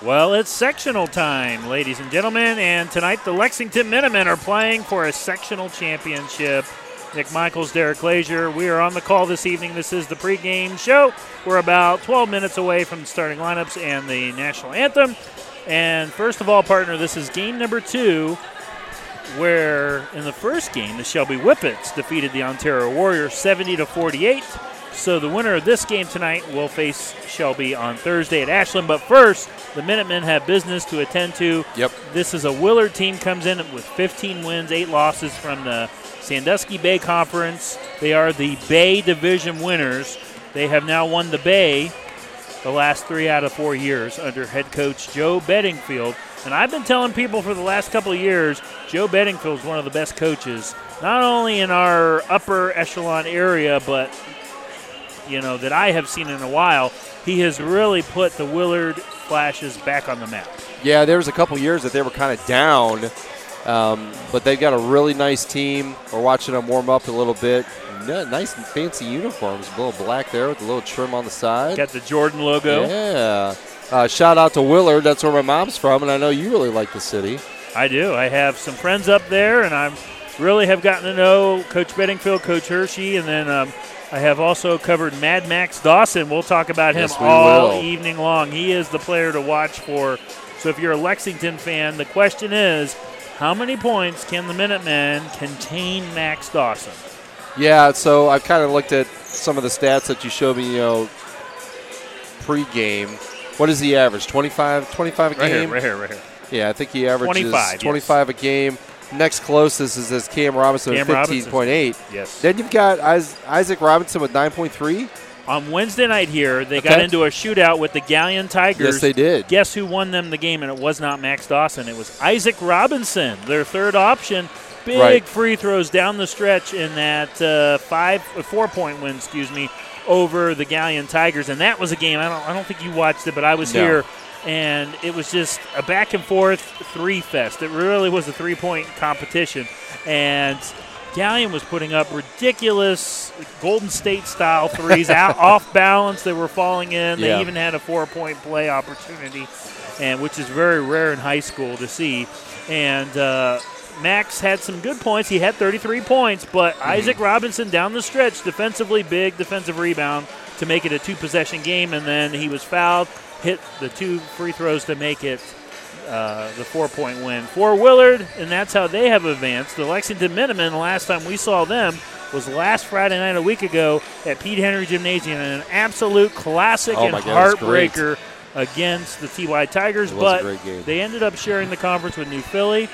Well, it's sectional time, ladies and gentlemen, and tonight the Lexington Minutemen are playing for a sectional championship. Nick Michaels, Derek Glazier. We are on the call this evening. This is the pregame show. We're about 12 minutes away from the starting lineups and the national anthem. And first of all, partner, this is game number two, where in the first game the Shelby Whippets defeated the Ontario Warriors 70 to 48. So the winner of this game tonight will face Shelby on Thursday at Ashland. But first, the Minutemen have business to attend to. Yep. This is a Willard team comes in with 15 wins, eight losses from the Sandusky Bay Conference. They are the Bay Division winners. They have now won the Bay the last three out of four years under head coach Joe Bedingfield. And I've been telling people for the last couple of years, Joe Bedingfield is one of the best coaches, not only in our upper echelon area, but you know that I have seen in a while. He has really put the Willard Flashes back on the map. Yeah, there was a couple years that they were kind of down, um, but they've got a really nice team. We're watching them warm up a little bit. nice and fancy uniforms, a little black there with a little trim on the side. Got the Jordan logo. Yeah. Uh, shout out to Willard. That's where my mom's from, and I know you really like the city. I do. I have some friends up there, and I really have gotten to know Coach Bedingfield, Coach Hershey, and then um, I have also covered Mad Max Dawson. We'll talk about him yes, all will. evening long. He is the player to watch for. So if you're a Lexington fan, the question is how many points can the Minutemen contain Max Dawson? Yeah, so I've kind of looked at some of the stats that you showed me, you know, pre-game. What is the average? 25, 25 a right game? Here, right here, right here. Yeah, I think he averages 25, 25 yes. a game. Next closest is this Cam Robinson Cam with 15.8. Yes. Then you've got Isaac Robinson with 9.3. On Wednesday night here, they Okay. got into a shootout with the Galion Tigers. Yes, they did. Guess who won them the game? And it was not Max Dawson. It was Isaac Robinson, their third option. Big Right. free throws down the stretch in that uh, five, uh, four point win, excuse me, over the Galion Tigers. And that was a game. I don't, I don't think you watched it, but I was No. here, and it was just a back and forth three fest. It really was a three point competition, and. Galion was putting up ridiculous Golden State style threes out off balance. They were falling in. They Yeah. even had a four point play opportunity, and which is very rare in high school to see. And uh, Max had some good points. He had 33 points, but Mm-hmm. Isaac Robinson down the stretch, defensively big defensive rebound to make it a two possession game, and then he was fouled, hit the two free throws to make it uh, the four point win for Willard, and that's how they have advanced. The Lexington the last time we saw them was last Friday night a week ago at Pete Henry Gymnasium, an absolute classic Oh and God, it was great. heartbreaker against the TY Tigers. It was a but they ended up sharing the conference with New Philly.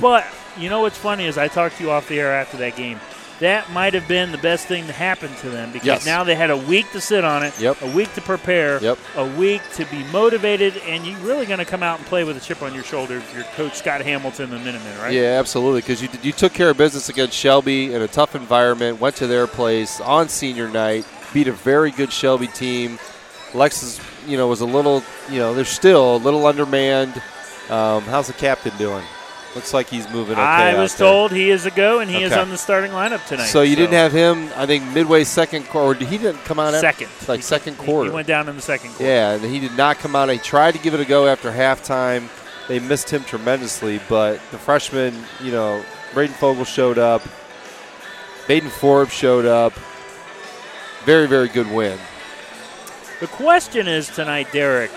But you know what's funny is I talked to you off the air after that game. That might have been the best thing to happen to them because Yes. now they had a week to sit on it, Yep. a week to prepare, Yep. a week to be motivated, and you're really going to come out and play with a chip on your shoulder. Your coach Scott Hamilton, the Minutemen, right? Yeah, absolutely. Because you, you took care of business against Shelby in a tough environment, went to their place on senior night, beat a very good Shelby team. Lexus, you know, was a little, you know, they're still a little undermanned. Um, how's the captain doing? Looks like he's moving okay. I was told he is a go, and he is on the starting lineup tonight. So you didn't have him. I think midway second quarter. He didn't come out second, After, like He- second quarter. He went down in the second quarter. Yeah, and he did not come out. He tried to give it a go after halftime. They missed him tremendously, but the freshman, you know, Braden Fogel showed up. Baden Forbes showed up. Very, very good win. The question is tonight, Derek,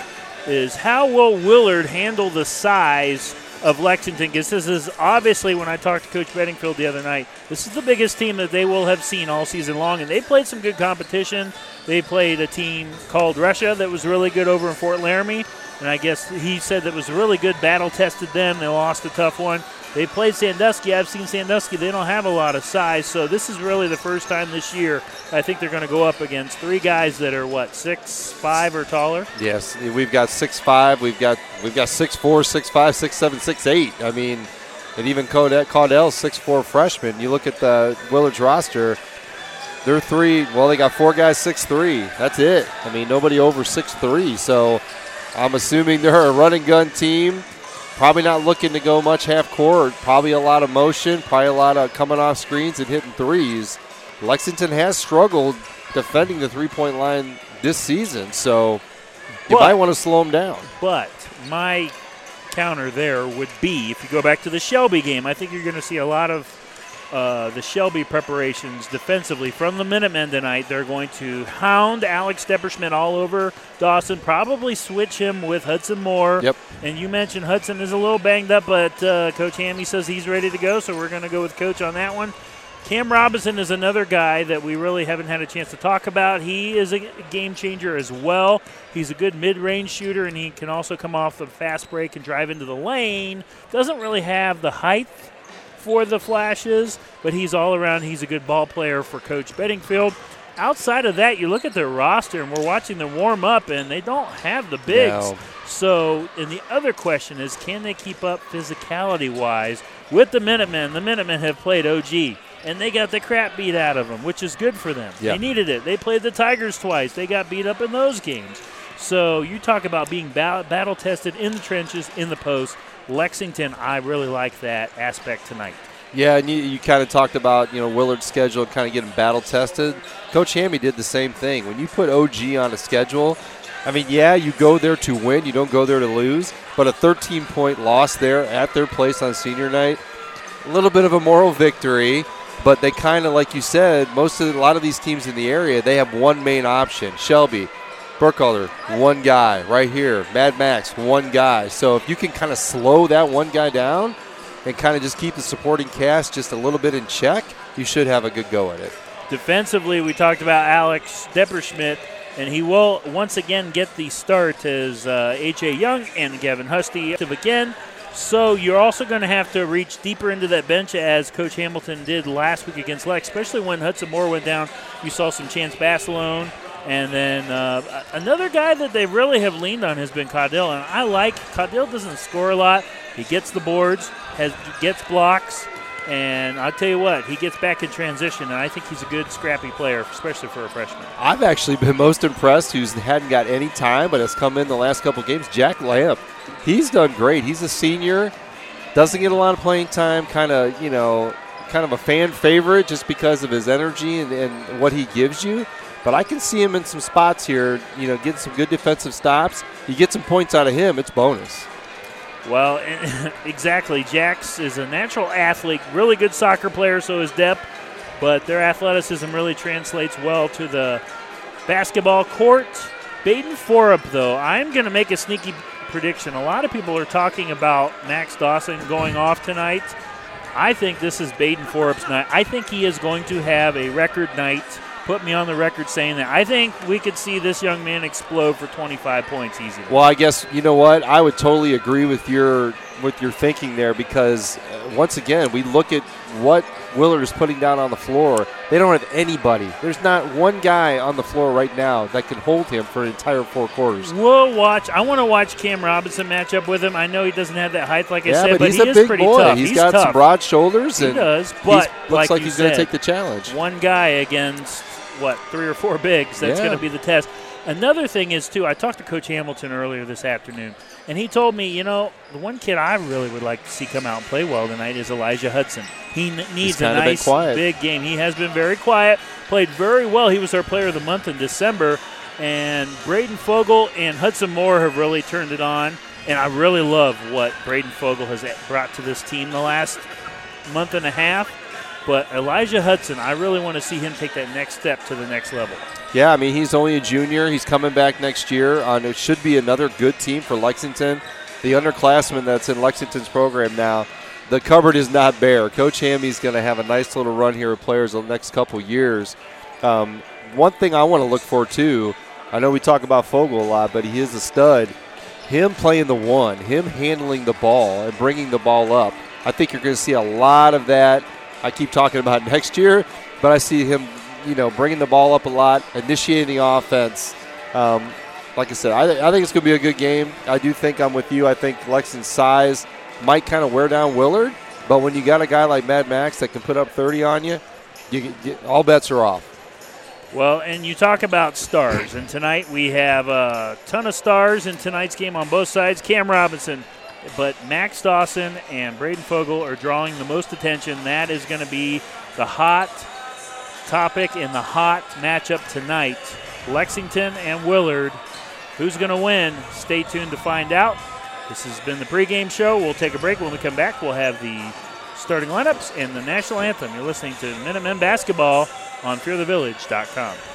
is how will Willard handle the size of Lexington? Because this is obviously, when I talked to Coach Bedingfield the other night, this is the biggest team that they will have seen all season long, and they played some good competition. They played a team called Russia that was really good over in Fort Loramie, and I guess he said that was a really good. Battle tested them. They lost a tough one. They played Sandusky. I've seen Sandusky. They don't have a lot of size, so this is really the first time this year I think they're going to go up against three guys that are what six five or taller. Yes, we've got six five. We've got we've got six four, six five, six seven, six eight. I mean, and even Caudell, six four freshman. You look at the Willard's roster. They're three. Well, they got four guys six three. That's it. I mean, nobody over six three. So I'm assuming they're a running gun team. Probably not looking to go much half court. Probably a lot of motion. Probably a lot of coming off screens and hitting threes. Lexington has struggled defending the three point line this season. So You But- might want to slow them down. But my counter there would be if you go back to the Shelby game, I think you're going to see a lot of uh, the Shelby preparations defensively from the Minutemen tonight. They're going to hound Alex Depperschmidt all over Dawson, probably switch him with Hudson Moore. Yep. And you mentioned Hudson is a little banged up, but uh, Coach Hammy says he's ready to go, so we're going to go with Coach on that one. Cam Robinson is another guy that we really haven't had a chance to talk about. He is a game changer as well. He's a good mid range shooter, and he can also come off the fast break and drive into the lane. Doesn't really have the height for the flashes, but he's all around. He's a good ball player for Coach Bedingfield. Outside of that, you look at their roster, and we're watching them warm up, and they don't have the bigs. No. So, and the other question is, can they keep up physicality wise with the Minutemen? The Minutemen have played OG, and they got the crap beat out of them, which is good for them. Yeah. They needed it. They played the Tigers twice. They got beat up in those games. So, you talk about being ba- battle tested in the trenches, in the post. Lexington, I really like that aspect tonight. Yeah, and you, you kind of talked about you know Willard's schedule, kind of getting battle tested. Coach Hammy did the same thing. When you put OG on a schedule, I mean, yeah, you go there to win, you don't go there to lose. But a 13 point loss there at their place on senior night, a little bit of a moral victory. But they kind of, like you said, most of a lot of these teams in the area, they have one main option: Shelby, Burkhalter, one guy right here. Mad Max, one guy. So if you can kind of slow that one guy down and kind of just keep the supporting cast just a little bit in check, you should have a good go at it. Defensively, we talked about Alex Depperschmidt, and he will once again get the start as uh, H.A. Young and Gavin Husty active again. So you're also going to have to reach deeper into that bench as Coach Hamilton did last week against Lex, especially when Hudson Moore went down. You saw some Chance Basilone. And then uh, another guy that they really have leaned on has been Caudill. And I like Caudill doesn't score a lot. He gets the boards, has gets blocks, and I'll tell you what, he gets back in transition, and I think he's a good, scrappy player, especially for a freshman. I've actually been most impressed who's hadn't got any time but has come in the last couple games. Jack Lamp. He's done great. He's a senior, doesn't get a lot of playing time, kind of, you know, kind of a fan favorite just because of his energy and, and what he gives you. But I can see him in some spots here, you know, getting some good defensive stops. You get some points out of him, it's bonus. Well, exactly. Jax is a natural athlete, really good soccer player, so is Depp, but their athleticism really translates well to the basketball court. Baden Forup, though, I'm going to make a sneaky prediction. A lot of people are talking about Max Dawson going off tonight. I think this is Baden Forup's night. I think he is going to have a record night. Put me on the record saying that. I think we could see this young man explode for 25 points easily. Well, I guess you know what I would totally agree with your with your thinking there because uh, once again we look at what Willard is putting down on the floor. They don't have anybody. There's not one guy on the floor right now that can hold him for an entire four quarters. We'll watch. I want to watch Cam Robinson match up with him. I know he doesn't have that height, like I yeah, said, but, but he's he a is big pretty boy. tough. He's got tough. some broad shoulders He and does, he's- but looks like, like, he's going to take the challenge. one guy against what three or four bigs. That's Yeah. going to be the test. Another thing is too. I talked to Coach Hamilton earlier this afternoon, and he told me, you know, the one kid I really would like to see come out and play well tonight is Elijah Hudson. He n- needs a nice quiet. big game. He has been very quiet. Played very well. He was our player of the month in December. And Braden Fogel and Hudson Moore have really turned it on. And I really love what Braden Fogel has brought to this team the last month and a half. But Elijah Hudson, I really want to see him take that next step to the next level. Yeah, I mean he's only a junior. He's coming back next year. On it should be another good team for Lexington. The underclassman that's in Lexington's program now. The cupboard is not bare. Coach Hammy's going to have a nice little run here with players the next couple years. Um, one thing I want to look for too. I know we talk about Fogel a lot, but he is a stud. Him playing the one, him handling the ball and bringing the ball up. I think you're going to see a lot of that. I keep talking about next year, but I see him, you know, bringing the ball up a lot, initiating the offense. Um, like I said, I, I think it's going to be a good game. I do think I'm with you. I think Lexington's size might kind of wear down Willard, but when you got a guy like Mad Max that can put up 30 on you, you, you all bets are off. Well, and you talk about stars, and tonight we have a ton of stars in tonight's game on both sides. Cam Robinson, but Max Dawson and Braden Fogel are drawing the most attention. That is going to be the hot topic in the hot matchup tonight. Lexington and Willard Who's going to win? Stay tuned to find out. This has been the pregame show. We'll take a break. When we come back, we'll have the starting lineups and the national anthem. You're listening to Minutemen Basketball on fearthevillage.com.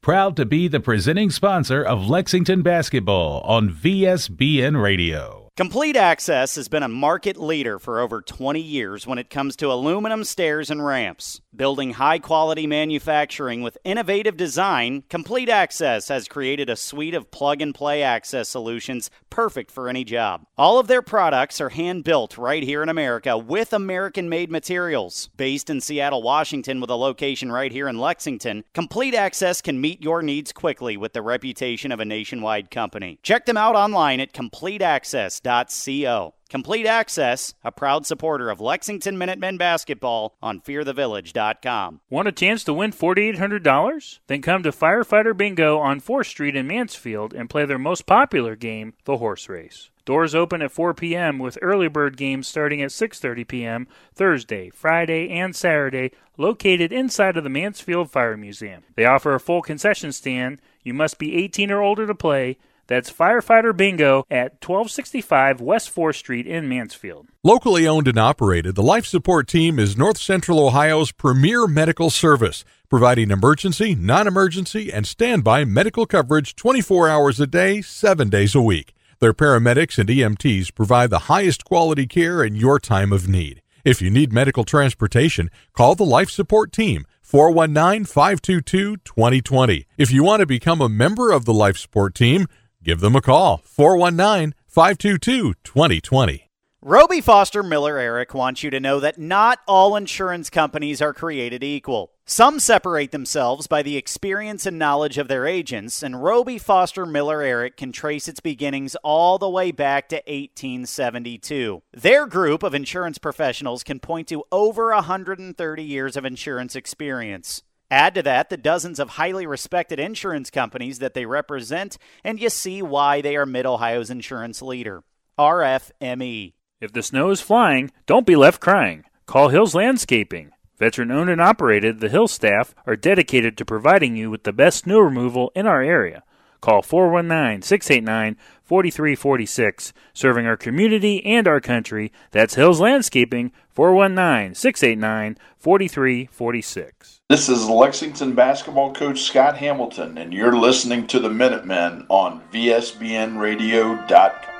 Proud to be the presenting sponsor of Lexington Basketball on VSBN Radio. Complete Access has been a market leader for over 20 years when it comes to aluminum stairs and ramps. Building high quality manufacturing with innovative design, Complete Access has created a suite of plug and play access solutions perfect for any job. All of their products are hand built right here in America with American made materials. Based in Seattle, Washington, with a location right here in Lexington, Complete Access can meet your needs quickly with the reputation of a nationwide company. Check them out online at CompleteAccess.co. Complete Access, a proud supporter of Lexington Minutemen basketball on fearthevillage.com. Want a chance to win $4,800? Then come to Firefighter Bingo on 4th Street in Mansfield and play their most popular game, the horse race. Doors open at 4 p.m. with early bird games starting at 6:30 p.m. Thursday, Friday, and Saturday, located inside of the Mansfield Fire Museum. They offer a full concession stand. You must be 18 or older to play. That's Firefighter Bingo at 1265 West 4th Street in Mansfield. Locally owned and operated, the Life Support Team is North Central Ohio's premier medical service, providing emergency, non emergency, and standby medical coverage 24 hours a day, 7 days a week. Their paramedics and EMTs provide the highest quality care in your time of need. If you need medical transportation, call the Life Support Team 419 522 2020. If you want to become a member of the Life Support Team, give them a call 419 522 2020. Roby Foster Miller Eric wants you to know that not all insurance companies are created equal. Some separate themselves by the experience and knowledge of their agents, and Roby Foster Miller Eric can trace its beginnings all the way back to 1872. Their group of insurance professionals can point to over 130 years of insurance experience. Add to that the dozens of highly respected insurance companies that they represent, and you see why they are Mid Ohio's insurance leader. RFME. If the snow is flying, don't be left crying. Call Hills Landscaping. Veteran owned and operated, the Hills staff are dedicated to providing you with the best snow removal in our area. Call 419 689 4346, serving our community and our country. That's Hills Landscaping, 419 689 4346. This is Lexington basketball coach Scott Hamilton, and you're listening to the Minutemen on VSBNradio.com.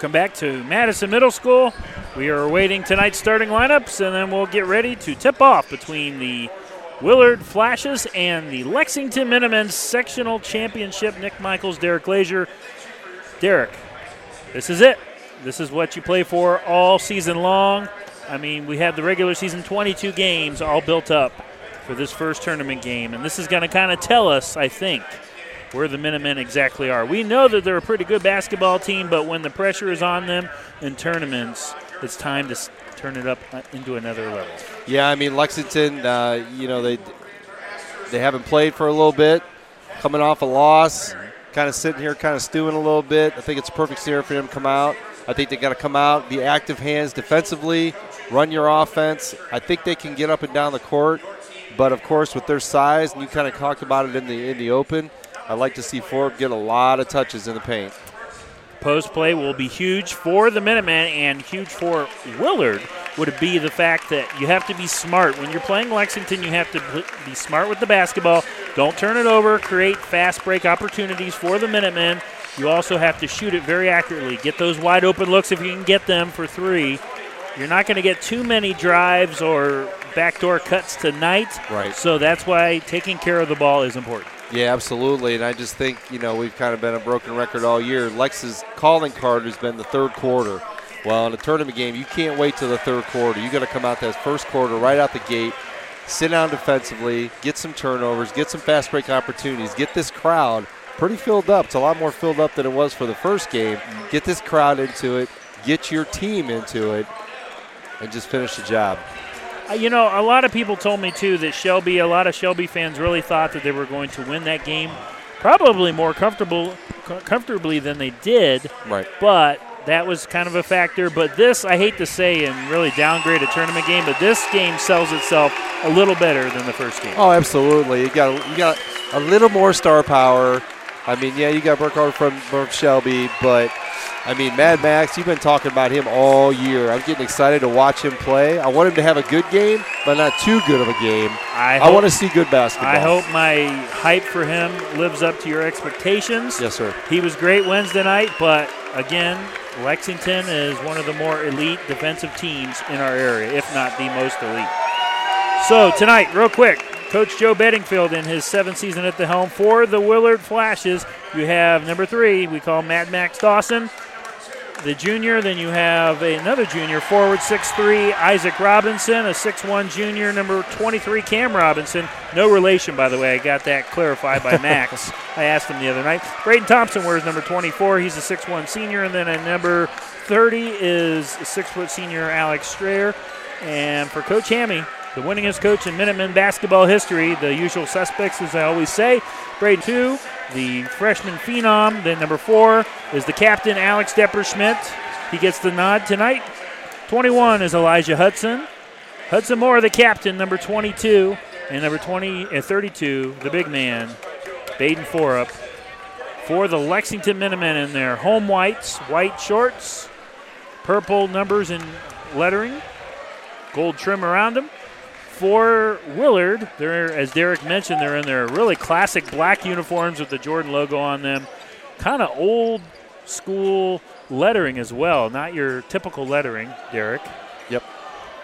Welcome back to Madison Middle School. We are awaiting tonight's starting lineups, and then we'll get ready to tip off between the Willard Flashes and the Lexington Minutemen Sectional Championship. Nick Michaels, Derek Glazier. Derek, this is it. This is what you play for all season long. I mean, we have the regular season 22 games all built up for this first tournament game, and this is going to kind of tell us, I think, where the Minutemen exactly are. We know that they're a pretty good basketball team, but when the pressure is on them in tournaments, it's time to turn it up uh, into another level. Yeah, I mean Lexington, uh, you know they they haven't played for a little bit, coming off a loss, kind of sitting here, kind of stewing a little bit. I think it's a perfect scenario for them to come out. I think they got to come out, be active hands defensively, run your offense. I think they can get up and down the court, But of course, with their size, and you kind of talked about it in the in the open, I'd like to see Forbes get a lot of touches in the paint. Post play will be huge for the Minutemen and huge for Willard. Would be the fact that you have to be smart when you're playing Lexington. You have to be smart with the basketball. Don't turn it over. Create fast break opportunities for the Minutemen. You also have to shoot it very accurately. Get those wide open looks if you can get them for three. You're not going to get too many drives or backdoor cuts tonight. Right. So that's why taking care of the ball is important. Yeah, absolutely. And I just think, you know, we've kind of been a broken record all year. Lex's calling card has been the third quarter. Well, in a tournament game, you can't wait till the third quarter. You got to come out that first quarter right out the gate, sit down defensively, get some turnovers, get some fast break opportunities, get this crowd pretty filled up. It's a lot more filled up than it was for the first game. Get this crowd into it, get your team into it, and just finish the job. You know, a lot of people told me too that Shelby, a lot of Shelby fans really thought that they were going to win that game, probably more comfortable, comfortably than they did. Right. But that was kind of a factor. But this, I hate to say, and really downgrade a tournament game, but this game sells itself a little better than the first game. Oh, absolutely. You got you got a little more star power. I mean, yeah, you got Burkhardt from, from Shelby, but I mean, Mad Max, you've been talking about him all year. I'm getting excited to watch him play. I want him to have a good game, but not too good of a game. I, I want to see good basketball. I hope my hype for him lives up to your expectations. Yes, sir. He was great Wednesday night, but again, Lexington is one of the more elite defensive teams in our area, if not the most elite. So, tonight, real quick, Coach Joe Bedingfield in his seventh season at the helm for the Willard Flashes. You have number three, we call Mad Max Dawson the junior. Then you have another junior forward, six-three Isaac Robinson, a six-one junior, number 23 Cam Robinson. No relation, by the way. I got that clarified by Max. I asked him the other night. Braden Thompson wears number 24. He's a six-one senior. And then a number 30 is six-foot senior Alex Strayer. And for Coach Hammy, the winningest coach in Minutemen basketball history, the usual suspects, as I always say. Grade two, the freshman phenom. Then number four is the captain, Alex Depperschmidt. He gets the nod tonight. 21 is Elijah Hudson. Hudson Moore, the captain, number 22. And number 20, uh, 32, the big man, Baden Forup. For the Lexington Minutemen in their home whites, white shorts, purple numbers and lettering, gold trim around them for Willard, they're as Derek mentioned, they're in their really classic black uniforms with the Jordan logo on them. Kind of old school lettering as well, not your typical lettering, Derek. Yep.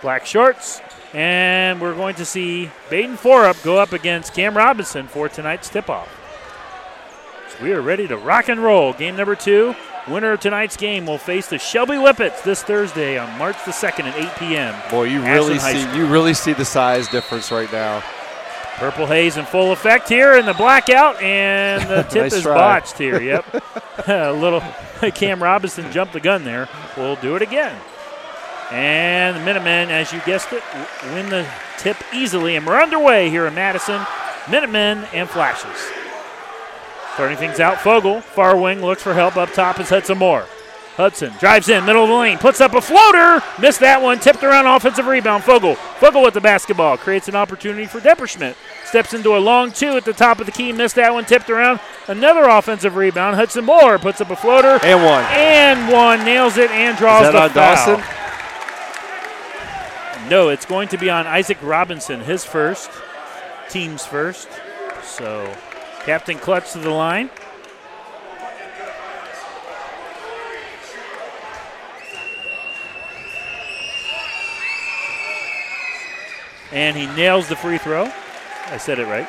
Black shorts, and we're going to see Baden Forup go up against Cam Robinson for tonight's tip-off. So we are ready to rock and roll. Game number two. Winner of tonight's game will face the Shelby Whippets this Thursday on March the 2nd at 8 p.m. Boy, you really see you really see the size difference right now. Purple haze in full effect here in the blackout, and the tip nice is try. botched here. Yep. a little Cam Robinson jumped the gun there. We'll do it again. And the Minutemen, as you guessed it, win the tip easily. And we're underway here in Madison. Minutemen and Flashes. Starting things out, Fogel, far wing, looks for help up top is Hudson Moore. Hudson drives in, middle of the lane, puts up a floater, missed that one, tipped around offensive rebound. Fogel, Fogel with the basketball, creates an opportunity for Depperschmidt. Steps into a long two at the top of the key, missed that one, tipped around. Another offensive rebound. Hudson Moore puts up a floater. And one. And one, nails it and draws the foul. Dawson? No, it's going to be on Isaac Robinson, his first, team's first. So Captain Clutch to the line. And he nails the free throw. I said it right.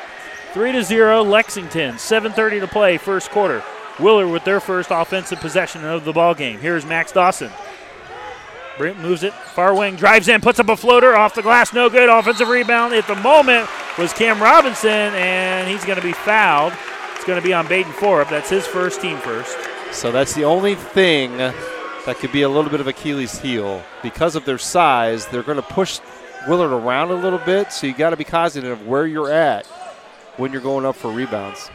3 to 0, Lexington. 7.30 to play, first quarter. Willard with their first offensive possession of the ball game. Here's Max Dawson. Brent moves it. Far wing drives in, puts up a floater off the glass. No good. Offensive rebound at the moment was Cam Robinson, and he's going to be fouled. It's going to be on Baden Forup. That's his first team first. So that's the only thing that could be a little bit of Achilles' heel. Because of their size, they're going to push Willard around a little bit, so you got to be cognizant of where you're at when you're going up for rebounds.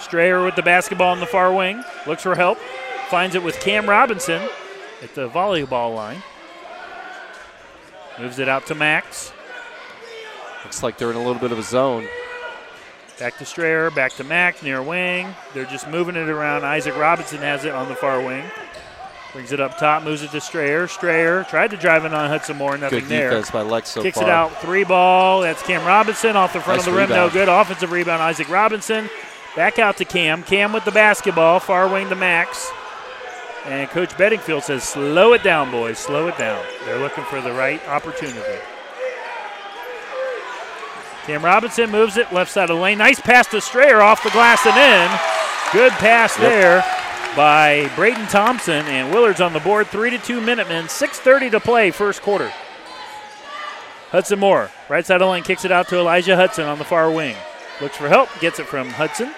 Strayer with the basketball in the far wing. Looks for help. Finds it with Cam Robinson at the volleyball line. Moves it out to Max. Looks like they're in a little bit of a zone. Back to Strayer, back to Mack, near wing. They're just moving it around. Isaac Robinson has it on the far wing. Brings it up top, moves it to Strayer. Strayer tried to drive it on Hudson Moore, nothing Good there. defense by Lex so Kicks far. it out, three ball. That's Cam Robinson off the front Nice of the rim. No good. Offensive rebound, Isaac Robinson. Back out to Cam. Cam with the basketball, far wing to Max. And Coach Bedingfield says, slow it down, boys, slow it down. They're looking for the right opportunity. Cam Robinson moves it left side of the lane. Nice pass to Strayer off the glass and in. Good pass Yep. there by Braden Thompson and Willard's on the board. Three to two Minutemen. 6:30 to play, first quarter. Hudson Moore, right side of the lane, kicks it out to Elijah Hudson on the far wing. Looks for help, gets it from Hudson.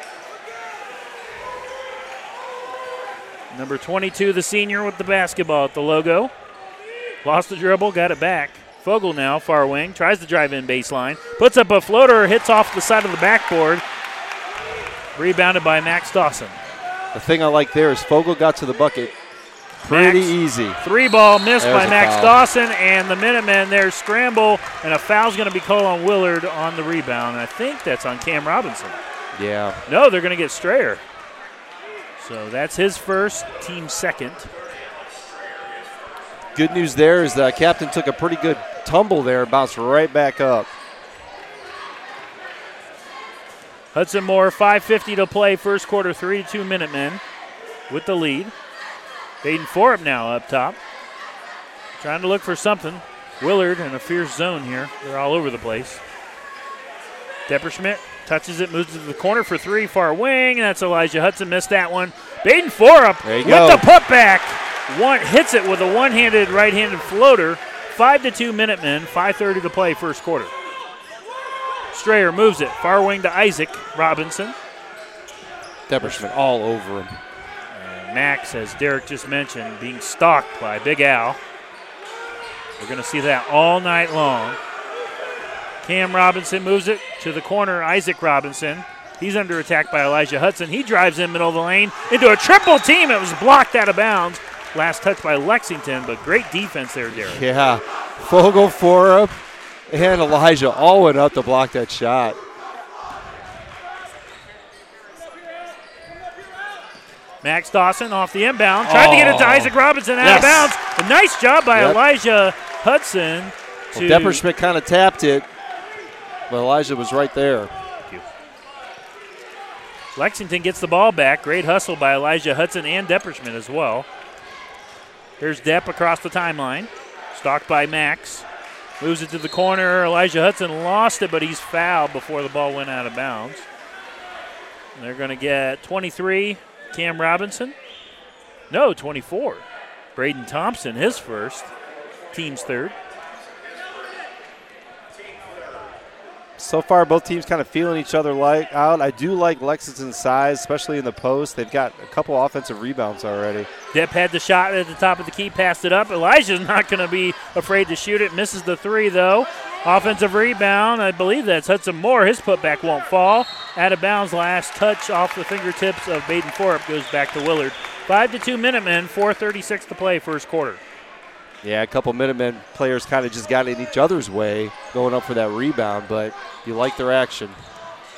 Number 22, the senior with the basketball at the logo. Lost the dribble, got it back. Fogel now, far wing, tries to drive in baseline. Puts up a floater, hits off the side of the backboard. Rebounded by Max Dawson. The thing I like there is Fogel got to the bucket pretty Max. easy. Three ball missed There's by Max foul. Dawson, and the Minutemen there scramble, and a foul's going to be called on Willard on the rebound. And I think that's on Cam Robinson. Yeah. No, they're going to get Strayer. So that's his first, team second. Good news there is that captain took a pretty good tumble there bounced right back up. Hudson Moore, 5.50 to play, first quarter, 3 to 2 Minutemen with the lead. Baden Forup now up top. Trying to look for something. Willard in a fierce zone here. They're all over the place. Depperschmidt touches it, moves it to the corner for three, far wing. And that's Elijah Hudson. Missed that one. Baden Forup you with go. the putback. One hits it with a one-handed right-handed floater. Five to two Minutemen. 5:30 to play, first quarter. Strayer moves it far wing to Isaac Robinson. Depperschmidt all over him. And Max, as Derek just mentioned, being stalked by Big Al. We're going to see that all night long. Cam Robinson moves it to the corner. Isaac Robinson. He's under attack by Elijah Hudson. He drives in middle of the lane into a triple team. It was blocked out of bounds. Last touch by Lexington, but great defense there, Derek. Yeah. Fogel, Forup, and Elijah all went up to block that shot. Max Dawson off the inbound. Tried to get it to Oh. Isaac Robinson out Yes. of bounds. A nice job by Yep. Elijah Hudson. To Well, Depperschmidt kind of tapped it, but Elijah was right there. Lexington gets the ball back. Great hustle by Elijah Hudson and Depperschmidt as well. Here's Depp across the timeline. Stalked by Max. Moves it to the corner. Elijah Hudson lost it, but he's fouled before the ball went out of bounds. And they're going to get 23, Cam Robinson. No, 24. Braden Thompson, his first. Team's third. So far, both teams kind of feeling each other like out. I do like Lexington's size, especially in the post. They've got a couple offensive rebounds already. Depp had the shot at the top of the key, passed it up. Elijah's not going to be afraid to shoot it. Misses the three, though. Offensive rebound. I believe that's Hudson Moore. His putback won't fall. Out of bounds. Last touch off the fingertips of Baden Forup goes back to Willard. Five to two Minutemen. 4:36 to play, first quarter. Yeah, a couple Minutemen players kind of just got in each other's way going up for that rebound, but you like their action.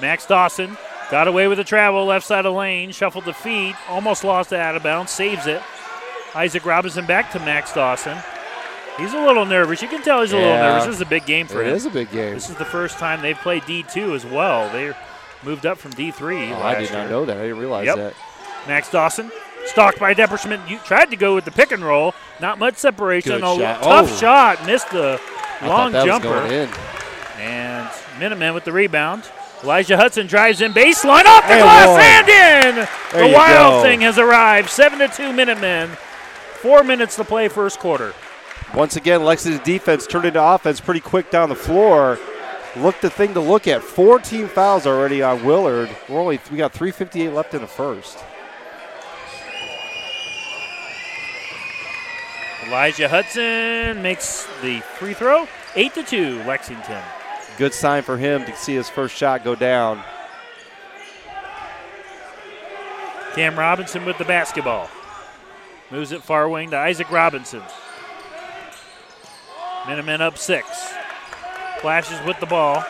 Max Dawson got away with the travel, left side of lane, shuffled the feet, almost lost it out of bounds, saves it. Isaac Robinson back to Max Dawson. He's a little nervous. You can tell he's a little nervous. This is a big game for It him. It is a big game. This is the first time they've played D2 as well. They moved up from D3. Oh, I did not year. know that. I didn't realize Yep. that. Max Dawson, stalked by Depperschmidt. You tried to go with the pick and roll. Not much separation. Good A shot. tough Oh. shot. Missed the I long jumper. was going in. And Minutemen with the rebound. Elijah Hudson drives in baseline off the Hey, glass and in. There the Wild go. Thing has arrived. Seven to two Minutemen. Four minutes to play first quarter. Once again, Lexington defense turned into offense pretty quick down the floor. Look the thing to look at. Four team fouls already on Willard. We're only we got 3:58 left in the first. Elijah Hudson makes the free throw. Eight to two, Lexington. Good sign for him to see his first shot go down. Cam Robinson with the basketball. Moves it far wing to Isaac Robinson. Minutemen up six. Flashes with the ball.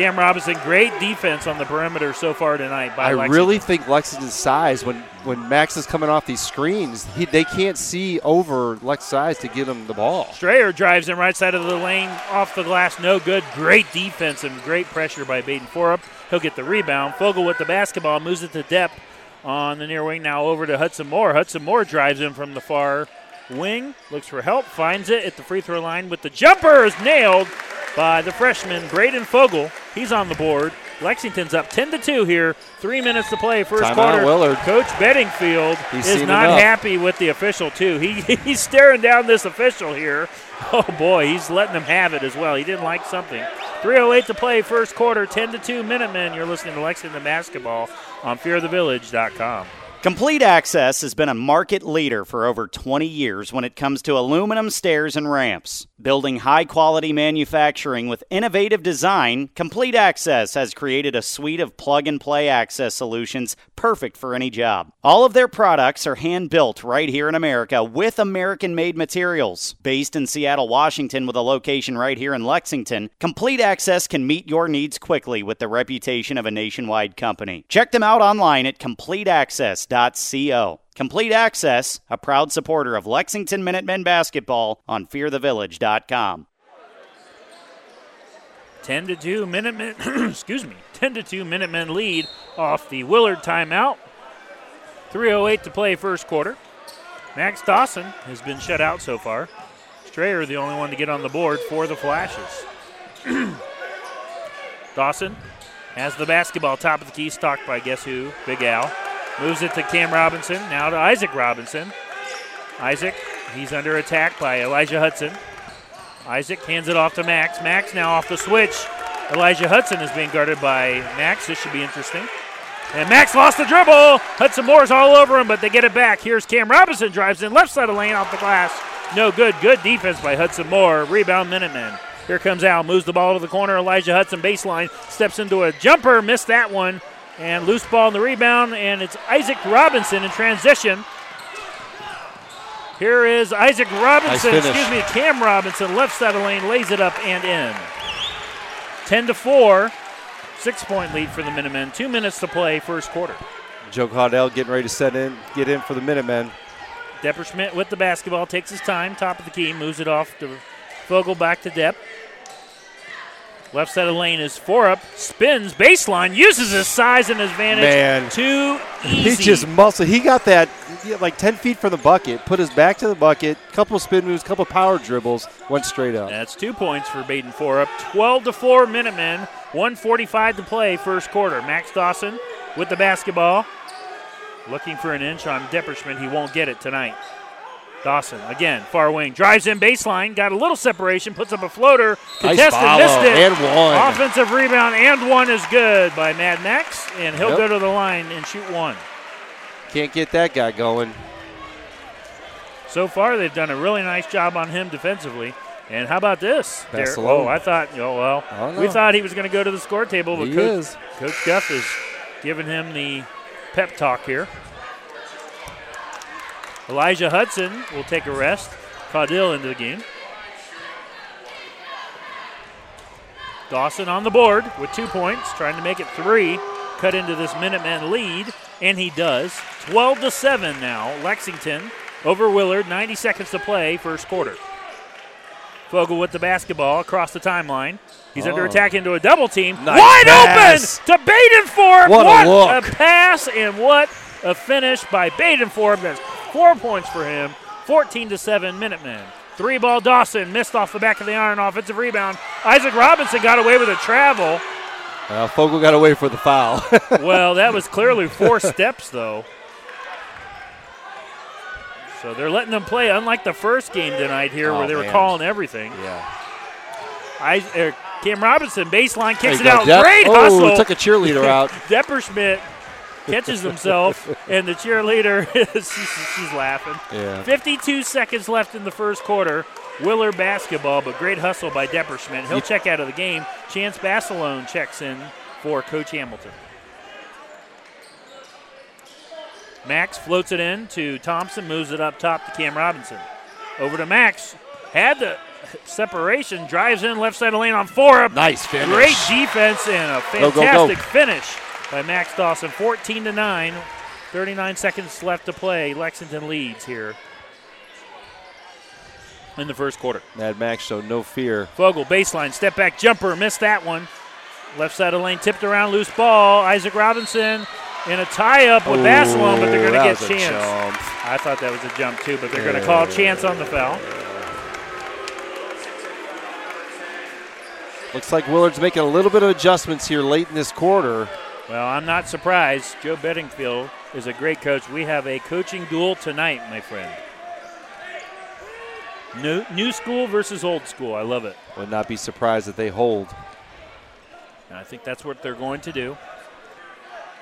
Cam Robinson, great defense on the perimeter so far tonight by I Lexington. really think Lexington's size, when, when Max is coming off these screens, he, they can't see over Lex size to get him the ball. Strayer drives in right side of the lane, off the glass, no good. Great defense and great pressure by Baden Forup. He'll get the rebound. Fogel with the basketball moves it to depth on the near wing. Now over to Hudson Moore. Hudson Moore drives in from the far wing, looks for help, finds it at the free throw line with the jumper is nailed by the freshman Braden Fogel. He's on the board. Lexington's up 10 to 2 here. Three minutes to play, first Timeout, quarter. Willard. Coach Bedingfield He's is not enough. happy with the official too. He he's staring down this official here. Oh boy, he's letting him have it as well. He didn't like something. 3:08 to play, first quarter, 10 to 2 Minutemen. You're listening to Lexington basketball on FearTheVillage.com. Complete Access has been a market leader for over 20 years when it comes to aluminum stairs and ramps. Building high quality manufacturing with innovative design, Complete Access has created a suite of plug and play access solutions perfect for any job. All of their products are hand built right here in America with American made materials. Based in Seattle, Washington, with a location right here in Lexington, Complete Access can meet your needs quickly with the reputation of a nationwide company. Check them out online at CompleteAccess.co. Complete Access, a proud supporter of Lexington Minutemen basketball on FearTheVillage.com. 10 to 2 Minutemen, excuse me, 10 to 2 Minutemen lead off the Willard timeout. 3:08 to play first quarter. Max Dawson has been shut out so far. Strayer the only one to get on the board for the Flashes. Dawson has the basketball top of the key, stalked by guess who? Big Al. Moves it to Cam Robinson, now to Isaac Robinson. Isaac, he's under attack by Elijah Hudson. Isaac hands it off to Max. Max now off the switch. Elijah Hudson is being guarded by Max. This should be interesting. And Max lost the dribble. Hudson Moore's all over him, but they get it back. Here's Cam Robinson drives in left side of lane off the glass. No good. Good defense by Hudson Moore. Rebound Minutemen. Here comes Al. Moves the ball to the corner. Elijah Hudson baseline. Steps into a jumper. Missed that one. And loose ball in the rebound. And it's Isaac Robinson in transition. Here is Isaac Robinson, finish. excuse me, Cam Robinson, left side of the lane, lays it up and in. 10 to 4, six point lead for the Minutemen. Two minutes to play, first quarter. Joe Caudell getting ready to set in, get in for the Minutemen. Depperschmidt with the basketball, takes his time, top of the key, moves it off to Fogel, back to Depp. Left side of the lane is four up, spins, baseline, uses his size and his advantage. Man. Too He easy. just muscle. He got that he like 10 feet from the bucket, put his back to the bucket, couple spin moves, couple power dribbles, went straight up. That's two points for Baden Forup. 12 to 4 Minutemen. 145 to play, first quarter. Max Dawson with the basketball. Looking for an inch on Depperschmidt. He won't get it tonight. Dawson again, far wing, drives in baseline, got a little separation, puts up a floater, Nice contested, follow, missed it. and one. Offensive rebound and one is good by Mad Max, and he'll Yep. go to the line and shoot one. Can't get that guy going. So far, they've done a really nice job on him defensively. And how about this? Derek? Oh, I thought, oh, well, don't we thought he was going to go to the score table, but He Coach, is. Coach Guff is giving him the pep talk here. Elijah Hudson will take a rest. Caudill into the game. Dawson on the board with two points, trying to make it three. Cut into this Minuteman lead, and he does. 12 to 7 now. Lexington over Willard. 90 seconds to play, first quarter. Fogel with the basketball across the timeline. He's under Oh. attack into a double team. Nice Wide pass. open to Badenforb. What a look. pass and what a finish by Badenforb. That's four points for him. 14 to 7 Minutemen. Three ball Dawson missed off the back of the iron. Offensive rebound. Isaac Robinson got away with a travel. Uh, Fogel got away for the foul. Well, that was clearly four steps, though. So they're letting them play, unlike the first game tonight here, Oh, where they were man. calling everything. yeah. I, er, Cam Robinson baseline kicks it out. Great oh, hustle. took a cheerleader out. Depperschmidt catches himself, and the cheerleader she's, she's laughing. Yeah. 52 seconds left in the first quarter. Willard basketball, but great hustle by Depperschmidt. He'll check out of the game. Chance Basilone checks in for Coach Hamilton. Max floats it in to Thompson, moves it up top to Cam Robinson. Over to Max. Had the separation, drives in left side of the lane on four. Nice finish. Great defense and a Go, go, go. fantastic finish by Max Dawson. 14 to 9. 39 seconds left to play. Lexington leads here in the first quarter. Mad Max so no fear. Fogel, baseline, step back jumper, missed that one. Left side of the lane, tipped around, loose ball. Isaac Robinson in a tie up with Basilone, but they're going to get a chance. jump. I thought that was a jump too, but they're going to call chance on the foul. Looks like Willard's making a little bit of adjustments here late in this quarter. Well, I'm not surprised. Joe Bedingfield is a great coach. We have a coaching duel tonight, my friend. New, new school versus old school. I love it. Would not be surprised that they hold. And I think that's what they're going to do.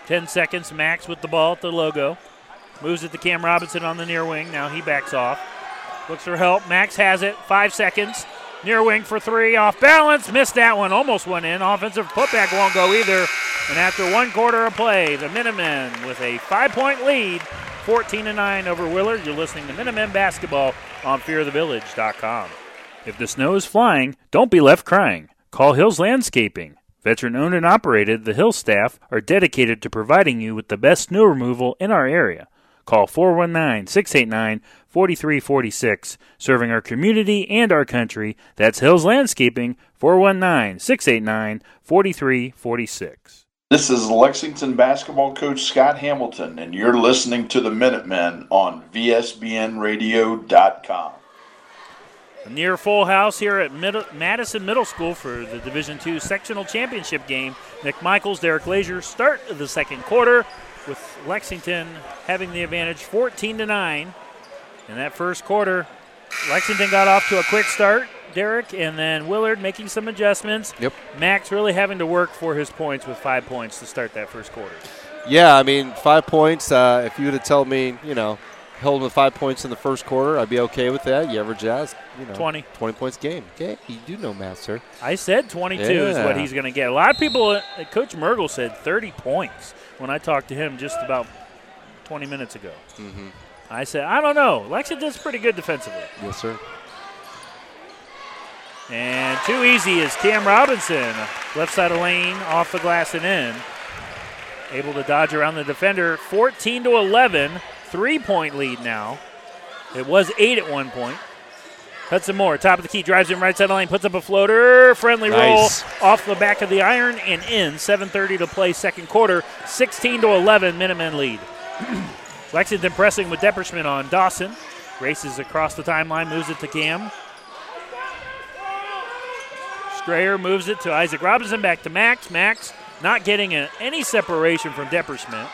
10 seconds, Max with the ball at the logo. Moves it to Cam Robinson on the near wing. Now he backs off. Looks for help. Max has it. Five seconds. Near wing for three. Off balance. Missed that one. Almost went in. Offensive putback won't go either. And after one quarter of play, the Minutemen with a five point lead, 14 to 9 over Willard. You're listening to Minutemen basketball on fearthevillage.com. If the snow is flying, don't be left crying. Call Hills Landscaping. Veteran owned and operated, the Hills staff are dedicated to providing you with the best snow removal in our area. Call 419 689 4346, serving our community and our country. That's Hills Landscaping, 419 689 4346. This is Lexington basketball coach Scott Hamilton, and you're listening to the Minutemen on VSBNradio.com. Near full house here at Madison Middle School for the Division II sectional championship game. Nick Michaels, Derek Lazier start the second quarter with Lexington having the advantage 14 to 9. In that first quarter, Lexington got off to a quick start, Derek, and then Willard making some adjustments. Yep. Max really having to work for his points with five points to start that first quarter. Yeah, I mean, five points. Uh, if you would have told me, you know, held with five points in the first quarter, I'd be okay with that. You average as, you know, 20. 20 points game. Okay, you do know math, sir. I said 22 is what he's going to get. A lot of people, uh, Coach Mergel said 30 points when I talked to him just about 20 minutes ago. Mm-hmm. I said, I don't know. Lexington's pretty good defensively. Yes, sir. And too easy is Cam Robinson. Left side of lane, off the glass and in. Able to dodge around the defender. 14 to 11. Three point lead now. It was eight at one point. Hudson Moore, top of the key, drives in right side of the lane, puts up a floater. Friendly Nice. roll off the back of the iron and in. 7.30 to play, second quarter. 16 to 11, Minutemen lead. Lexington pressing with Depperschmidt on Dawson. Races across the timeline, moves it to Cam. Strayer moves it to Isaac Robinson, back to Max. Max not getting any separation from Depperschmidt.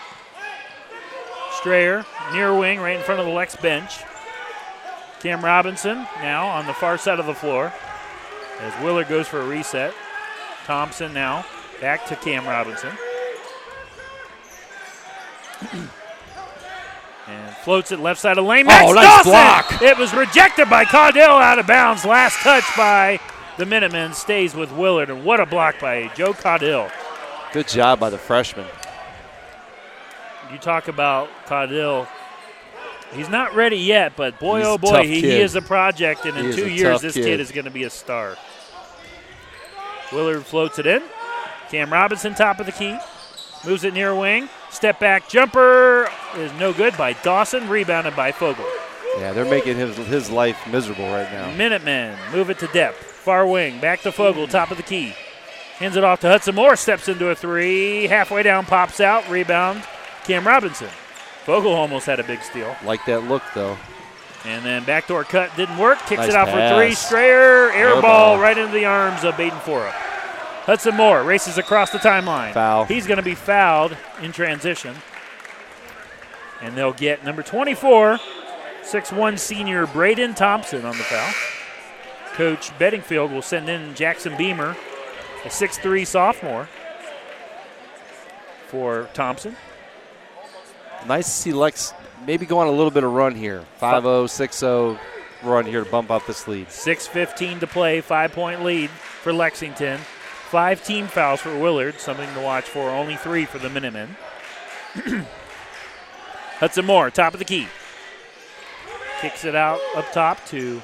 Strayer, near wing, right in front of the Lex bench. Cam Robinson now on the far side of the floor as Willard goes for a reset. Thompson now back to Cam Robinson. and floats it left side of lane. Oh, Max Oh, nice Dawson! block. It was rejected by Caudill out of bounds. Last touch by the Minutemen stays with Willard. And what a block by Joe Caudill. Good job by the freshman. You talk about Caudill. He's not ready yet, but boy, He's oh boy, he, he is a project, and He in two years, this kid. kid is going to be a star. Willard floats it in. Cam Robinson, top of the key, moves it near wing. Step back jumper is no good by Dawson, rebounded by Fogel. Yeah, they're making his his life miserable right now. Minutemen move it to depth. Far wing, back to Fogel, top of the key. Hands it off to Hudson Moore, steps into a three. Halfway down, pops out, rebound. Cam Robinson. Fogel almost had a big steal. Like that look though. And then backdoor cut didn't work. Kicks Nice it out pass. for three. Strayer, air, Air ball ball. right into the arms of Baden Forup. Hudson Moore races across the timeline. Foul. He's going to be fouled in transition. And they'll get number 24, 6'1 senior Braden Thompson on the foul. Coach Bedingfield will send in Jackson Beamer, a 6'3 sophomore, for Thompson. Nice to see Lex maybe go on a little bit of run here. 5-0, 6-0 run here to bump up this lead. 6.15 to play, five point lead for Lexington. Five team fouls for Willard, something to watch for. Only three for the Minutemen. Hudson Moore, top of the key. Kicks it out up top to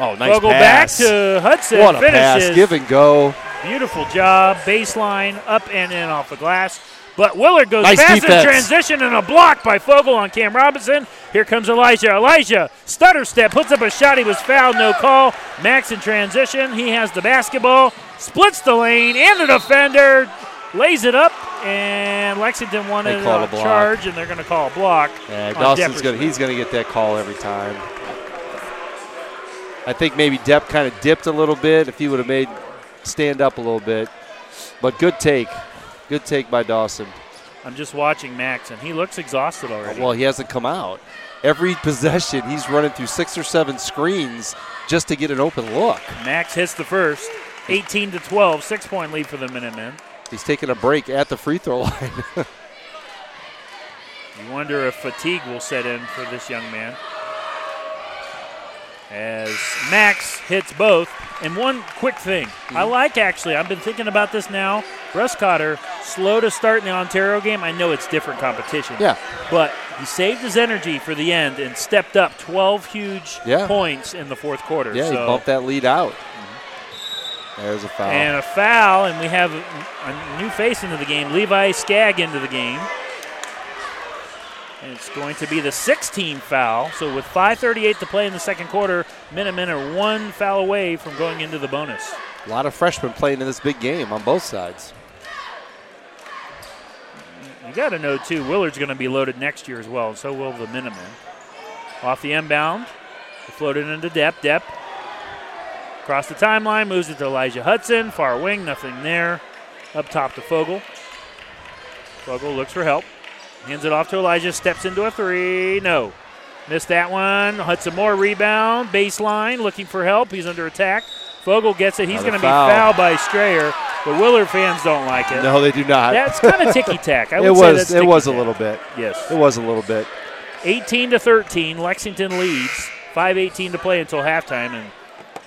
Oh, nice Fogel pass. back to Hudson. what a finishes. pass. Give and go. Beautiful job. Baseline, up and in off the glass. But Willard goes Nice fast defense. in transition and a block by Fogel on Cam Robinson. Here comes Elijah. Elijah, stutter step, puts up a shot. He was fouled, no call. Max in transition. He has the basketball, splits the lane, and the defender lays it up. And Lexington wanted a, charge, and they're going to call a block. Yeah, Dawson's gonna he's gonna get that call every time. I think maybe Depp kind of dipped a little bit if he would have made stand up a little bit. But good take. Good take by Dawson. I'm just watching Max, and he looks exhausted already. Well, he hasn't come out. Every possession, he's running through six or seven screens just to get an open look. Max hits the first. 18 to 12, six point lead for the Minutemen. He's taking a break at the free throw line. You wonder if fatigue will set in for this young man. As Max hits both. And one quick thing I mm-hmm. like actually, I've been thinking about this now. Russ Cotter, slow to start in the Ontario game. I know it's different competition. yeah, But he saved his energy for the end and stepped up 12 huge Yeah. points in the fourth quarter. yeah, he bumped that lead out. Mm-hmm. There's a foul. And a foul, and we have a new face into the game. Levi Skagg into the game. And it's going to be the 16 foul. So with 5:38 to play in the second quarter, Minutemen are one foul away from going into the bonus. a lot of freshmen playing in this big game on both sides. You got to know too, Willard's going to be loaded next year as well, and so will the Minutemen. Off the inbound, floated into Depp. Depp across the timeline, moves it to Elijah Hudson, far wing, nothing there. Up top to Fogel. Fogel looks for help, hands it off to Elijah, steps into a three, no. Missed that one. Hudson Moore rebound, baseline, looking for help. He's under attack. Fogel gets it. He's going to be fouled by Strayer. The Willard fans don't like it. No, they do not. That's kind of ticky tack. I would it say was. that's It was a little bit. Yes. It was a little bit. 18 to 13, Lexington leads. 5:18 to play until halftime, and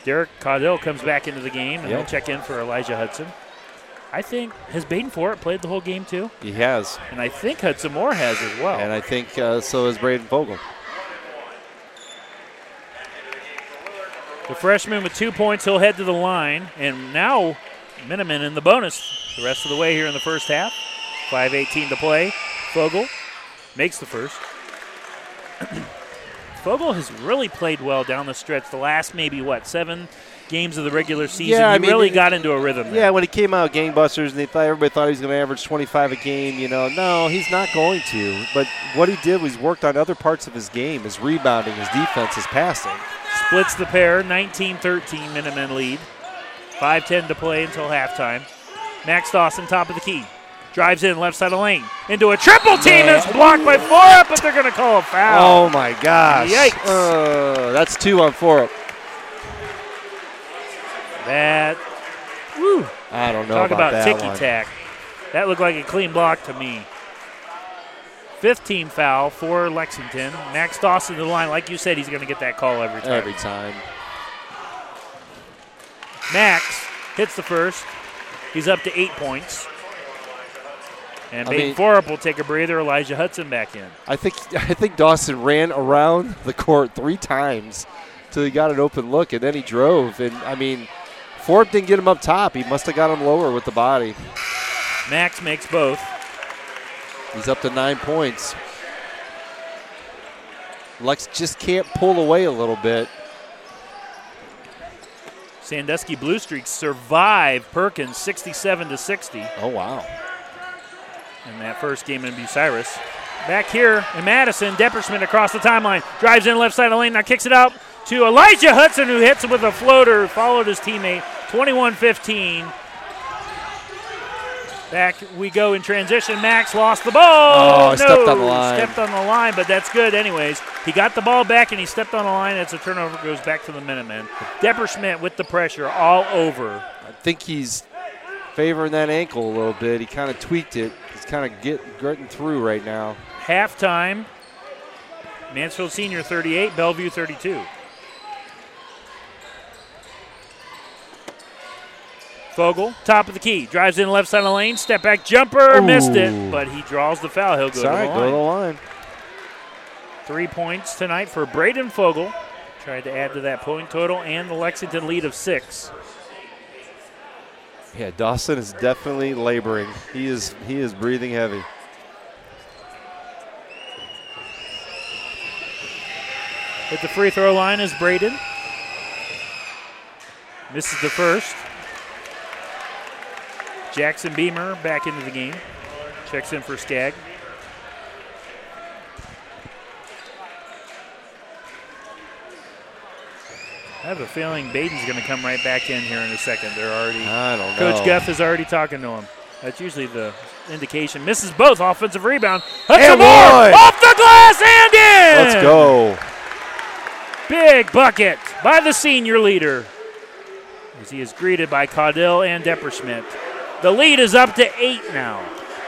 Derek Caudill comes back into the game, and Yep. he'll check in for Elijah Hudson. I think has Baden Fort played the whole game too, He has, and I think Hudson Moore has as well. and I think uh, so is Braden Fogel. the freshman with two points, he'll head to the line, and now Minutemen in the bonus the rest of the way here in the first half. 5:18 to play. Fogel makes the first. Fogel has really played well down the stretch. The last maybe what seven games of the regular season, Yeah, I he mean, really it- got into a rhythm. there. Yeah, when he came out gangbusters, and they thought everybody thought he was going to average 25 a game. You know, no, he's not going to. But what he did was worked on other parts of his game: his rebounding, his defense, his passing. Splits the pair, 19-13 Minutemen lead. 5-10 to play until halftime. Max Dawson, top of the key. Drives in, left side of lane. Into a triple team that's blocked by Forup, but they're going to call a foul. Oh my gosh! Yikes. Uh, that's two on four. That, woo, I don't know talk about, about ticky tack. That looked like a clean block to me. 15 foul for Lexington. Max Dawson to the line. Like you said, he's going to get that call every time. Every time. Max hits the first. He's up to eight points. And I Baden Forup will take a breather. Elijah Hudson back in. I think I think Dawson ran around the court three times till he got an open look, and then he drove. And I mean, Forbes didn't get him up top. He must have got him lower with the body. Max makes both. He's up to nine points. Lex just can't pull away a little bit. Sandusky Blue Streaks survive Perkins 67 to 60 Oh wow! in that first game in Bucyrus. Back here in Madison, Depperschmidt across the timeline, drives in left side of the lane, now kicks it out to Elijah Hudson, who hits it with a floater, followed his teammate, 21-15. Back we go in transition. Max lost the ball. Oh, no, stepped on the line. Stepped on the line, but that's good anyways. He got the ball back and he stepped on the line. It's a turnover. Goes back to the Minutemen. Depperschmidt with the pressure all over. I think he's favoring that ankle a little bit. He kind of tweaked it. He's kind of get getting through right now. Halftime. Mansfield Senior 38, Bellevue 32. Fogel, top of the key, drives in left side of the lane, step back jumper, missed it, but he draws the foul. He'll go Sorry, to the go to line. the line. Three points tonight for Braden Fogel. Tried to add to that point total and the Lexington lead of six. Yeah, Dawson is definitely laboring. He is he is breathing heavy. At the free throw line is Braden. Misses the first. Jackson Beamer back into the game. Checks in for Skagg. I have a feeling Baden's going to come right back in here in a second. They're already. I don't Coach know. Guff is already talking to him. That's usually the indication. Misses both. Offensive rebound. And Moore off the glass and in. Let's go. Big bucket by the senior leader as he is greeted by Caudill and Depperschmidt. The lead is up to eight now.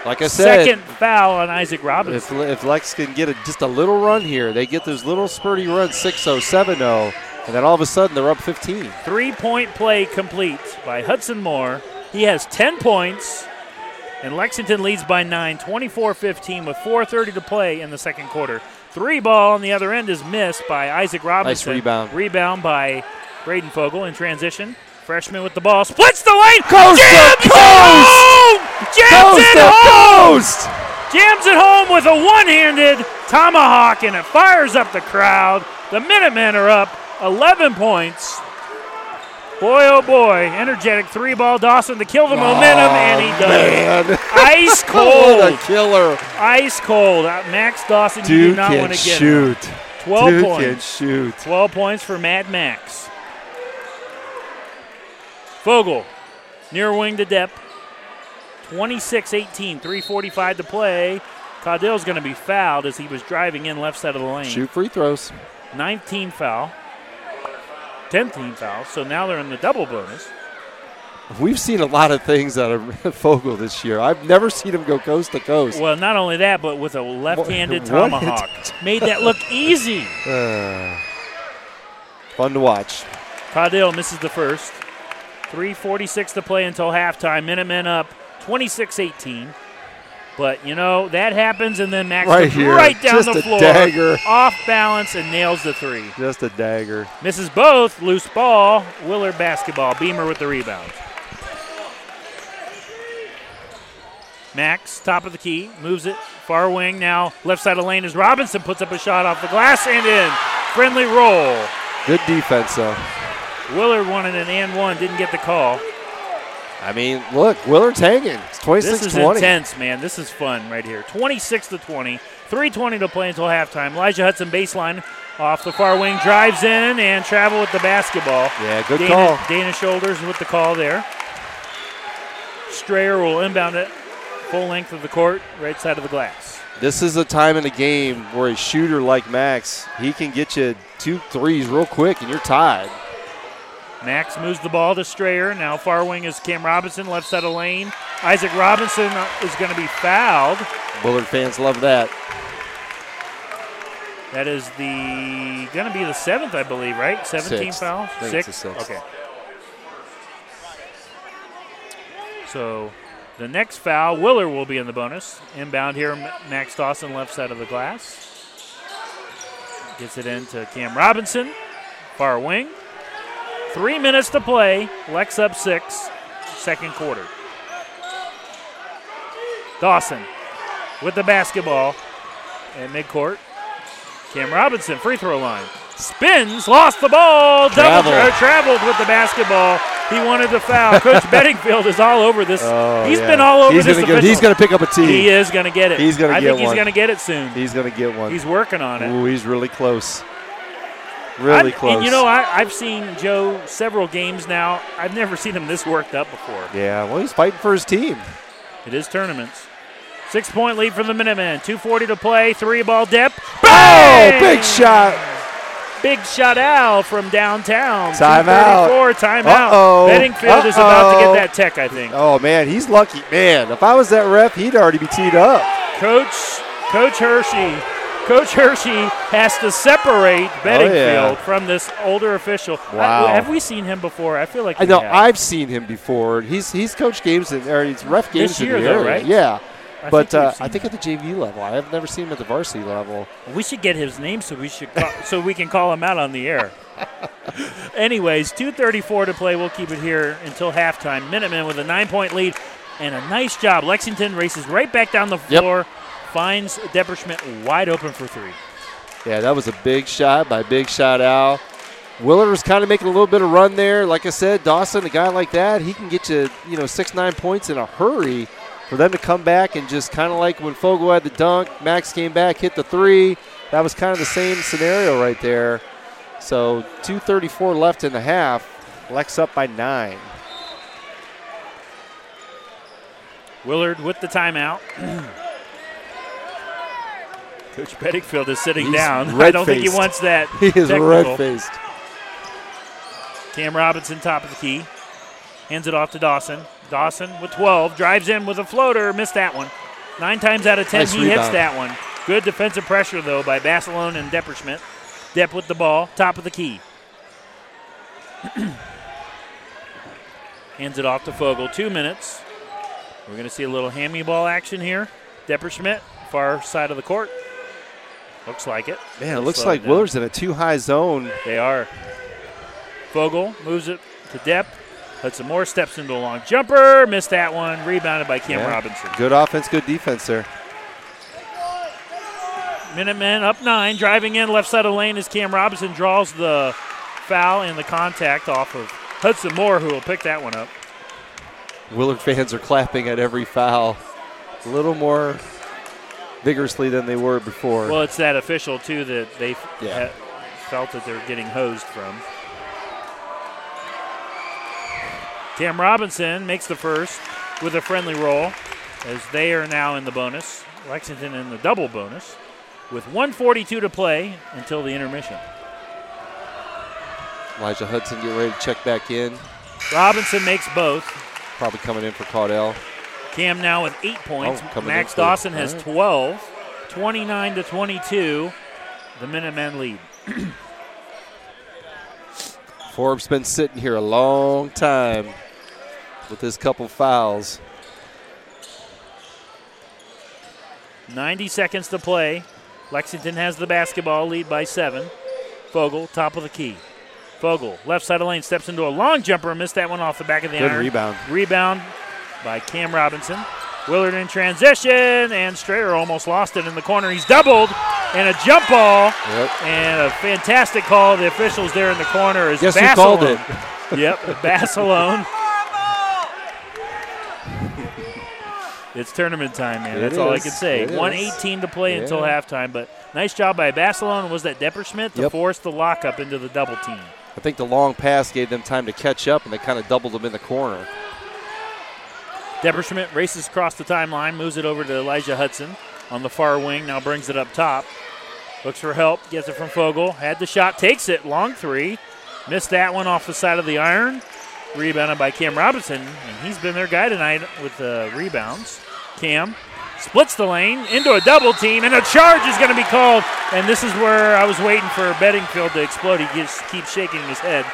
Like I said, Second foul on Isaac Robinson. if, if Lex can get a, just a little run here, they get those little spurty runs 6 0, 7 0, and then all of a sudden they're up 15. Three point play complete by Hudson Moore. He has 10 points, and Lexington leads by 9, 24 15, with 4.30 to play in the second quarter. Three ball on the other end is missed by Isaac Robinson. Nice rebound. Rebound by Braden Fogel in transition. Freshman with the ball. Splits the lane. Coast to Jams it coast! home! Jams Coast it home! coast! Jams it home with a one-handed tomahawk, and it fires up the crowd. The Minutemen are up 11 points. Boy, oh boy, energetic three-ball Dawson to kill the momentum, and he does. Man. Ice what cold, a killer. ice cold. Uh, Max Dawson, you do not want to get shoot. him. 12 Dude points. can shoot. 12 points for Mad Max. Fogel, near wing to Depp. 26 18, 345 to play. Caudill's going to be fouled as he was driving in left side of the lane. Shoot free throws. 19 foul. 10 team foul. So now they're in the double bonus. We've seen a lot of things out of Fogel this year. I've never seen him go coast to coast. Well, not only that, but with a left-handed tomahawk. Made that look easy. Uh, fun to watch. Caudill misses the first. 3.46 to play until halftime. Minutemen up 26 18. But, you know, that happens, and then Max Right here. right down Just the a floor. dagger. Off balance and nails the three. Just a dagger. Misses both. Loose ball. Willard basketball. Beamer with the rebound. Max, top of the key, moves it. Far wing now. Left side of lane is Robinson. Puts up a shot off the glass and in. Friendly roll. Good defense, though. Willard wanted an and one. Didn't get the call. I mean, look, Willard's hanging. It's 26 This is 20. intense, man. This is fun right here. 26 to 20. 320 to play until halftime. Elijah Hudson baseline off the far wing drives in and travel with the basketball. Yeah, good Dana, call. Dana Shoulders with the call there. Strayer will inbound it full length of the court, right side of the glass. This is a time in the game where a shooter like Max, he can get you two threes real quick and you're tied. Max moves the ball to Strayer. Now far wing is Cam Robinson, left side of lane. Isaac Robinson is going to be fouled. Willard fans love that. That is the going to be the seventh, I believe, right? 17 foul. I think it's the sixth. Okay. So the next foul, Willard will be in the bonus. Inbound here, Max Dawson, left side of the glass. Gets it into Cam Robinson, far wing. Three minutes to play. Lex up six, second quarter. Dawson with the basketball at midcourt. Cam Robinson, free throw line. Spins, lost the ball, double Travel. tra- traveled with the basketball. He wanted the foul. Coach Bedingfield is all over this. Oh, He's yeah. been all over he's this. Gonna he's going to pick up a tee. He is going to get it. He's gonna get one. I think he's going to get it soon. He's going to get one. He's working on it. Ooh, he's really close. Really I've- close. And you know, I, I've seen Joe several games now. I've never seen him this worked up before. yeah, well, he's fighting for his team. It is tournaments. Six point lead for the Minutemen. 2.40 to play. Three ball dip. Oh, Bang! big shot. Big shot out from downtown. Timeout. 2:34, timeout. Uh-oh. Bedingfield is about to get that tech, I think. Oh, man, he's lucky. Man, if I was that ref, he'd already be teed up. Coach Coach Hershey. Coach Hershey has to separate Bedingfield Oh, yeah. from this older official. I- Wow. have we seen him before? I feel like I know have. I've seen him before. He's he's coached games in, or he's ref games This in the though, area. right? Yeah, I but think uh, I think at the JV level, I have never seen him at the varsity level. We should get his name so we should call, so we can call him out on the air. Anyways, 2:34 to play. We'll keep it here until halftime. Minutemen with a nine-point lead and a nice job. Lexington races right back down the Yep. Finds Depperschmidt wide open for three. Yeah, that was a big shot by Big Shot Al. Willard was kind of making a little bit of run there. Like I said, Dawson, a guy like that, he can get you, you know, six, nine points in a hurry. For them to come back and just kind of like when Fogel had the dunk, Max came back, hit the three. That was kind of the same scenario right there. So 2:34 left in the half. Lex up by nine. Willard with the timeout. Coach Bedingfield is sitting He's down. I don't think he wants that. He is red faced. Cam Robinson, top of the key. Hands it off to Dawson. Dawson with 12. Drives in with a floater. Missed that one. Nine times out of ten, Nice he hits that one. Good defensive pressure, though, by Basilone and Depperschmidt. Depp with the ball, top of the key. Hands it off to Fogel. Two minutes. We're going to see a little hammy ball action here. Depperschmidt, far side of the court. Looks like it. Man, it looks like down. Willard's in a too high zone. They are. Fogel moves it to Depp. Hudson Moore steps into a long jumper. Missed that one. Rebounded by Cam Yeah. Robinson. Good offense, good defense there. Minutemen up nine. Driving in left side of the lane as Cam Robinson draws the foul and the contact off of Hudson Moore, who will pick that one up. Willard fans are clapping at every foul a little more vigorously than they were before. Well, it's that official, too, that they Yeah. felt that they're getting hosed from. Cam Robinson makes the first with a friendly roll as they are now in the bonus. Lexington in the double bonus with 142 to play until the intermission. Elijah Hudson getting ready to check back in. Robinson makes both. Probably coming in for Caudill. Cam now with eight points. Oh, Max Dawson has right. 12. 29 to 22. The Minutemen lead. Forbes been sitting here a long time with his couple fouls. 90 seconds to play. Lexington has the basketball, lead by seven. Fogel, top of the key. Fogel, left side of the lane, steps into a long jumper, and missed that one off the back of the Good iron. rebound. Rebound by Cam Robinson. Willard in transition, and Strayer almost lost it in the corner. He's doubled, and a jump ball, Yep. and a fantastic call. The officials there in the corner is Guess who called it? Basilone. Yep, Basilone. It's tournament time, man. It That's all I can say. It is. 118 to play until Yeah. halftime, but nice job by Basilone. Was that Depperschmidt to Yep. force the lockup into the double team? I think the long pass gave them time to catch up, and they kind of doubled them in the corner. Depperschmidt races across the timeline, moves it over to Elijah Hudson on the far wing, now brings it up top. Looks for help, gets it from Fogel. Had the shot, takes it, long three. Missed that one off the side of the iron. Rebounded by Cam Robinson, and he's been their guy tonight with the rebounds. Cam splits the lane into a double team, and a charge is going to be called. And this is where I was waiting for Bedingfield to explode. He just keeps shaking his head.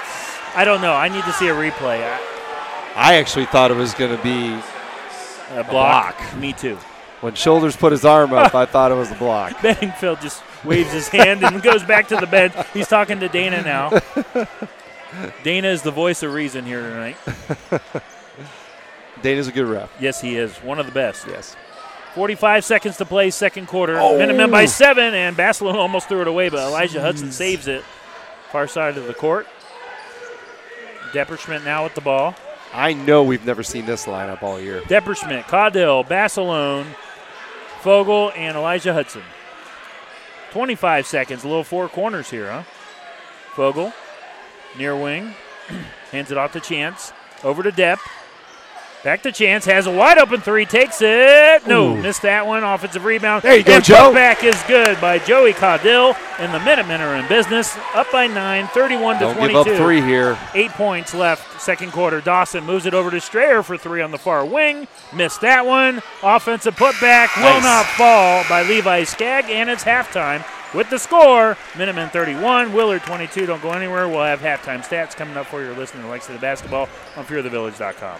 I don't know. I need to see a replay. I actually thought it was going to be A block. Me too. when Shoulders put his arm up. I thought it was a block. Bedingfield just waves his hand and goes back to the bench. He's talking to Dana now. Dana is the voice of reason here tonight. Dana's a good ref. Yes, he is. One of the best. Yes. 45 seconds to play, second quarter. Oh. Minutemen by seven, and Basilone almost threw it away, but Elijah Hudson saves it. Far side of the court. Depperschmidt now with the ball. I know we've never seen this lineup all year. Depperschmidt, Caudill, Basilone, Fogel, and Elijah Hudson. 25 seconds, a little four corners here, huh? Fogel, near wing, hands it off to Chance. Over to Depp. Back to Chance, has a wide open three, takes it. No, Ooh. missed that one. Offensive rebound. There you go, and Joe. Back is good by Joey Caudill, and the Minutemen are in business. Up by nine, 31 to Don't 22. give up three here. Eight points left, second quarter. Dawson moves it over to Strayer for three on the far wing. Missed that one. Offensive putback will not fall by Levi Skagg, and it's halftime. With the score, Minutemen 31, Willard 22. Don't go anywhere. We'll have halftime stats coming up for your listening to Lexington Basketball on fearthevillage.com.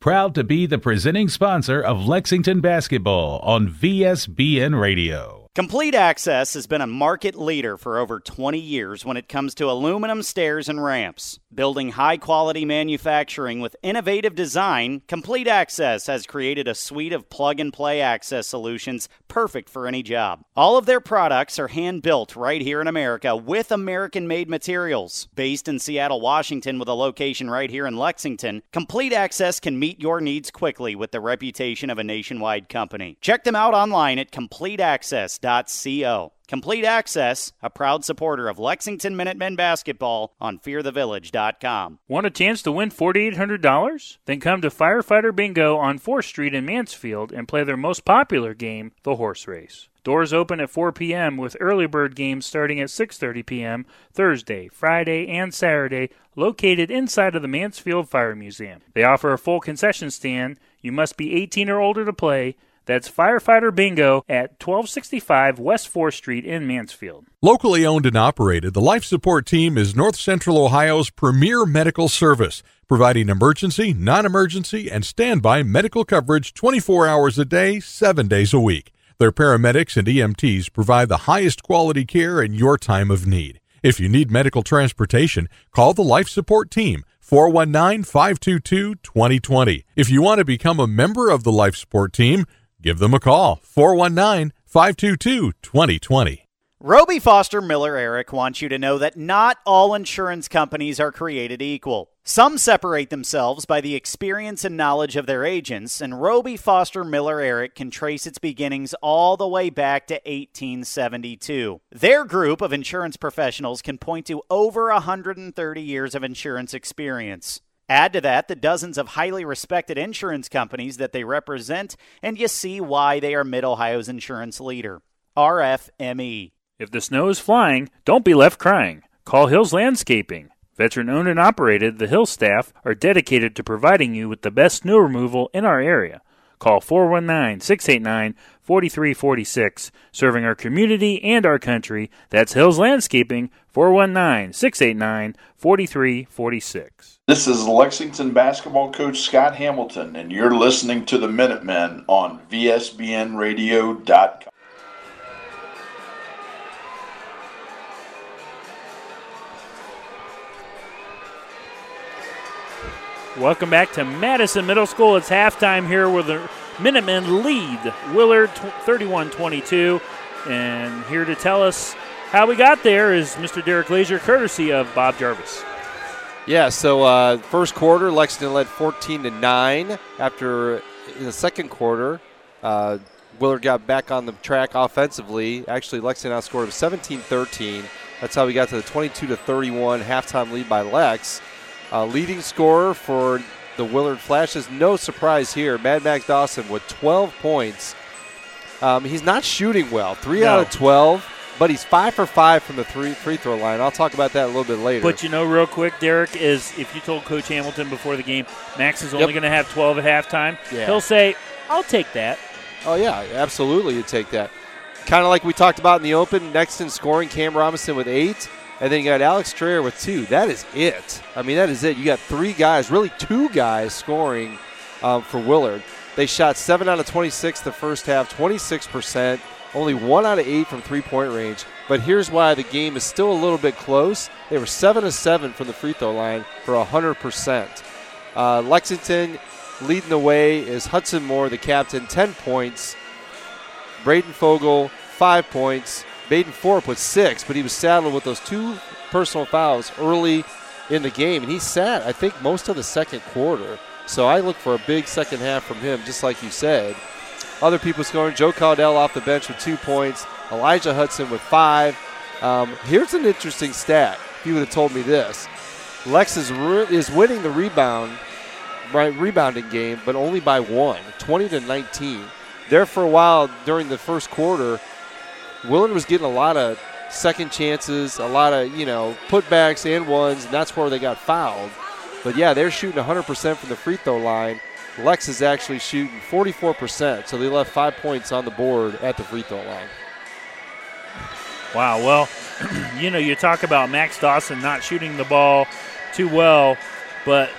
Proud to be the presenting sponsor of Lexington basketball on VSBN Radio. Complete Access has been a market leader for over 20 years when it comes to aluminum stairs and ramps. Building high quality manufacturing with innovative design, Complete Access has created a suite of plug and play access solutions perfect for any job. All of their products are hand built right here in America with American made materials. Based in Seattle, Washington, with a location right here in Lexington, Complete Access can meet your needs quickly with the reputation of a nationwide company. Check them out online at fearthevillage.co. Complete Access, a proud supporter of Lexington Minutemen basketball on fearthevillage.com. Want a chance to win $4,800? Then come to Firefighter Bingo on 4th Street in Mansfield and play their most popular game, the horse race. Doors open at 4 p.m. with early bird games starting at 6:30 p.m. Thursday, Friday, and Saturday, located inside of the Mansfield Fire Museum. They offer a full concession stand. You must be 18 or older to play that's Firefighter Bingo at 1265 West 4th Street in Mansfield. Locally owned and operated, the Life Support Team is North Central Ohio's premier medical service, providing emergency, non emergency, and standby medical coverage 24 hours a day, 7 days a week. Their paramedics and EMTs provide the highest quality care in your time of need. If you need medical transportation, call the Life Support Team 419 522 2020. If you want to become a member of the Life Support Team, Give them a call, 419 522 2020. Roby Foster Miller Eric wants you to know that not all insurance companies are created equal. Some separate themselves by the experience and knowledge of their agents, and Roby Foster Miller Eric can trace its beginnings all the way back to 1872. Their group of insurance professionals can point to over 130 years of insurance experience. Add to that the dozens of highly respected insurance companies that they represent, and you see why they are Mid Ohio's insurance leader. RFME. If the snow is flying, don't be left crying. Call Hills Landscaping. Veteran owned and operated, the Hills staff are dedicated to providing you with the best snow removal in our area. Call 419 689 4346, serving our community and our country. That's Hills Landscaping, 419 689 4346. This is Lexington basketball coach Scott Hamilton, and you're listening to the Minutemen on VSBNradio.com. Welcome back to Madison Middle School. It's halftime here where the Minutemen lead Willard 31 22. And here to tell us how we got there is Mr. Derek Laser, courtesy of Bob Jarvis. Yeah, so uh, first quarter, Lexington led 14 to 9. After in the second quarter, uh, Willard got back on the track offensively. Actually, Lexington outscored 17 13. That's how we got to the 22 to 31 halftime lead by Lex. Uh, leading scorer for the Willard Flashes, no surprise here. Mad Max Dawson with 12 points. Um, he's not shooting well, three No. out of 12, but he's five for five from the three free throw line. I'll talk about that a little bit later. But you know, real quick, Derek, is if you told Coach Hamilton before the game, Max is only Yep. going to have 12 at halftime, Yeah. he'll say, I'll take that. Oh yeah, absolutely. You take that. Kind of like we talked about in the open. Next in scoring, Cam Robinson with eight, and then you got Alex Strayer with two. That is it. I mean, that is it. You got three guys, really two guys scoring um, for Willard. They shot seven out of 26 the first half, 26 percent. Only one out of eight from three-point range. But here's why the game is still a little bit close. They were seven to seven from the free throw line for 100 percent. Uh, Lexington leading the way is Hudson Moore, the captain, 10 points. Braden Fogel, five points. Baden Forup with six, but he was saddled with those two personal fouls early in the game, and he sat, I think, most of the second quarter. So I look for a big second half from him, just like you said. Other people scoring: Joe Caudill off the bench with two points, Elijah Hudson with five. Um, here's an interesting stat. If you would have told me this, Lex is, ru- is winning the rebound right, rebounding game, but only by one, 20 to 19. There for a while during the first quarter, Willard was getting a lot of second chances, a lot of you know putbacks and ones, and that's where they got fouled. But yeah, they're shooting 100% from the free throw line. Lex is actually shooting 44%, so they left five points on the board at the free throw line. Wow. Well, you know, you talk about Max Dawson not shooting the ball too well, but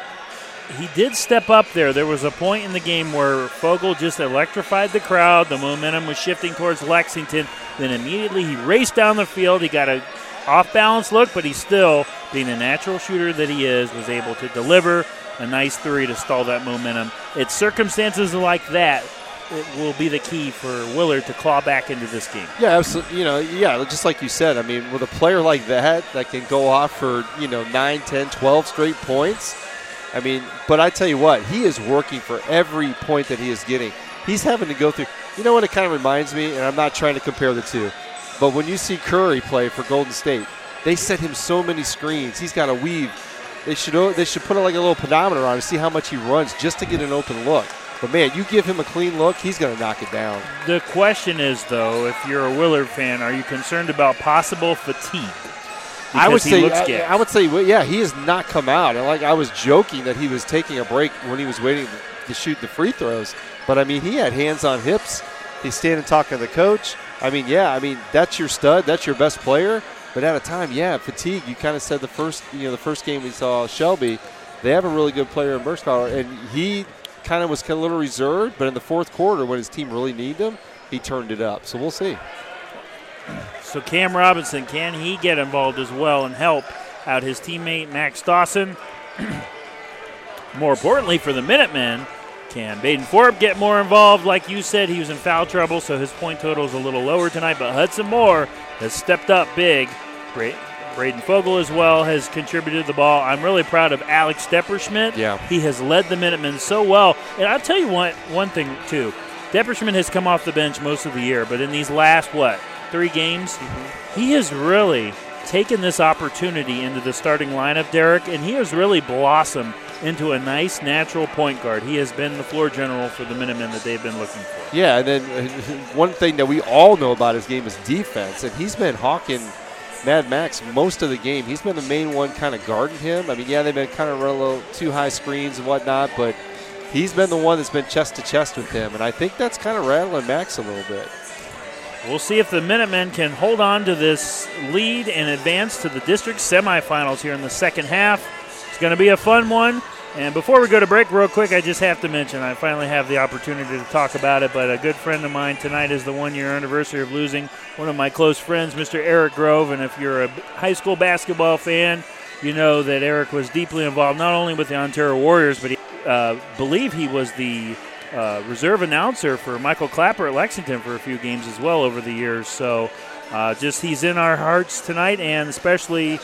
he did step up there. There was a point in the game where Fogel just electrified the crowd. The momentum was shifting towards Lexington. Then immediately he raced down the field. He got a off balance look, but he still, being the natural shooter that he is, was able to deliver a nice three to stall that momentum. It's circumstances like that it will be the key for Willard to claw back into this game. Yeah, absolutely. You know, yeah, just like you said, I mean, with a player like that that can go off for, you know, 9, 10, 12 straight points, I mean, but I tell you what, he is working for every point that he is getting. He's having to go through. You know what it kind of reminds me, and I'm not trying to compare the two, but when you see Curry play for Golden State, they set him so many screens. He's got to weave. They should they should put like a little pedometer on to see how much he runs just to get an open look. But man, you give him a clean look, he's going to knock it down. The question is, though, if you're a Willard fan, are you concerned about possible fatigue? I would say, I, I, would say, well, yeah, he has not come out. And like I was joking that he was taking a break when he was waiting to shoot the free throws. But I mean, he had hands on hips. He's standing talking to the coach. I mean, yeah, I mean that's your stud, that's your best player. But at a time, yeah, fatigue. You kind of said the first, you know, the first game we saw Shelby, they have a really good player in Burschauer, and he kind of was kind of a little reserved. But in the fourth quarter, when his team really needed him, he turned it up. So we'll see. So Cam Robinson, can he get involved as well and help out his teammate Max Dawson? more importantly for the Minutemen, can Baden Forbes get more involved? Like you said, he was in foul trouble, so his point total is a little lower tonight. But Hudson Moore has stepped up big. Great. Braden Fogel as well has contributed the ball. I'm really proud of Alex Depperschmidt. Yeah. He has led the Minutemen so well. And I'll tell you one, one thing, too. Depperschmidt has come off the bench most of the year, but in these last, what, three games, mm-hmm. he has really taken this opportunity into the starting lineup, Derek, and he has really blossomed into a nice natural point guard. He has been the floor general for the Minutemen that they've been looking for. Yeah, and then uh, one thing that we all know about his game is defense, and he's been hawking Mad Max most of the game. He's been the main one kind of guarding him. I mean, yeah, they've been kind of running a little too high screens and whatnot, but he's been the one that's been chest to chest with him, and I think that's kind of rattling Max a little bit. We'll see if the Minutemen can hold on to this lead and advance to the district semifinals here in the second half. Going to be a fun one. And before we go to break, real quick, I just have to mention I finally have the opportunity to talk about it. But a good friend of mine tonight is the one year anniversary of losing one of my close friends, Mr. Eric Grove. And if you're a high school basketball fan, you know that Eric was deeply involved not only with the Ontario Warriors, but he uh, believe he was the uh, reserve announcer for Michael Clapper at Lexington for a few games as well over the years. So uh, just he's in our hearts tonight, and especially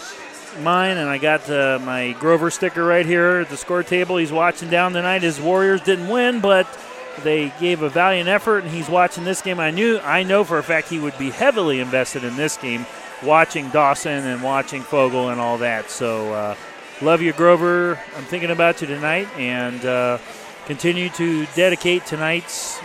mine. And I got uh, my Grover sticker right here at the score table. He's watching down tonight. His Warriors didn't win, but they gave a valiant effort, and he's watching this game. I knew, I know for a fact he would be heavily invested in this game, watching Dawson and watching Fogel and all that. So. Uh, love you, Grover. I'm thinking about you tonight, and uh, continue to dedicate tonight's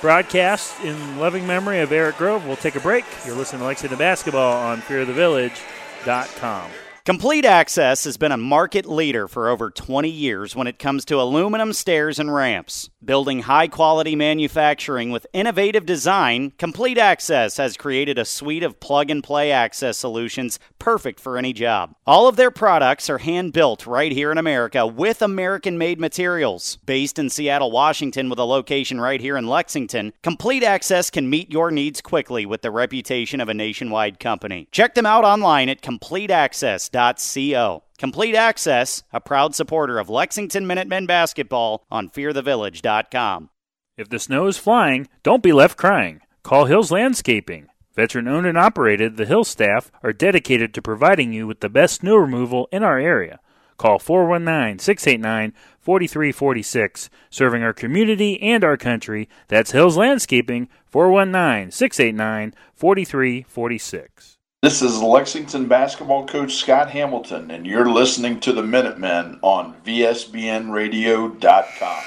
broadcast in loving memory of Eric Grove. We'll take a break. You're listening to Lexington Basketball on fearofthevillage.com. Complete Access has been a market leader for over 20 years when it comes to aluminum stairs and ramps. Building high quality manufacturing with innovative design, Complete Access has created a suite of plug and play access solutions perfect for any job. All of their products are hand built right here in America with American made materials. Based in Seattle, Washington, with a location right here in Lexington, Complete Access can meet your needs quickly with the reputation of a nationwide company. Check them out online at CompleteAccess.com fearthevillage.co. Complete Access, a proud supporter of Lexington Minutemen basketball on fearthevillage.com. If the snow is flying, don't be left crying. Call Hills Landscaping. Veteran owned and operated, the Hills staff are dedicated to providing you with the best snow removal in our area. Call 419 689 4346, serving our community and our country. That's Hills Landscaping, 419 689 4346. This is Lexington basketball coach Scott Hamilton, and you're listening to the Minutemen on VSBNradio.com.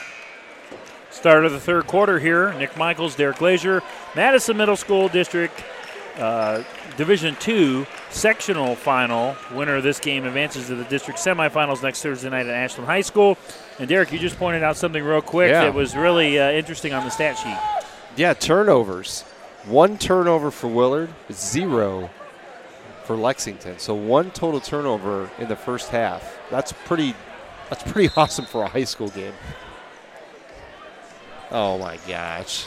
Start of the third quarter here. Nick Michaels, Derek Glazier, Madison Middle School District uh, Division Two sectional final. Winner of this game advances to the district semifinals next Thursday night at Ashland High School. And Derek, you just pointed out something real quick Yeah. that was really uh, interesting on the stat sheet. Yeah, turnovers. One turnover for Willard, zero for Lexington. So one total turnover in the first half. That's pretty. That's pretty awesome for a high school game. Oh my gosh!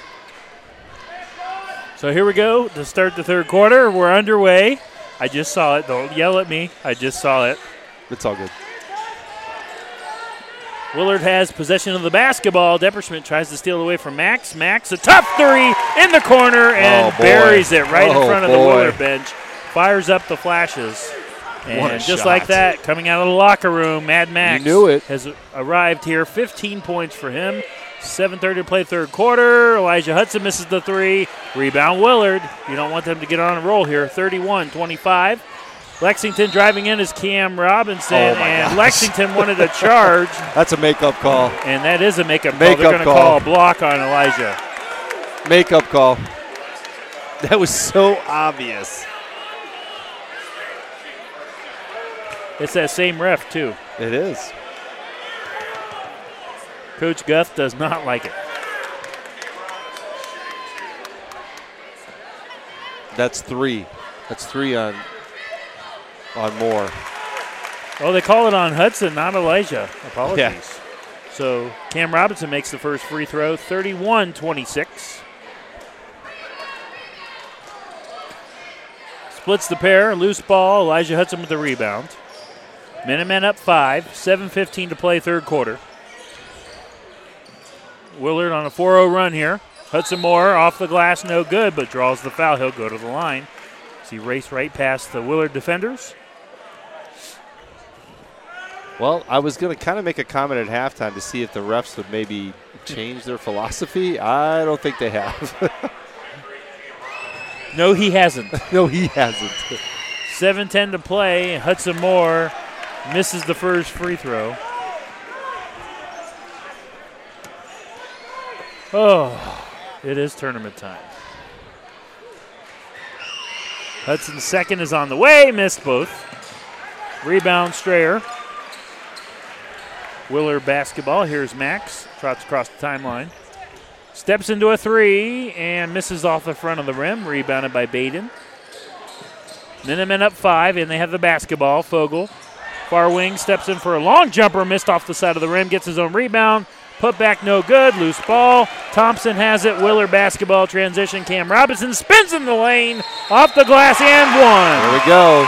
So here we go to start the third quarter. We're underway. I just saw it. Don't yell at me. I just saw it. It's all good. Willard has possession of the basketball. Depperschmidt tries to steal it away from Max. Max, a tough three in the corner and Oh, buries it right in Oh, front of the. Willard bench. Fires up the flashes. And just shot. like that, coming out of the locker room, Mad Max You knew it. has arrived here. 15 points for him. 7.30 to play third quarter. Elijah Hudson misses the three. Rebound Willard. You don't want them to get on a roll here. 31 25. Lexington driving in is Cam Robinson, Oh, and gosh. Lexington wanted a charge. That's a makeup call. And that is a makeup call. They're going to call. call a block on Elijah. Makeup call. That was so obvious. It's that same ref, too. It is. Coach Guth does not like it. That's three. That's three on on more. Oh, they call it on Hudson, not Elijah. Apologies. Yeah. So Cam Robinson makes the first free throw, 31 26. Splits the pair, loose ball. Elijah Hudson with the rebound. Minutemen up five, 7.15 to play third quarter. Willard on a 4 0 run here. Hudson Moore off the glass, no good, but draws the foul. He'll go to the line. As he race right past the Willard defenders. Well, I was going to kind of make a comment at halftime to see if the refs would maybe change their philosophy. I don't think they have. No, he hasn't. no, he hasn't. 7-10 to play. Hudson Moore misses the first free throw. Oh, it is tournament time. Hudson's second is on the way. Missed both. Rebound Strayer. Willard basketball. Here's Max. Trots across the timeline. Steps into a three and misses off the front of the rim. Rebounded by Baden. Minutemen up five, and they have the basketball. Fogel, far wing, steps in for a long jumper, missed off the side of the rim, gets his own rebound. Put back no good, loose ball. Thompson has it. Willard basketball transition. Cam Robinson spins in the lane, off the glass, and one. There we go.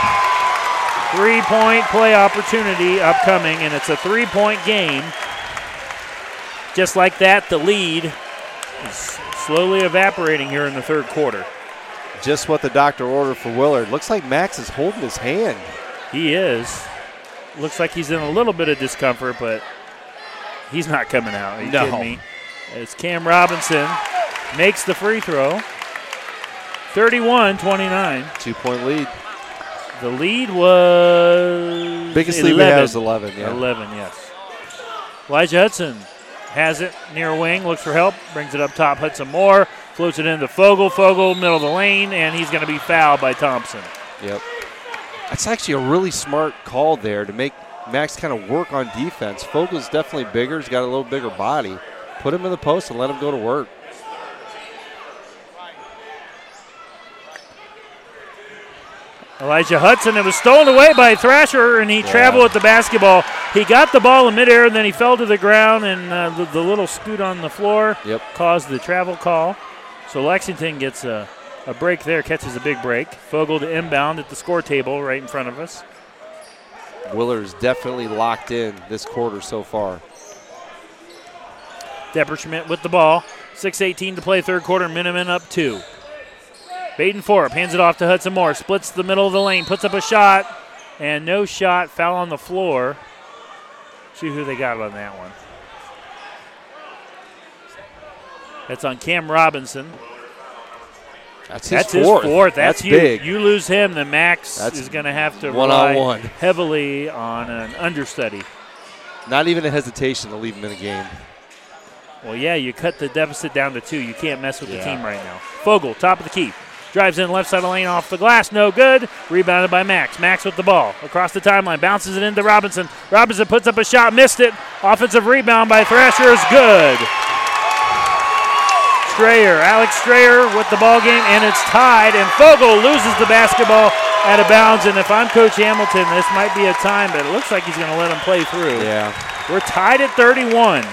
Three point play opportunity upcoming, and it's a three point game. Just like that, the lead is slowly evaporating here in the third quarter. Just what the doctor ordered for Willard. Looks like Max is holding his hand. He is. Looks like he's in a little bit of discomfort, but he's not coming out. Are you No. kidding me? As Cam Robinson makes the free throw. 31 29. Two point lead. The lead was. Biggest 11. lead we had was 11. Yeah. 11, yes. Elijah Hudson has it near wing, looks for help, brings it up top. Hudson Moore floats it into Fogel. Fogel, middle of the lane, and he's going to be fouled by Thompson. Yep. That's actually a really smart call there to make Max kind of work on defense. Fogel's definitely bigger. He's got a little bigger body. Put him in the post and let him go to work. Elijah Hudson, it was stolen away by Thrasher, and he traveled with the basketball. He got the ball in midair, and then he fell to the ground, and uh, the, the little scoot on the floor Yep. caused the travel call. So Lexington gets a, a break there, catches a big break. Fogel to inbound at the score table right in front of us. Willard's definitely locked in this quarter so far. Depperschmidt with the ball. 6.18 to play third quarter. Minutemen up two. Baden Forup hands it off to Hudson Moore. Splits the middle of the lane. Puts up a shot. And no shot. Foul on the floor. See who they got on that one. That's on Cam Robinson. That's his That's fourth. his fourth. That's, That's you. big. You lose him, then Max That's is going to have to one-on-one. rely heavily on an understudy. Not even a hesitation to leave him in the game. Well, yeah, you cut the deficit down to two. You can't mess with the team right now. Fogel, top of the key. Drives in left side of the lane off the glass. No good. Rebounded by Max. Max with the ball. Across the timeline. Bounces it into Robinson. Robinson puts up a shot. Missed it. Offensive rebound by Thrasher is good. Strayer. Alex Strayer with the ball game, and it's tied. And Fogel loses the basketball out of bounds. And if I'm Coach Hamilton, this might be a time, but it looks like he's going to let him play through. Yeah. We're tied at 31.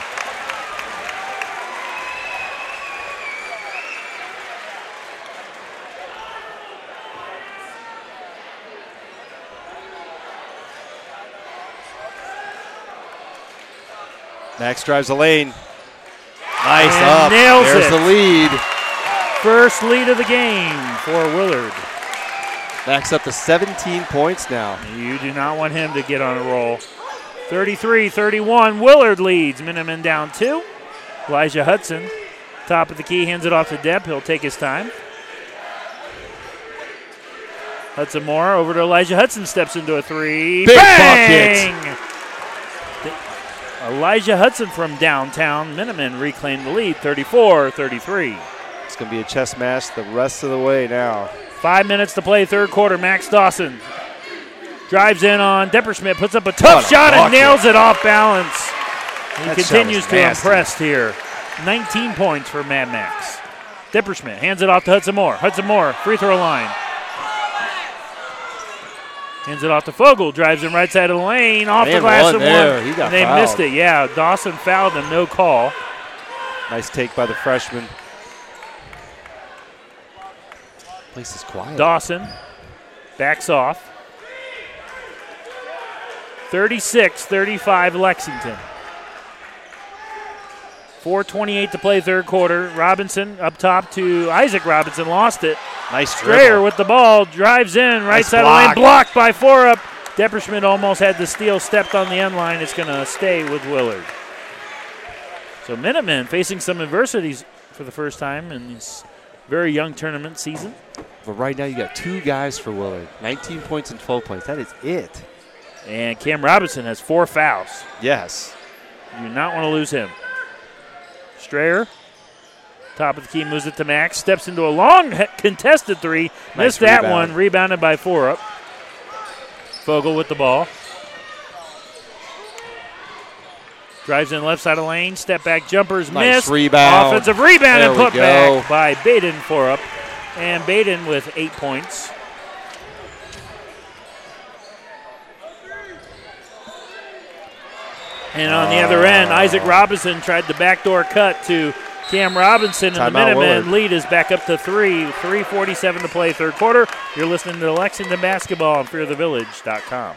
Max drives the lane. Nice And up. nails There's it. the lead. First lead of the game for Willard. Max up to 17 points now. You do not want him to get on a roll. 33 31. Willard leads. Minutemen down two. Elijah Hudson, top of the key, hands it off to Depp. He'll take his time. Hudson Moore over to Elijah Hudson, steps into a three. Big Bang! Elijah Hudson from downtown. Minutemen reclaimed the lead 34 33. It's going to be a chess match the rest of the way now. Five minutes to play, third quarter. Max Dawson drives in on Depperschmidt, puts up a tough What a shot and nails it off balance. He That continues to impress here. 19 points for Mad Max. Depperschmidt hands it off to Hudson Moore. Hudson Moore, free throw line. Hands it off to Fogel, drives him right side of the lane, off the glass one and there. one. He got and they fouled. missed it. Yeah, Dawson fouled him, no call. Nice take by the freshman. Place is quiet. Dawson backs off. 36 35 Lexington. 4.28 to play, third quarter. Robinson up top to Isaac Robinson, lost it. nice Strayer with the ball, drives in, right Nice side of the lane, blocked by Forup. Depperschmidt almost had the steal, stepped on the end line. It's going to stay with Willard. So Minutemen facing some adversities for the first time in this very young tournament season. But right now you got two guys for Willard. 19 points and 12 points. That is it. And Cam Robinson has four fouls. Yes. You do not want to lose him. Strayer, top of the key, moves it to Max. Steps into a long contested three. Nice Missed that rebound. one. Rebounded by Forup. Fogel with the ball. Drives in left side of lane. Step back jumpers Nice missed. rebound. Offensive rebound There and put back by Baden Forup. And Baden with eight points. And on the other end, Isaac Robinson tried the backdoor cut to Cam Robinson, and the Minutemen lead is back up to three. 3.47 to play, third quarter. You're listening to Lexington Basketball on FearTheVillage.com.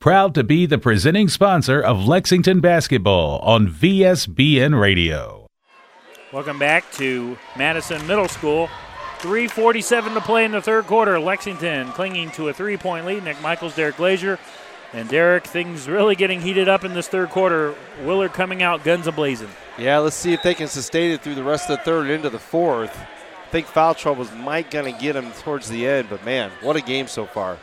Proud to be the presenting sponsor of Lexington Basketball on VSBN Radio. Welcome back to Madison Middle School. 3.47 to play in the third quarter. Lexington clinging to a three point lead. Nick Michaels, Derek Glazier. And Derek, things really getting heated up in this third quarter. Willard coming out guns a blazing. Yeah, let's see if they can sustain it through the rest of the third and into the fourth. I think foul troubles might gonna get him towards the end, but man, what a game so far.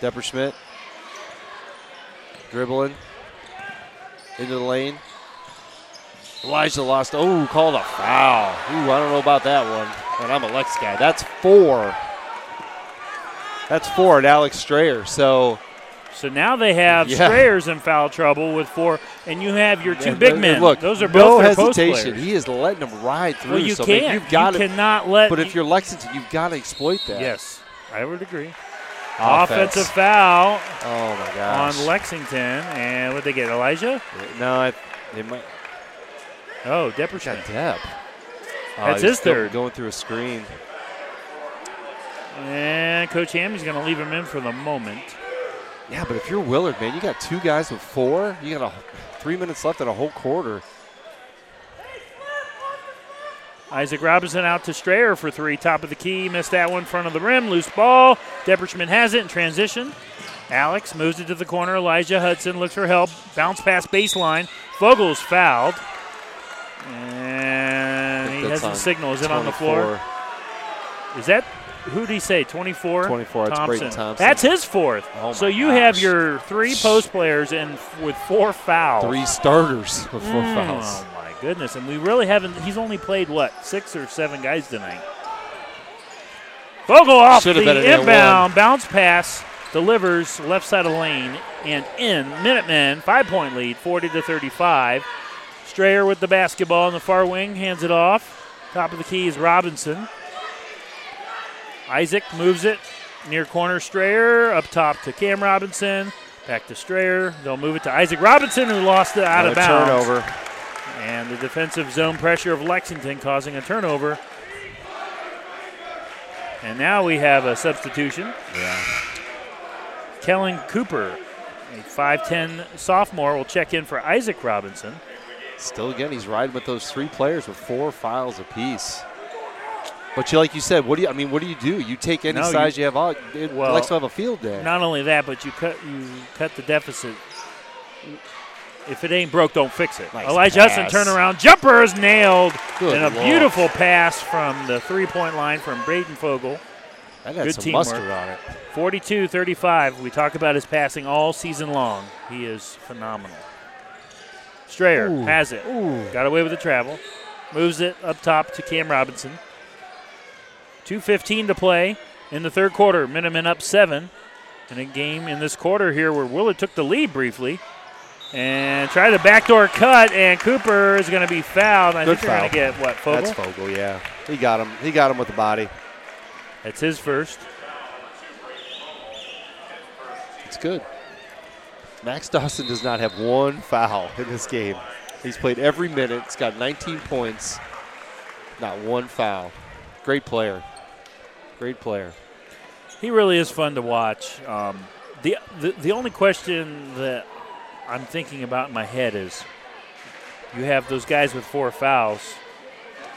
Depperschmidt dribbling into the lane. Elijah lost. Oh, called a foul. Ooh, I don't know about that one. And I'm a Lex guy. That's four. That's four at Alex Strayer. So So now they have Yeah. Strayers in foul trouble with four, and you have your two big men. Look, Those are no both post hesitation. He is letting them ride through. well, you so can't. You've got you to. cannot let. But if you're Lexington, you've got to exploit that. yes, I would agree. Offense. Offensive foul Oh my gosh. on Lexington, and what they get? Elijah. no, I, they might. Oh, Depperson. Depp. Oh, That's his third. Going through a screen. And Coach Hammy's going to leave him in for the moment. Yeah, but if you're Willard, man, you got two guys with four. You got a, three minutes left in a whole quarter. Isaac Robinson out to Strayer for three. Top of the key. Missed that one. Front of the rim. Loose ball. Depperschmidt has it in transition. Alex moves it to the corner. Elijah Hudson looks for help. Bounce pass baseline. Fogel's fouled. And he has a signal. Is it on the floor? Is that who did he say? 24? 24, that's Thompson. Thompson. That's his fourth. Oh so you have your three post players and with four fouls. Three starters with four Mm, fouls. Oh my goodness! And we really haven't. He's only played what six or seven guys tonight. Fogel off Should've the been an and inbound bounce pass delivers left side of lane and in. Minutemen five point lead, 40 to 35. Strayer with the basketball in the far wing hands it off. Top of the key is Robinson. Isaac moves it near corner Strayer up top to Cam Robinson. Back to Strayer. They'll move it to Isaac Robinson, who lost it out of Another bounds. turnover. And the defensive zone pressure of Lexington causing a turnover. And now we have a substitution. Yeah. Kellen Cooper, a 5'10 sophomore, will check in for Isaac Robinson. Still, again, he's riding with those three players with four fouls apiece. But you, like you said, what do you? I mean, what do you do? You take any No, you- size you, have. All, it, Well, Lex will have a field day. Not only that, but you cut you cut the deficit. If it ain't broke, don't fix it. Nice Elijah Hudson pass. turnaround jumper is nailed, Good and a Lord. beautiful pass from the three-point line from Braden Fogel. that had good some teamwork. mustard on it. 42 35. We talk about his passing all season long. He is phenomenal. Strayer Ooh. has it. Got away with the travel. Moves it up top to Cam Robinson. 2.15 to play in the third quarter. Minutemen up seven. In a game in this quarter here where Willard took the lead briefly. And try the backdoor cut, and Cooper is going to be fouled. I Good think they're going to foul. get what, Fogel? That's Fogel, yeah. He got him. He got him with the body. That's his first. It's good. Max Dawson does not have one foul in this game. He's played every minute. He's got 19 points. Not one foul. Great player. Great player. He really is fun to watch. Um, the, the the only question that I'm thinking about in my head is, you have those guys with four fouls.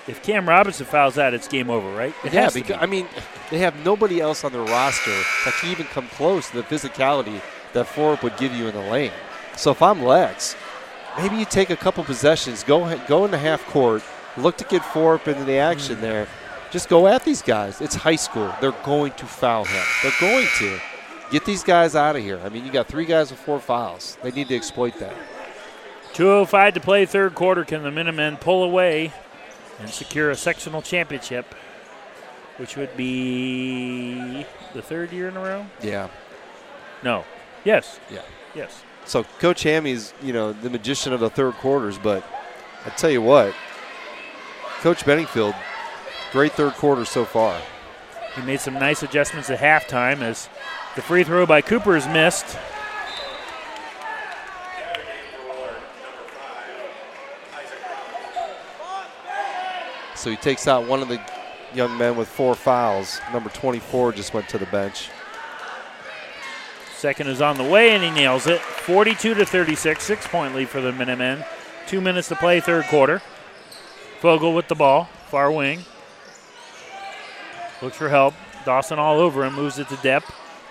If Cam Robinson fouls out, it's game over, right? It yeah, because be. I mean, they have nobody else on their roster that can even come close to the physicality that Forup would give you in the lane. So if I'm Lex, maybe you take a couple possessions, go go into half court, look to get Forup into the action hmm. there. Just go at these guys. It's high school. They're going to foul him. They're going to. Get these guys out of here. I mean, you got three guys with four fouls. They need to exploit that. 2:05 to play, third quarter. Can the Minutemen pull away and secure a sectional championship, which would be the third year in a row? Yeah. No. Yes. Yeah. Yes. So Coach Hammy's, you know, the magician of the third quarters, but I tell you what, Coach Benningfield, great third quarter so far. He made some nice adjustments at halftime as the free throw by Cooper is missed. So he takes out one of the young men with four fouls. Number 24 just went to the bench. Second is on the way, and he nails it. 42 to 36, six point lead for the Minutemen. Two minutes to play, third quarter. Fogel with the ball, far wing. Looks for help. Dawson all over him, moves it to Depp.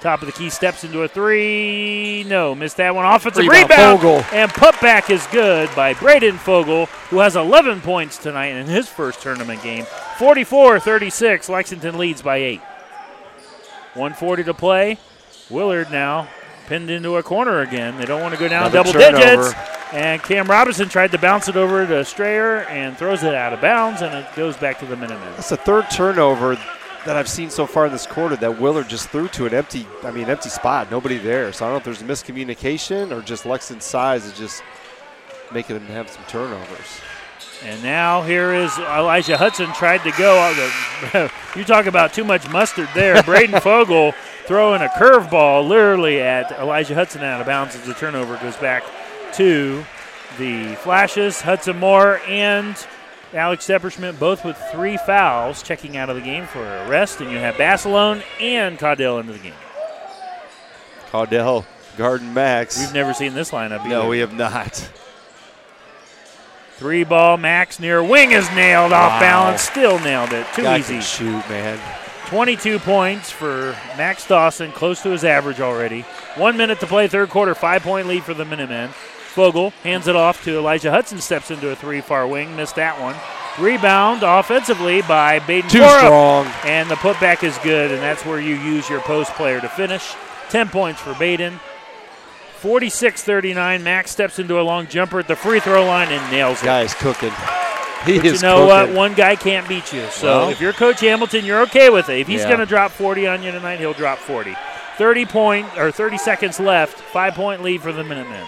Top of the key, steps into a three. No, missed that one. Offensive Rebound, rebound. Fogel. And putback is good by Braden Fogel, who has 11 points tonight in his first tournament game. 44 36. Lexington leads by eight. 140 to play. Willard now pinned into a corner again. They don't want to go down Another double turnover. digits. And Cam Robinson tried to bounce it over to Strayer and throws it out of bounds, and it goes back to the Minutemen. That's the third turnover that I've seen so far in this quarter that Willard just threw to an empty, I mean, empty spot. Nobody there. So I don't know if there's a miscommunication or just Lexington's size is just making them have some turnovers. And now here is Elijah Hudson tried to go. you talk about too much mustard there. Braden Fogel throwing a curveball literally at Elijah Hudson out of bounds as the turnover goes back to the Flashes, Hudson Moore, and Alex Depperschmidt both with three fouls checking out of the game for a rest. And you have Basilone and Caudill into the game. Caudill, Garden Max. We've never seen this lineup either. no, we have not. Three ball, Max near wing is nailed off Wow. balance. Still nailed it. Too Guy easy. can shoot, man. 22 points for Max Dawson, close to his average already. One minute to play, third quarter, five point lead for the Minutemen. Fogel hands it off to Elijah Hudson, steps into a three far wing, missed that one. Rebound offensively by Baden Too strong. And the putback is good, and that's where you use your post player to finish. 10 points for Baden. 46 39. Max steps into a long jumper at the free throw line and nails it. Guy's cooking. He But you is know what? One guy can't beat you. So Well- if you're Coach Hamilton, you're okay with it. If he's Yeah. going to drop 40 on you tonight, he'll drop 40. 30 point or 30 seconds left. Five point lead for the Minutemen.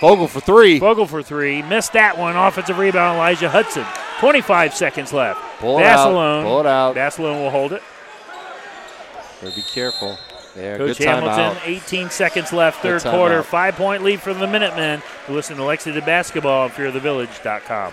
Fogel for three. Fogel for three. Missed that one. Offensive rebound, Elijah Hudson. 25 seconds left. Pull it out. Pull it out. Basilone will hold it. Better be careful. There, Coach Hamilton, 18 seconds left, third quarter. Five point lead for the Minutemen. Listen to Lexington Basketball on fearthevillage.com.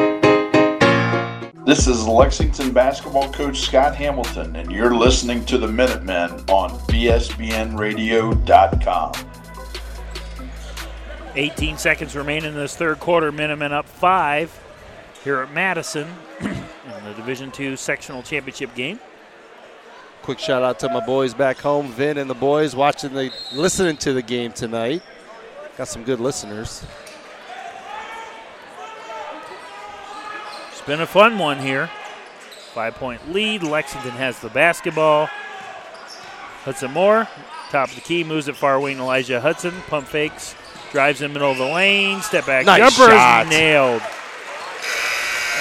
This is Lexington basketball coach Scott Hamilton, and you're listening to the Minutemen on VSBNradio.com. 18 seconds remain in this third quarter. Minutemen up five here at Madison in the Division II sectional championship game. Quick shout out to my boys back home, Vin and the boys watching the listening to the game tonight. Got some good listeners. It's been a fun one here. Five point lead. Lexington has the basketball. Hudson Moore, top of the key, moves it far wing. Elijah Hudson, pump fakes, drives in the middle of the lane, step back Nice jumper shot. is nailed.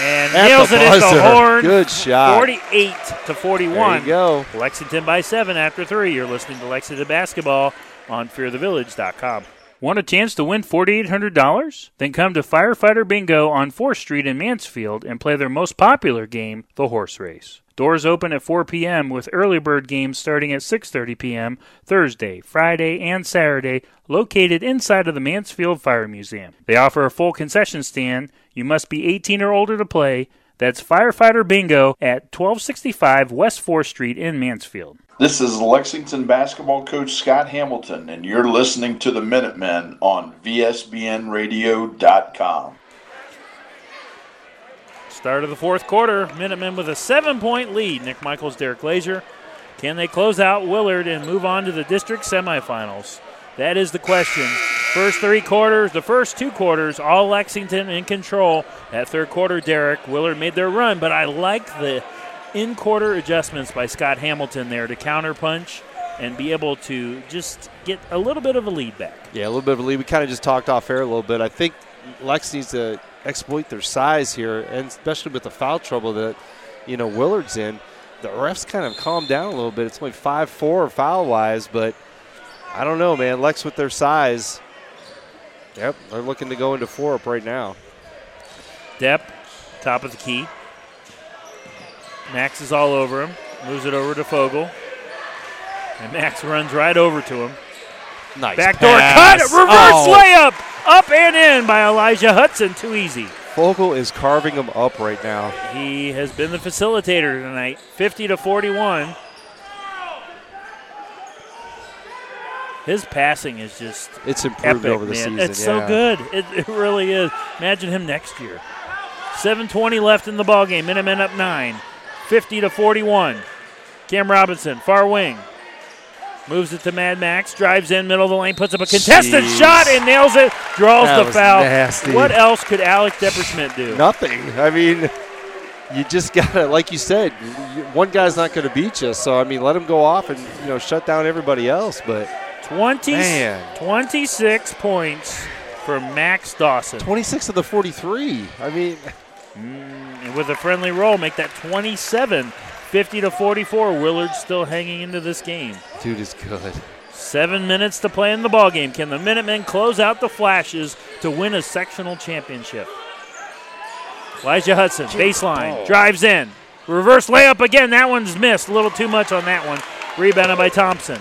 And At nails it at the horn. Good shot. 48 to 41. There you go. Lexington by seven after three. You're listening to Lexington Basketball on fearthevillage.com. Want a chance to win $4,800? Then come to Firefighter Bingo on 4th Street in Mansfield and play their most popular game, the horse race. Doors open at 4 p.m. with early bird games starting at 6:30 p.m. Thursday, Friday, and Saturday, located inside of the Mansfield Fire Museum. They offer a full concession stand. You must be 18 or older to play. That's Firefighter Bingo at 1265 West 4th Street in Mansfield. This is Lexington basketball coach Scott Hamilton, and you're listening to the Minutemen on VSBNradio.com. Start of the fourth quarter, Minutemen with a seven point lead. Nick Michaels, Derek Glazier. Can they close out Willard and move on to the district semifinals? That is the question. First three quarters, the first two quarters, all Lexington in control. That third quarter, Derek Willard made their run, but I like the in quarter adjustments by Scott Hamilton there to counterpunch and be able to just get a little bit of a lead back. Yeah, a little bit of a lead. We kind of just talked off air a little bit. I think Lex needs to exploit their size here, and especially with the foul trouble that you know Willard's in. The refs kind of calmed down a little bit. It's only five four foul wise, but I don't know, man. Lex with their size. Yep, they're looking to go into Forup right now. Depp, top of the key. Max is all over him. Moves it over to Fogel. And Max runs right over to him. Nice Backdoor pass. cut. Reverse Oh, layup. Up and in by Elijah Hudson. Too easy. Fogel is carving them up right now. He has been the facilitator tonight. 50 to 41. His passing is just It's improved epic, over the man. season. It's so good. It, it really is. Imagine him next year. 7:20 left in the ball game. Minutemen up nine. 50 to 41. Cam Robinson, far wing, moves it to Mad Max. Drives in middle of the lane, puts up a contested Jeez. shot and nails it. Draws That the was foul. nasty. What else could Alex Depperschmidt do? Nothing. I mean, you just gotta, like you said, one guy's not going to beat you. So I mean, let him go off and you know shut down everybody else. But 20, Man. 26 points for Max Dawson. 26 of the 43. I mean, mm. And with a friendly roll, make that 27. 50 to 44. Willard still hanging into this game. dude is good. Seven minutes to play in the ball game. Can the Minutemen close out the Flashes to win a sectional championship? Elijah Hudson, baseline, drives in. Reverse layup again. That one's missed. A little too much on that one. Rebounded by Thompson.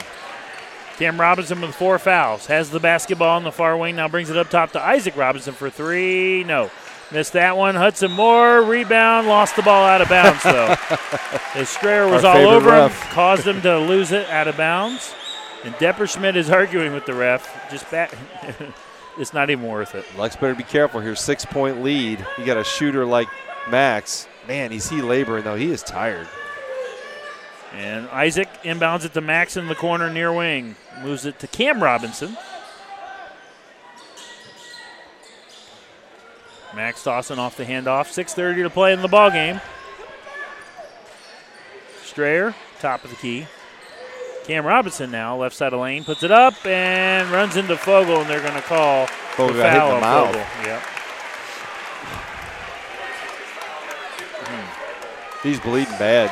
Cam Robinson with four fouls. Has the basketball on the far wing. Now brings it up top to Isaac Robinson for three. No. Missed that one. Hudson Moore, rebound, lost the ball out of bounds, though. As Strayer was Our all over him, caused him to lose it out of bounds. And Depperschmidt is arguing with the ref. Just back. it's not even worth it. Lex better be careful here. Six point lead. You got a shooter like Max. Man, he's he laboring though? He is tired. And Isaac inbounds it to Max in the corner near wing. Moves it to Cam Robinson. Max Dawson off the handoff. 6.30 to play in the ball game. Strayer, top of the key. Cam Robinson now, left side of lane, puts it up and runs into Fogel, and they're going to call Fogel the hit foul the mouth. Fogel. Yep. Hmm. He's bleeding bad.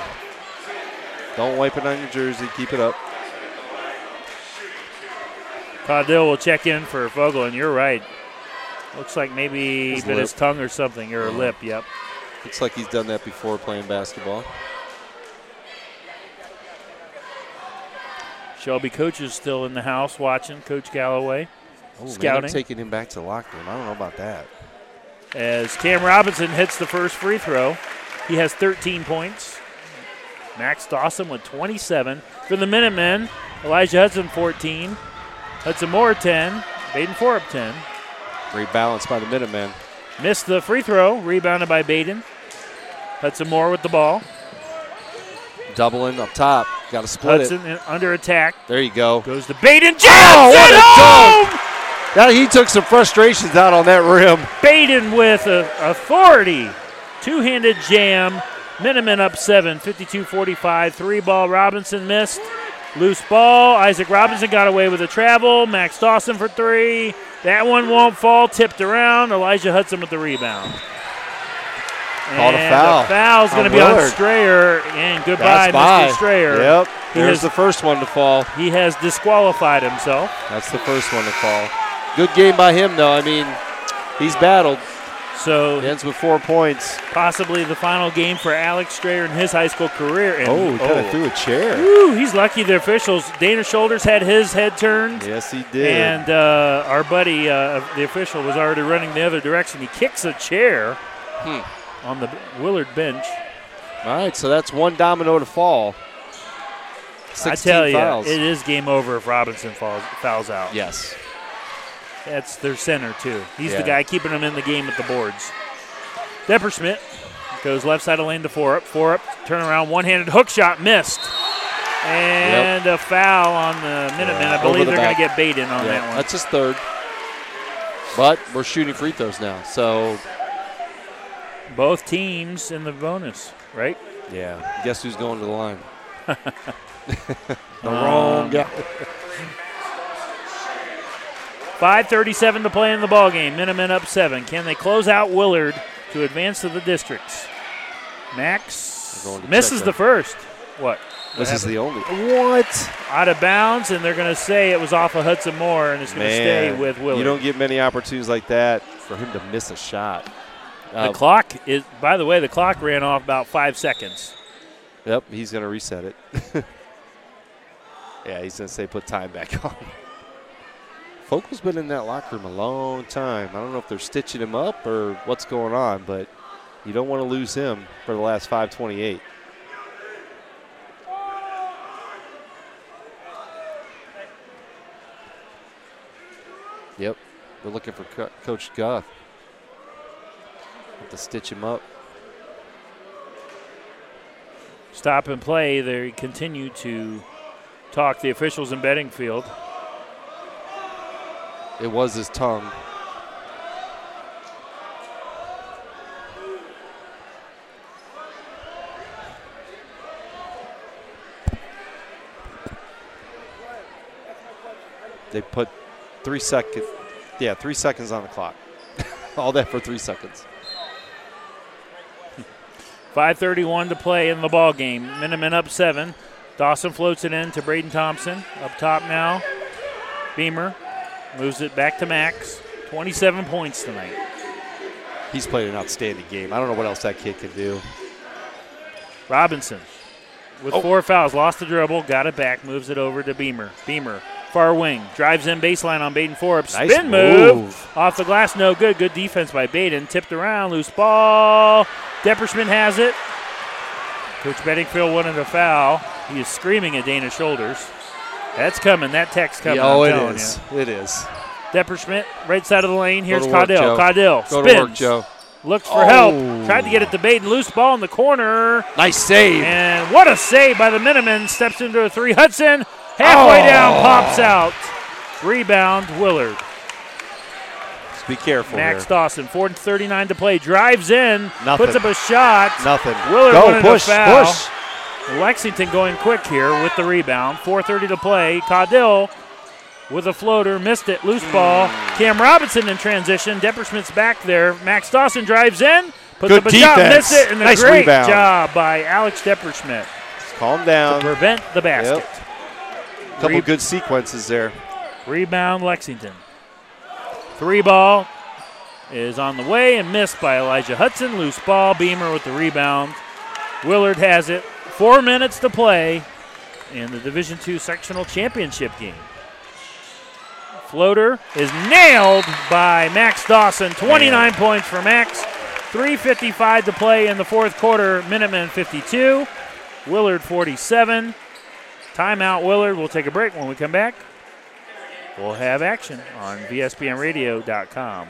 Don't wipe it on your jersey. Keep it up. Caudill will check in for Fogel, and you're right. Looks like maybe His bit his tongue or something, or a lip, yep. Looks like he's done that before playing basketball. Shelby coach is still in the house watching, Coach Galloway, Oh, man, Scouting. they're taking him back to the locker room. I don't know about that. as Cam Robinson hits the first free throw. He has 13 points. Max Dawson with 27. For the Minutemen, Elijah Hudson 14. Hudson Moore 10. Baden Forup 10. Great balance by the Minutemen. Missed the free throw, rebounded by Baden. Hudson Moore with the ball. Doubling up top. Got to split Hudson it. under attack. There you go. Goes to Baden. Jams Oh, what a home! Now he took some frustrations out on that rim. Baden with authority. Two handed jam. Minutemen up seven, 52 45. Three ball. Robinson missed. Loose ball. Isaac Robinson got away with a travel. Max Dawson for three. That one won't fall. Tipped around. Elijah Hudson with the rebound. Called a foul The foul's going to be on Strayer. And goodbye. Mr. Strayer. Yep. He There's has- the first one to fall. He has disqualified himself. That's the first one to fall. Good game by him, though. I mean, he's battled. So He ends with four points. possibly the final game for Alex Strayer in his high school career. And Oh, he kind of threw a chair. Woo, he's lucky the officials. Dana Shoulders had his head turned. Yes, he did. And uh, our buddy, uh, the official, was already running the other direction. He kicks a chair Hmm. on the Willard bench. All right, so that's one domino to fall. I 16 tell you, it is game over if Robinson falls, fouls out. Yes. That's their center, too. He's Yeah. the guy keeping them in the game at the boards. Depperschmidt goes left side of lane to Forup. Four up, turn around, one handed hook shot, missed. And a foul on the Minutemen. Yeah, I believe the they're going to get Baden on Yeah, that one. That's his third. But we're shooting free throws now. So, Both teams in the bonus, right? yeah. Guess who's going to the line? the Um, wrong guy. 5.37 to play in the ball game. Minutemen up seven. Can they close out Willard to advance to the districts? Max They're going to misses the first. What? This is the only. What? Out of bounds, and they're going to say it was off of Hudson Moore, and it's going to stay with Willard. You don't get many opportunities like that for him to miss a shot. the Uh, clock is, by the way, the clock ran off about five seconds. Yep, he's going to reset it. yeah, he's going to say put time back on. Fogel's been in that locker room a long time. I don't know if they're stitching him up or what's going on, but you don't want to lose him for the last 528. Yep, we're looking for Co- Coach Guth. Have to stitch him up. Stop and play. They continue to talk the officials in Beddingfield. It was his tongue. They put three second, Yeah, three seconds on the clock. All that for three seconds. 5:31 to play in the ball game. Minutemen up seven. Dawson floats it in to Braden Thompson. Up top now. Beamer moves it back to Max. 27 points tonight. He's played an outstanding game. I don't know what else that kid can do. Robinson with Oh. four fouls, lost the dribble, got it back, moves it over to Beamer. Beamer, far wing, drives in baseline on Baden Forup. Nice Spin move. move. Off the glass, no good. Good defense by Baden. Tipped around, loose ball. Depperschmidt has it. Coach Bedingfield wanted a foul. He is screaming at Dana's shoulders. That's coming. That text coming. Yeah, oh, it telling you. It is. Depperschmidt, right side of the lane. Here's to work, Caudill. Joe. Caudill Go spins. to work, Joe. Looks for Oh. help. Tried to get it to Baden. Loose ball in the corner. Nice save. And what a save by the Minutemen. Steps into a three. Hudson halfway Oh. down, pops out. Rebound, Willard. Just be careful Max here. Dawson, 4.39 to play. Drives in, Nothing. puts up a shot. Nothing. Willard Go push, foul. push. Lexington going quick here with the rebound. 4.30 to play. Caudill with a floater, missed it. Loose ball. Cam Robinson in transition. Depperschmidt's back there. Max Dawson drives in, puts Good up a shot, defense. missed it, and Nice a great rebound. job by Alex Depperschmidt Calm to down. prevent the basket. Yep. Couple Re- good sequences there. Rebound Lexington. Three ball is on the way and missed by Elijah Hudson. Loose ball. Beamer with the rebound. Willard has it. Four minutes to play in the Division II sectional championship game. Floater is nailed by Max Dawson. 29 points for Max. 3.55 to play in the fourth quarter. Minutemen 52. Willard 47. Timeout, Willard. We'll take a break when we come back. We'll have action on VSBNradio.com.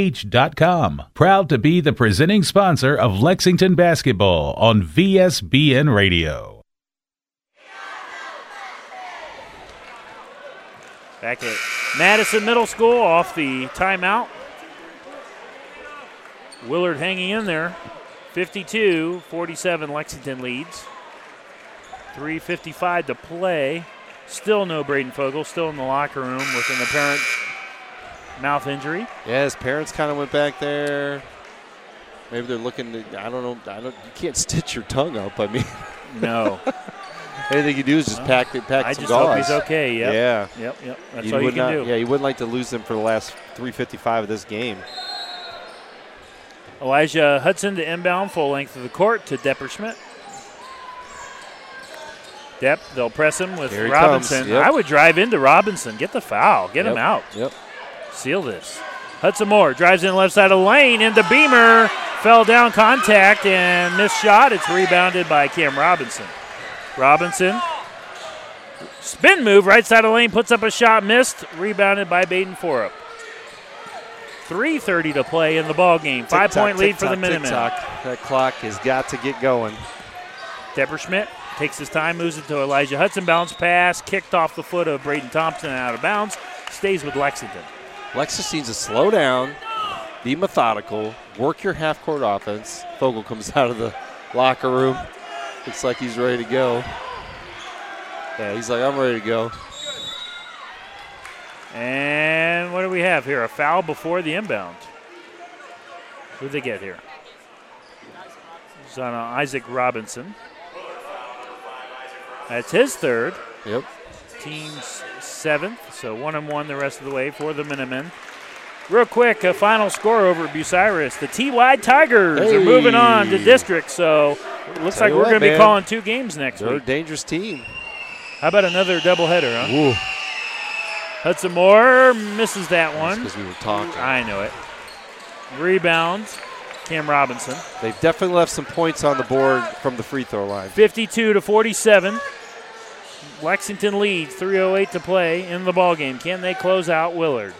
Proud to be the presenting sponsor of Lexington basketball on VSBN Radio. Back at Madison Middle School off the timeout. Willard hanging in there. 52 47 Lexington leads. 3.55 to play. Still no Braden Fogel, still in the locker room with an apparent mouth injury. Yeah, his parents kind of went back there. Maybe they're looking to. I don't know. I don't. You can't stitch your tongue up. I mean, No. anything you do is just pack it. Pack I some just hope he's okay. Yep. Yeah. Yep, yep. That's You all you can not, do. Yeah, you wouldn't like to lose them for the last 355 of this game. Elijah Hudson to inbound, full length of the court to Depperschmidt. Depp, they'll press him with Robinson. yep. I would drive into Robinson, get the foul, get him out, Yep. Seal this. Hudson Moore drives in the left side of the lane and the Beamer, fell down contact and missed shot. It's rebounded by Cam Robinson. Robinson, spin move right side of the lane, puts up a shot, missed, rebounded by Baden Forup. 3.30 to play in the ball game. Five Tick-tock, point lead for the Minutemen. That clock has got to get going. Depperschmidt takes his time, moves it to Elijah Hudson. Bounce pass, kicked off the foot of Braden Thompson and out of bounds. Stays with Lexington. Lexus needs to slow down, be methodical, work your half court offense. Fogel comes out of the locker room. Looks like he's ready to go. Yeah, he's like, I'm ready to go. And what do we have here? A foul before the inbound. Who did they get here? It's on uh, Isaac Robinson. That's his third. Yep. Team's seventh, so one and one the rest of the way for the Minutemen. Real quick, a final score over Bucyrus. The T-Y Tigers are moving on to district, so it looks Tell like we're going to be calling two games next They're a week. dangerous team. How about another doubleheader, huh? Ooh. Hudson Moore misses that one. Because we were talking. I know it. Rebound, Cam Robinson. They've definitely left some points on the board from the free throw line. 52 to 47. Lexington leads, 3:08 to play in the ball game. Can they close out Willard?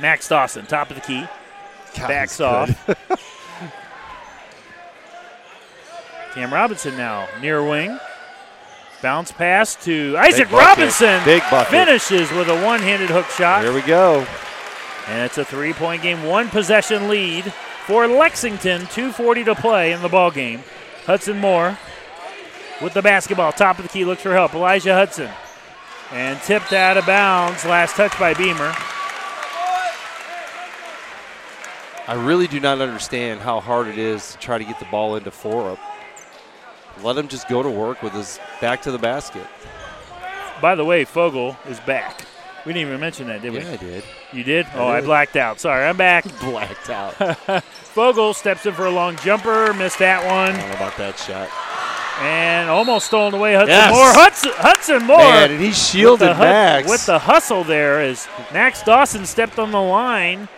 Max Dawson, top of the key, God, backs off. Cam Robinson now near wing. Bounce pass to Isaac Big. Robinson. Big bucket. Finishes with a one handed hook shot. Here we go. And it's a three point game, one possession lead for Lexington. 2.40 to play in the ball game. Hudson Moore with the basketball. Top of the key, looks for help. Elijah Hudson. And tipped out of bounds. Last touch by Beamer. I really do not understand how hard it is to try to get the ball into Forup. Let him just go to work with his back to the basket. By the way, Fogel is back. We didn't even mention that, did we? Yeah, I did. You did? Oh, I blacked out. Sorry, I'm back. Blacked out. Fogel steps in for a long jumper, missed that I one, don't know about that shot. And almost stolen away. Hudson Yes. Moore. Hudson, Hudson Moore. Man, and he with shielded the hu- Max. with the hustle there as Max Dawson stepped on the line,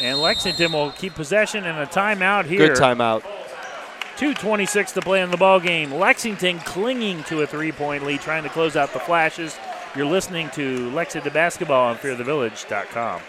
and Lexington will keep possession and a timeout here. Good timeout. 2.26 to play in the ball game. Lexington clinging to a three-point lead, trying to close out the flashes. You're listening to Lexington basketball on FearTheVillage.com.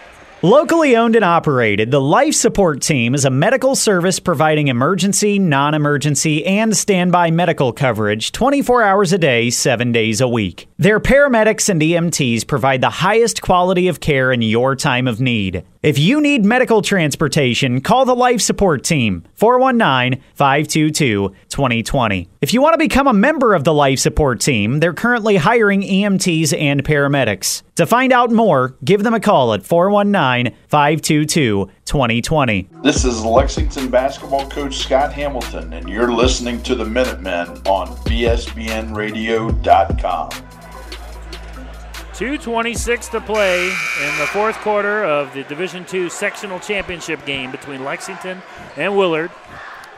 Locally owned and operated, the Life Support Team is a medical service providing emergency, non emergency, and standby medical coverage 24 hours a day, 7 days a week. Their paramedics and EMTs provide the highest quality of care in your time of need. If you need medical transportation, call the Life Support Team 419 522 2020. If you want to become a member of the Life Support Team, they're currently hiring EMTs and paramedics. To find out more, give them a call at 419 522 2020. This is Lexington basketball coach Scott Hamilton, and you're listening to the Minutemen on VSBNradio.com. 226 to play in the fourth quarter of the Division II sectional championship game between Lexington and Willard.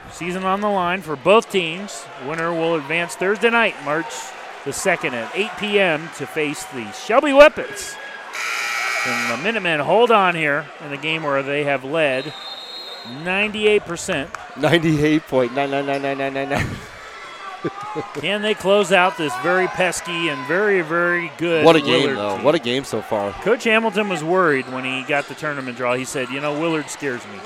Season on the line for both teams. Winner will advance Thursday night, March the 2nd at 8 p.m. to face the Shelby Whippets. Can the Minutemen hold on here in a game where they have led 98%? 98.9999999. Can they close out this very pesky and very, very good What a game, though. team? What a game so far. Coach Hamilton was worried when he got the tournament draw. He said, "You know, Willard scares me."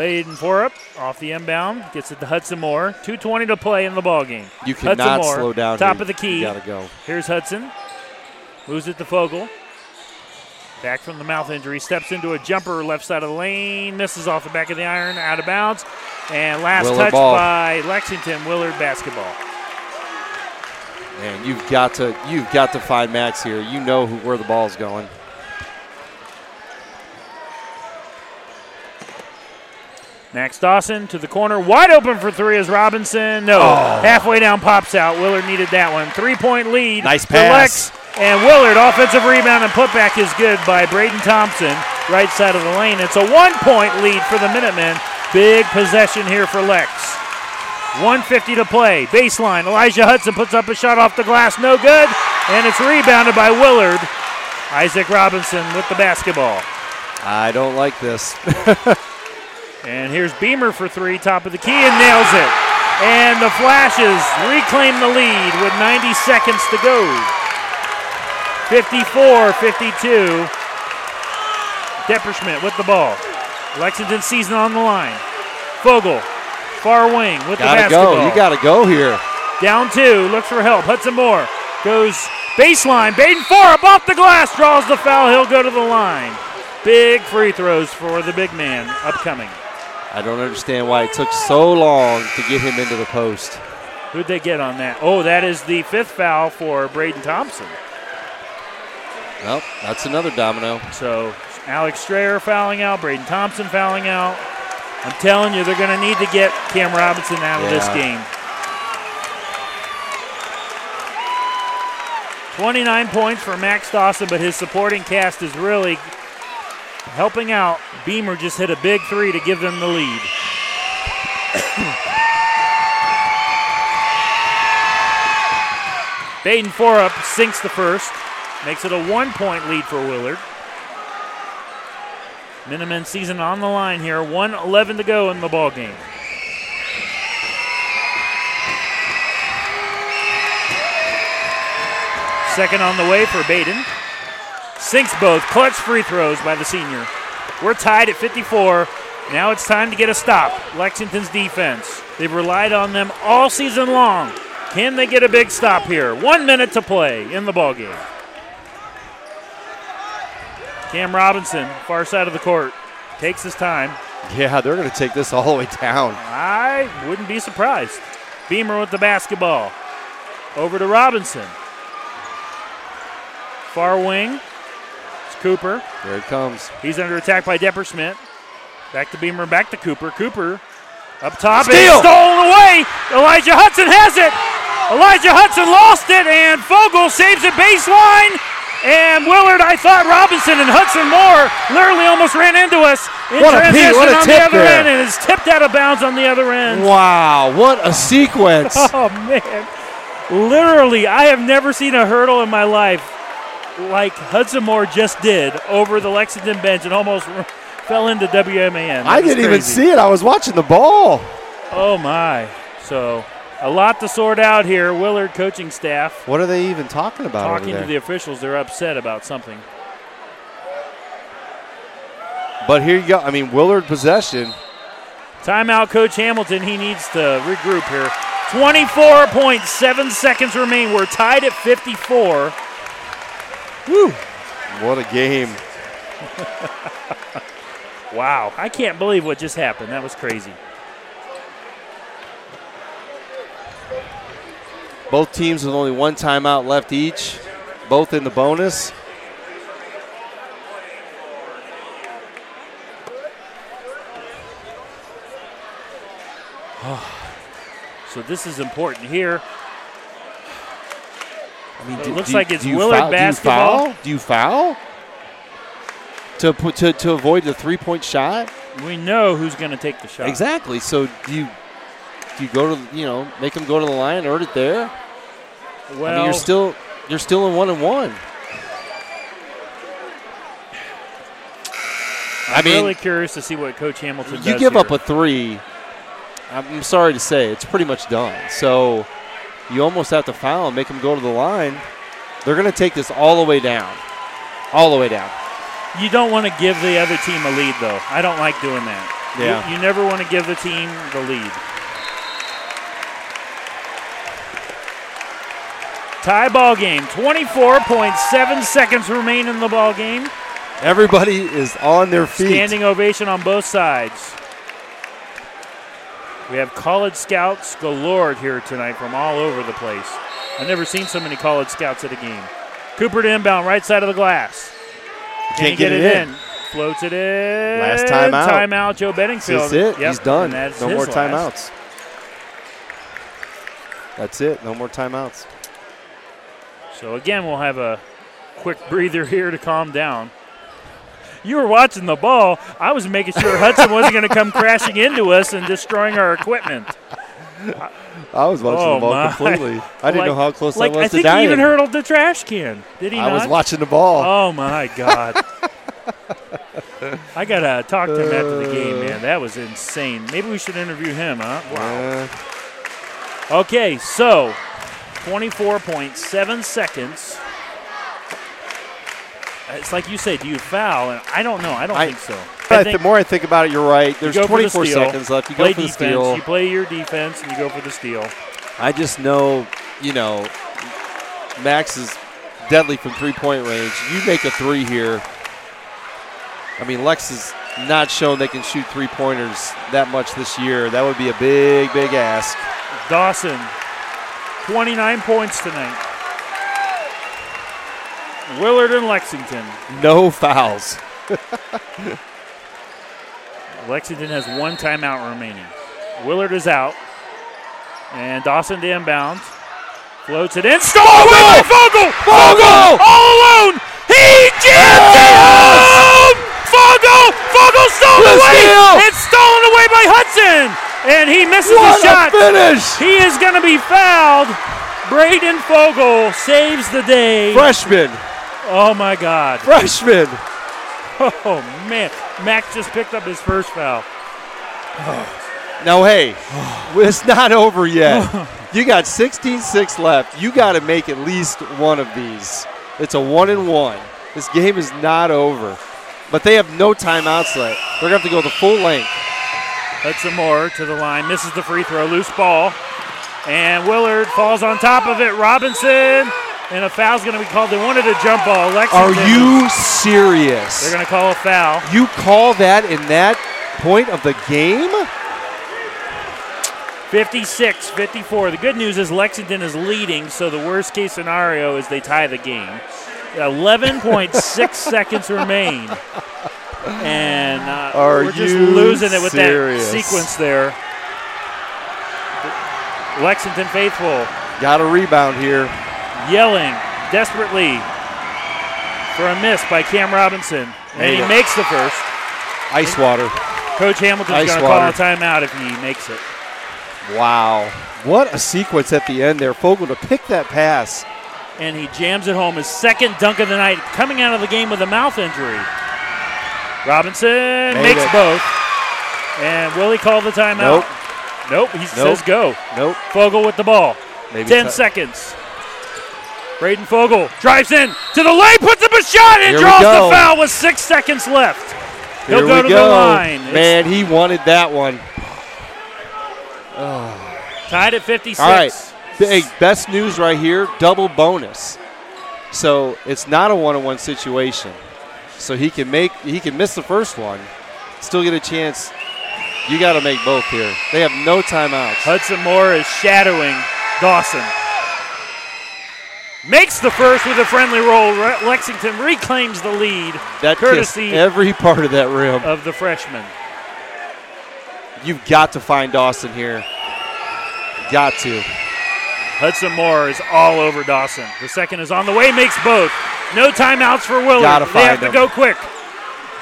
Baden Forup off the inbound gets it to Hudson Moore. 2:20 to play in the ball game. You Hudson cannot Moore, slow down. Top here. of the key. You gotta go. Here's Hudson. Moves it to Fogel. Back from the mouth injury. Steps into a jumper left side of the lane. Misses off the back of the iron. Out of bounds. And last Willard touch ball. by Lexington. Willard basketball. Man, you've got to you've got to find Max here. You know who, where the ball's going. Max Dawson to the corner, wide open for three is Robinson. No, Oh. halfway down, pops out. Willard needed that one. Three point lead. Nice for pass. Lex and Willard. Offensive rebound and putback is good by Braden Thompson, right side of the lane. It's a one point lead for the Minutemen. Big possession here for Lex. 150 to play. Baseline. Elijah Hudson puts up a shot off the glass. No good. And it's rebounded by Willard. Isaac Robinson with the basketball. I don't like this. And here's Beamer for three, top of the key, and nails it. And the Flashes reclaim the lead with 90 seconds to go. 54 52. Depperschmidt with the ball. Lexington season on the line. Fogel, far wing with the gotta basketball. go. You gotta go here. Down two, looks for help. Hudson Moore goes baseline. Baden Forup off the glass, draws the foul. He'll go to the line. Big free throws for the big man upcoming. I don't understand why it took so long to get him into the post. Who'd they get on that? Oh, that is the fifth foul for Braden Thompson. Well, that's another domino. So Alex Strayer fouling out, Braden Thompson fouling out. I'm telling you, they're going to need to get Cam Robinson out of this game. 29 points for Max Dawson, but his supporting cast is really helping out. Beamer just hit a big three to give them the lead. Baden Forup sinks the first, makes it a one point lead for Willard. Minutemen season on the line here, 111 to go in the ball game. Second on the way for Baden. Sinks both. Clutch free throws by the senior. We're tied at 54. Now it's time to get a stop. Lexington's defense. They've relied on them all season long. Can they get a big stop here? One minute to play in the ball game. Cam Robinson, far side of the court, takes his time. Yeah, they're going to take this all the way down. I wouldn't be surprised. Beamer with the basketball. Over to Robinson. Far wing. Cooper. There it comes. He's under attack by Depperschmidt. Back to Beamer, back to Cooper. Cooper up top. Steal! Stolen away. Elijah Hudson has it. Elijah Hudson lost it, and Fogel saves it baseline. And Willard, I thought Robinson and Hudson Moore literally almost ran into us in What a transition what a on the other there. end, and it's tipped out of bounds on the other end. Wow, what a sequence. Oh man, literally, I have never seen a hurdle in my life like Hudson Moore just did over the Lexington bench and almost fell into WMAN. That I didn't even see it. I was watching the ball. Oh my! So a lot to sort out here. Willard coaching staff What are they even talking about talking to the officials. They're upset about something. but here you go. I mean, Willard possession. Timeout, Coach Hamilton. He needs to regroup here. 24.7 seconds remain. We're tied at 54. Woo. What a game. Wow. I can't believe what just happened. That was crazy. Both teams with only one timeout left each, both in the bonus. So this is important here. I mean, It do- looks do- like it's Willard foul- basketball. Do you foul? Do you foul? To, put, to, to avoid the three point shot? We know who's going to take the shot. Exactly. So do you do you go to you know make them go to the line, earn it there? Well, I mean, you're still you're still in one and one. I I'm mean, really curious to see what Coach Hamilton you does give up a three. I'm sorry to say, it's pretty much done. So you almost have to foul and make them go to the line. They're going to take this all the way down, all the way down. You don't want to give the other team a lead, though. I don't like doing that. You- Yeah. You, never want to give the team the lead. Tie ball game. 24.7 seconds remain in the ball game. Everybody is on their feet. Standing ovation on both sides. We have college scouts galore here tonight from all over the place. I've never seen so many college scouts at a game. Cooper to inbound, right side of the glass. Can Can't get, get it, in? in. Floats it in. Last timeout. Timeout, Joe Bedingfield. That's it. Yep, He's done. that's No more last. timeouts. That's it. No more timeouts. So again, we'll have a quick breather here to calm down. You were watching the ball. I was making sure Hudson wasn't going to come crashing into us and destroying our equipment. I was watching Oh, the ball my. completely. I didn't Like- know how close like, I was I to think dying. he even hurdled the trash can. Did he I not? was watching the ball. Oh my God! I gotta talk to him after the game, man. That was insane. Maybe we should interview him, huh? Wow. Uh, Okay, so 24.7 seconds. It's like you say, do you foul? And I don't know. I don't I- think so. but the more I think about it, you're right. There's you go for the 24 steal. seconds left. You play go for the defense. steal. You play your defense, and you go for the steal. I just know, you know, Max is deadly from three point range. You make a three here. I mean, Lex has not shown they can shoot three pointers that much this year. That would be a big, big ask. Dawson, 29 points tonight. Willard and Lexington. No fouls. Lexington has one timeout remaining. Willard is out. And Dawson to inbound. Floats it in. Stolen away by Fogel! Fogel! All alone! He jams it home! Fogel! Fogel stolen away! steal! It's stolen away by Hudson! And he misses What the shot. finish! He is going to be fouled. Braden Fogel saves the day. Freshman. Oh my God. Freshman. Oh man. Max just picked up his first foul. Now, hey, it's not over yet. You got 16-6 left. You got to make at least one of these. It's a one and one. This game is not over. but they have no timeouts left. They're going to have to go the full length. Hudson Moore to the line, misses the free throw, loose ball. And Willard falls on top of it. Robinson, and a foul's going to be called. They wanted a jump ball. Lexington, Are you serious? They're going to call a foul. You call that in that point of the game? 56 54. The good news is Lexington is leading, so the worst case scenario is they tie the game. 11.6 seconds remain. And uh, Are we're just losing it with serious? that sequence there. Lexington faithful Got a rebound here. Yelling desperately for a miss by Cam Robinson. And Made he it. makes the first. Ice water. Coach Hamilton's going to call a timeout if he makes it. Wow. What a sequence at the end there. Fogel to pick that pass. and he jams it home. His second dunk of the night, coming out of the game with a mouth injury. Robinson Made makes it. both. And will he call the timeout? Nope. Nope. He says go. Nope. Fogel with the ball. Maybe Ten seconds. Braden Fogel drives in to the lane, puts up a shot, and Here draws the foul with six seconds left. He'll go to go. the line. It's Man, he wanted that one. tied at 56. All right. Hey, best news right here double bonus. So it's not a one on one situation. So he can make he can miss the first one, still get a chance. You got to make both here. They have no timeouts. Hudson Moore is shadowing Dawson. Makes the first with a friendly roll. Lexington reclaims the lead, That courtesy every part of that rim. of the freshman. You've got to find Dawson here. Got to. Hudson Moore is all over Dawson. The second is on the way, makes both. No timeouts for Willard. Gotta they have find to go quick.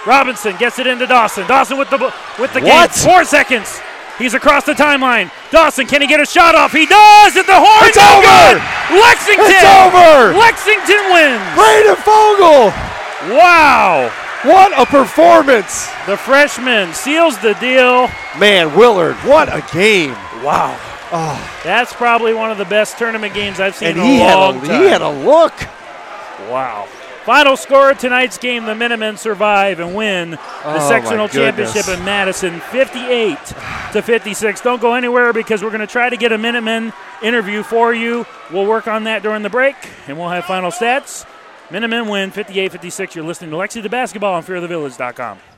Robinson gets it into Dawson. Dawson with the with the What? game. Four seconds. He's across the timeline. Dawson, can he get a shot off? He does at the horn. It's no over! good. Lexington. It's over! Lexington wins. Braden Fogel! Wow. What a performance! The freshman seals the deal. Man, Willard, what a game! Wow. Ah. That's probably one of the best tournament games I've seen And in he a had a time. he had a look. Wow. Final score of tonight's game: the Minutemen survive and win the Oh, sectional championship in Madison, 58 to 56. Don't go anywhere because we're going to try to get a Minutemen interview for you. We'll work on that during the break, and we'll have final stats. Minutemen win 58-56. You're listening to Lexi the Basketball on FearOfTheVillage.com.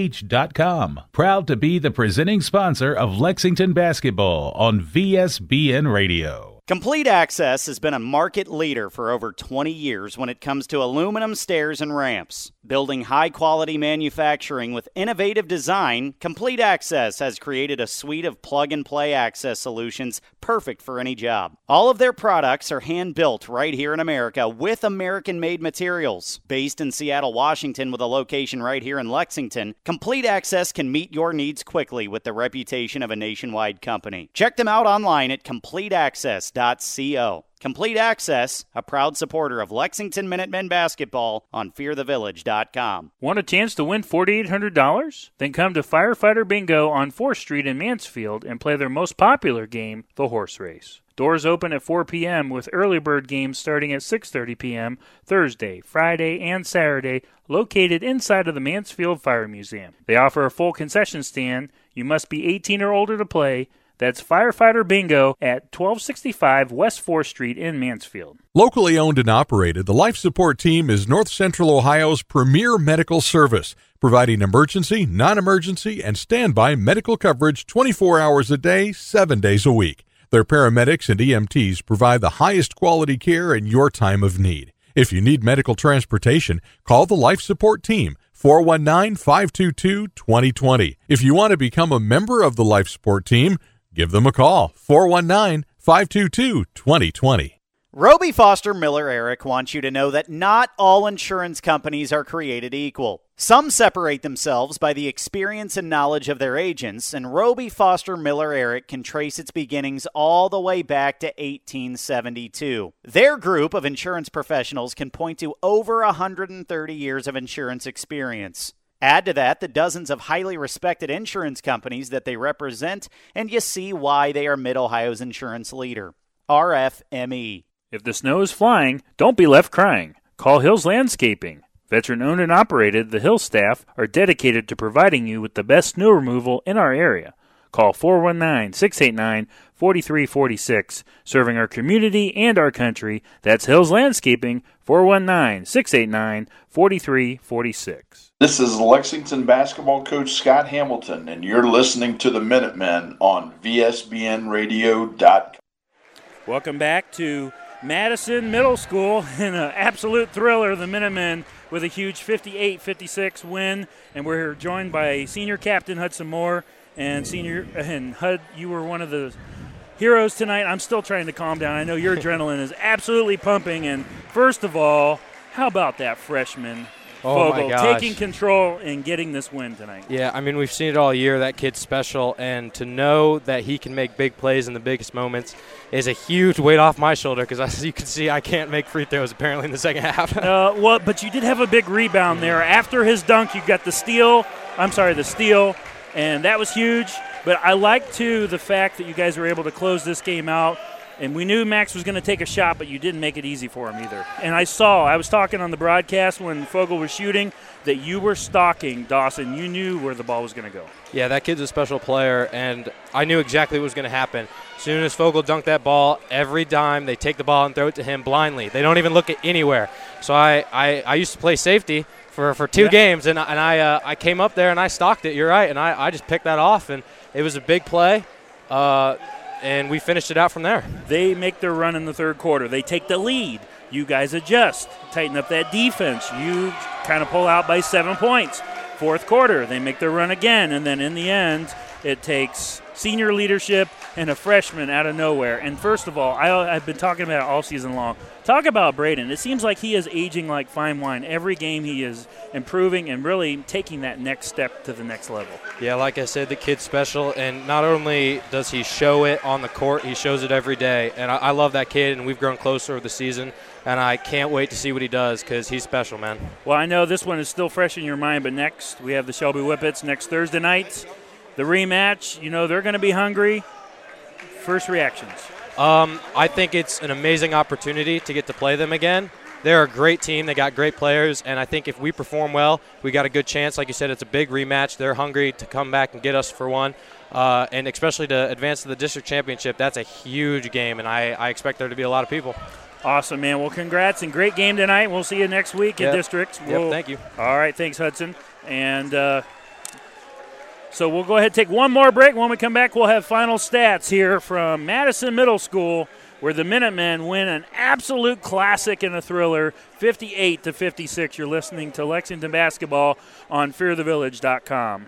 Proud to be the presenting sponsor of Lexington basketball on VSBN Radio. Complete Access has been a market leader for over 20 years when it comes to aluminum stairs and ramps. Building high quality manufacturing with innovative design, Complete Access has created a suite of plug and play access solutions perfect for any job. All of their products are hand built right here in America with American made materials. Based in Seattle, Washington, with a location right here in Lexington, Complete Access can meet your needs quickly with the reputation of a nationwide company. Check them out online at completeaccess.co. Complete Access, a proud supporter of Lexington Minutemen basketball on fearthevillage.com. Want a chance to win $4,800? Then come to Firefighter Bingo on 4th Street in Mansfield and play their most popular game, the horse race. Doors open at 4 p.m. with early bird games starting at 6:30 p.m. Thursday, Friday, and Saturday, located inside of the Mansfield Fire Museum. They offer a full concession stand. You must be 18 or older to play. That's Firefighter Bingo at 1265 West 4th Street in Mansfield. Locally owned and operated, the Life Support Team is North Central Ohio's premier medical service, providing emergency, non emergency, and standby medical coverage 24 hours a day, 7 days a week. Their paramedics and EMTs provide the highest quality care in your time of need. If you need medical transportation, call the Life Support Team. 419 522 2020. If you want to become a member of the Life Support Team, give them a call. 419 522 2020. Roby Foster Miller Eric wants you to know that not all insurance companies are created equal. Some separate themselves by the experience and knowledge of their agents, and Roby Foster Miller Eric can trace its beginnings all the way back to 1872. Their group of insurance professionals can point to over 130 years of insurance experience. Add to that the dozens of highly respected insurance companies that they represent, and you see why they are Mid Ohio's insurance leader. RFME. If the snow is flying, don't be left crying. Call Hills Landscaping. Veteran owned and operated, the Hill staff are dedicated to providing you with the best snow removal in our area. Call 419 689 4346, serving our community and our country. That's Hills Landscaping, 419 689 4346. This is Lexington basketball coach Scott Hamilton, and you're listening to the Minutemen on VSBNradio.com. Welcome back to Madison Middle School in an absolute thriller. The Minutemen with a huge 58 56 win. And we're joined by senior captain Hudson Moore. And senior, and Hud, you were one of the heroes tonight. I'm still trying to calm down. I know your adrenaline is absolutely pumping. And first of all, how about that freshman Oh Fogel my gosh. taking control and getting this win tonight? Yeah, I mean we've seen it all year. That kid's special, and to know that he can make big plays in the biggest moments is a huge weight off my shoulder. Because as you can see, I can't make free throws apparently in the second half. Uh, well, but you did have a big rebound there. After his dunk, you got the steal. I'm sorry, the steal, and that was huge. But I like too the fact that you guys were able to close this game out. And we knew Max was going to take a shot, but you didn't make it easy for him either. And I saw, I was talking on the broadcast when Fogel was shooting, that you were stalking Dawson. You knew where the ball was going to go. yeah, that kid's a special player, and I knew exactly what was going to happen. As soon as Fogel dunked that ball, every dime they take the ball and throw it to him blindly. They don't even look at anywhere. So I, I, I used to play safety for, for two Yeah. games, and, I- and I uh, I came up there and I stalked it. You're right, and I, I just picked that off, and it was a big play, uh, and we finished it out from there. They make their run in the third quarter. They take the lead. You guys adjust, tighten up that defense. You kind of pull out by seven points. Fourth quarter, they make their run again, and then in the end, it takes senior leadership and a freshman out of nowhere. And first of all, I, I've been talking about it all season long. Talk about Braden. It seems like he is aging like fine wine. Every game, he is improving and really taking that next step to the next level. Yeah, like I said, the kid's special, and not only does he show it on the court, he shows it every day. And I, I love that kid, and we've grown closer over the season, and I can't wait to see what he does because he's special, man. Well, I know this one is still fresh in your mind, but next we have the Shelby Whippets next Thursday night. The rematch, you know, they're going to be hungry. First reactions. Um, I think it's an amazing opportunity to get to play them again. They're a great team. They got great players, and I think if we perform well, we got a good chance. Like you said, it's a big rematch. They're hungry to come back and get us for one, uh, and especially to advance to the district championship. That's a huge game, and I, I expect there to be a lot of people. Awesome, man. Well, congrats and great game tonight. We'll see you next week Yep. in districts. Yep, We'll- thank you. All right, thanks, Hudson. And uh, so we'll go ahead and take one more break. When we come back, we'll have final stats here from Madison Middle School, where the Minutemen win an absolute classic and a thriller, 58 to 56. You're listening to Lexington basketball on FearTheVillage.com.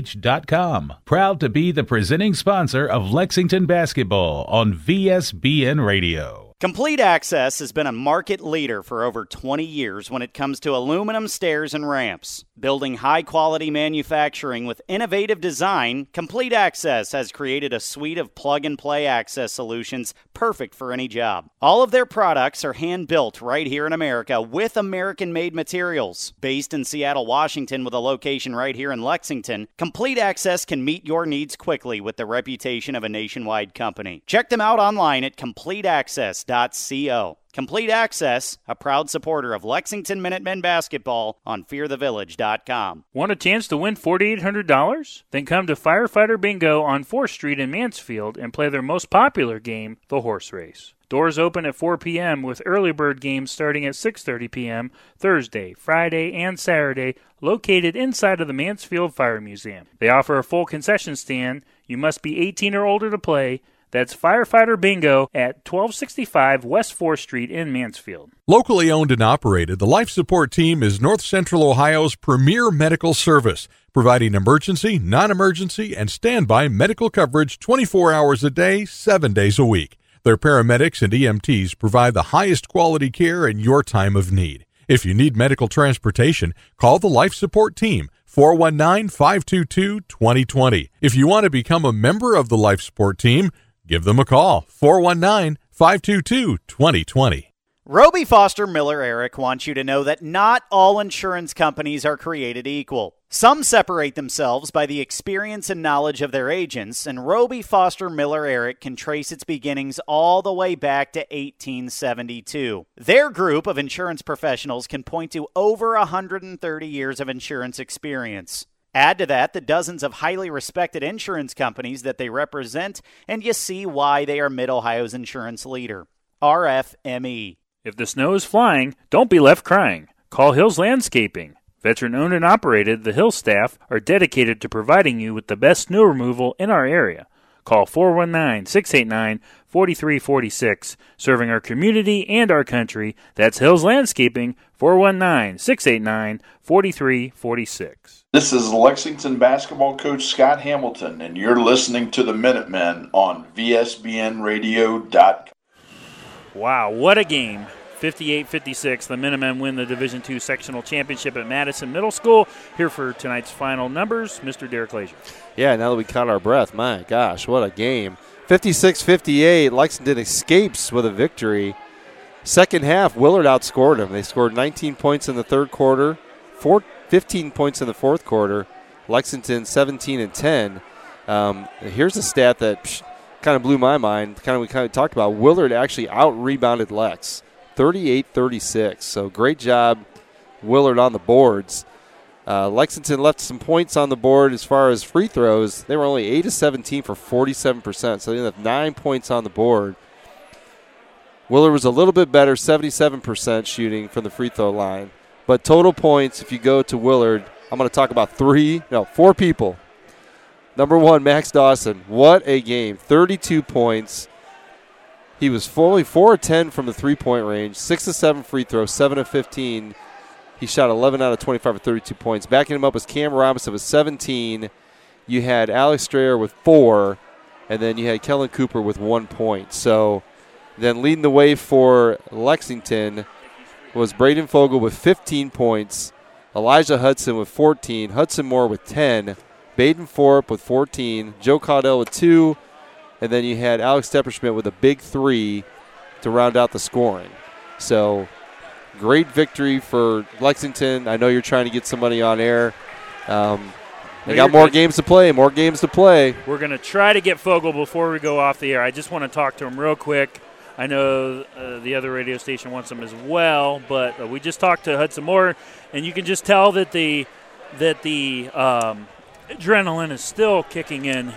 Proud to be the presenting sponsor of Lexington basketball on VSBN Radio. Complete Access has been a market leader for over 20 years when it comes to aluminum stairs and ramps. Building high quality manufacturing with innovative design, Complete Access has created a suite of plug and play access solutions perfect for any job. All of their products are hand built right here in America with American made materials. Based in Seattle, Washington, with a location right here in Lexington, Complete Access can meet your needs quickly with the reputation of a nationwide company. Check them out online at completeaccess.co. Complete Access, a proud supporter of Lexington Minutemen basketball on fearthevillage.com. Want a chance to win $4,800? Then come to Firefighter Bingo on 4th Street in Mansfield and play their most popular game, the horse race. Doors open at 4 p.m. with early bird games starting at 6:30 p.m. Thursday, Friday, and Saturday, located inside of the Mansfield Fire Museum. They offer a full concession stand. You must be 18 or older to play. That's Firefighter Bingo at 1265 West 4th Street in Mansfield. Locally owned and operated, the Life Support Team is North Central Ohio's premier medical service, providing emergency, non emergency, and standby medical coverage 24 hours a day, 7 days a week. Their paramedics and EMTs provide the highest quality care in your time of need. If you need medical transportation, call the Life Support Team 419 522 2020. If you want to become a member of the Life Support Team, give them a call 419 522 2020. Roby Foster Miller Eric wants you to know that not all insurance companies are created equal. Some separate themselves by the experience and knowledge of their agents, and Roby Foster Miller Eric can trace its beginnings all the way back to 1872. Their group of insurance professionals can point to over 130 years of insurance experience. Add to that the dozens of highly respected insurance companies that they represent, and you see why they are Mid Ohio's insurance leader. RFME. If the snow is flying, don't be left crying. Call Hills Landscaping. Veteran owned and operated, the Hills staff are dedicated to providing you with the best snow removal in our area. Call 419 689 4346, serving our community and our country. That's Hills Landscaping, 419 689 4346. This is Lexington basketball coach Scott Hamilton, and you're listening to the Minutemen on VSBNradio.com. Wow, what a game. 58 56. The Minutemen win the Division II sectional championship at Madison Middle School. Here for tonight's final numbers, Mr. Derek Lazier. Yeah, now that we caught our breath, my gosh, what a game. 56 58. Lexington escapes with a victory. Second half, Willard outscored them. They scored 19 points in the third quarter, four, 15 points in the fourth quarter. Lexington 17 and 10. Um, here's a stat that psh, kind of blew my mind. Kind of we kind of talked about. Willard actually out rebounded Lex. 38 36. So great job, Willard, on the boards. Uh, Lexington left some points on the board as far as free throws. They were only 8 to 17 for 47%. So they left nine points on the board. Willard was a little bit better, 77% shooting from the free throw line. But total points, if you go to Willard, I'm going to talk about three, no, four people. Number one, Max Dawson. What a game. 32 points. He was fully 4 of 10 from the three point range, 6 of 7 free throws, 7 of 15. He shot 11 out of 25 for 32 points. Backing him up was Cam Robinson with 17. You had Alex Strayer with 4. And then you had Kellen Cooper with 1 point. So then leading the way for Lexington was Braden Fogel with 15 points. Elijah Hudson with 14. Hudson Moore with 10. Baden Forup with 14. Joe Caudill with 2. And then you had Alex Depperschmidt with a big three to round out the scoring. So great victory for Lexington. I know you're trying to get some money on air. Um, they got more games to play, more games to play. We're going to try to get Fogel before we go off the air. I just want to talk to him real quick. I know uh, the other radio station wants him as well, but uh, we just talked to Hudson Moore, and you can just tell that the that the um, adrenaline is still kicking in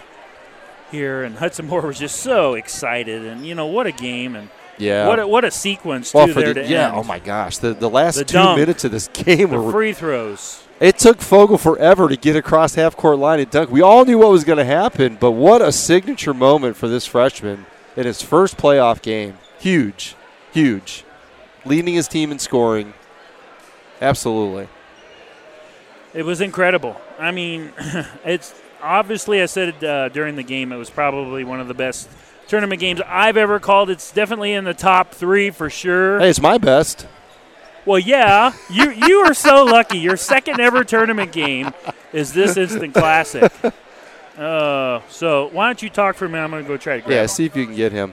here. And Hudson Moore was just so excited, and you know what a game, and Yeah. what a, what a sequence well, for there the, to yeah, end. oh my gosh, the the last The two dunk, minutes of this game the were free throws. It took Fogel forever to get across half court line and dunk. We all knew what was going to happen, but what a signature moment for this freshman in his first playoff game. Huge, huge. Leading his team in scoring. Absolutely. It was incredible. I mean, it's obviously I said uh, during the game. It was probably one of the best tournament games I've ever called. It's definitely in the top three for sure. Hey, it's my best. Well, yeah, you you are so lucky. Your second ever tournament game is this instant classic. Uh, so why don't you talk for a minute? I'm going to go try to grab. Yeah, him. see if you can get him.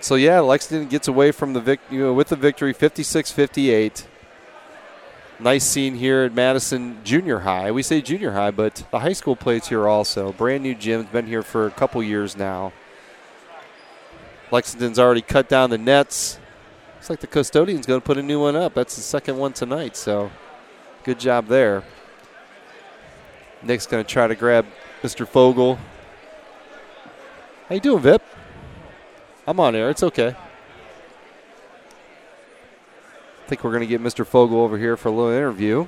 So yeah, Lexington gets away from the vic- you know, with the victory, 56-58. Nice scene here at Madison Junior High. We say junior high, but the high school plays here also. Brand new gym's been here for a couple years now. Lexington's already cut down the nets. Looks like the custodian's going to put a new one up. That's the second one tonight, so good job there. Nick's going to try to grab Mr. Fogel. How you doing, Vip? I'm on air. It's okay. I think we're going to get Mr. Fogel over here for a little interview.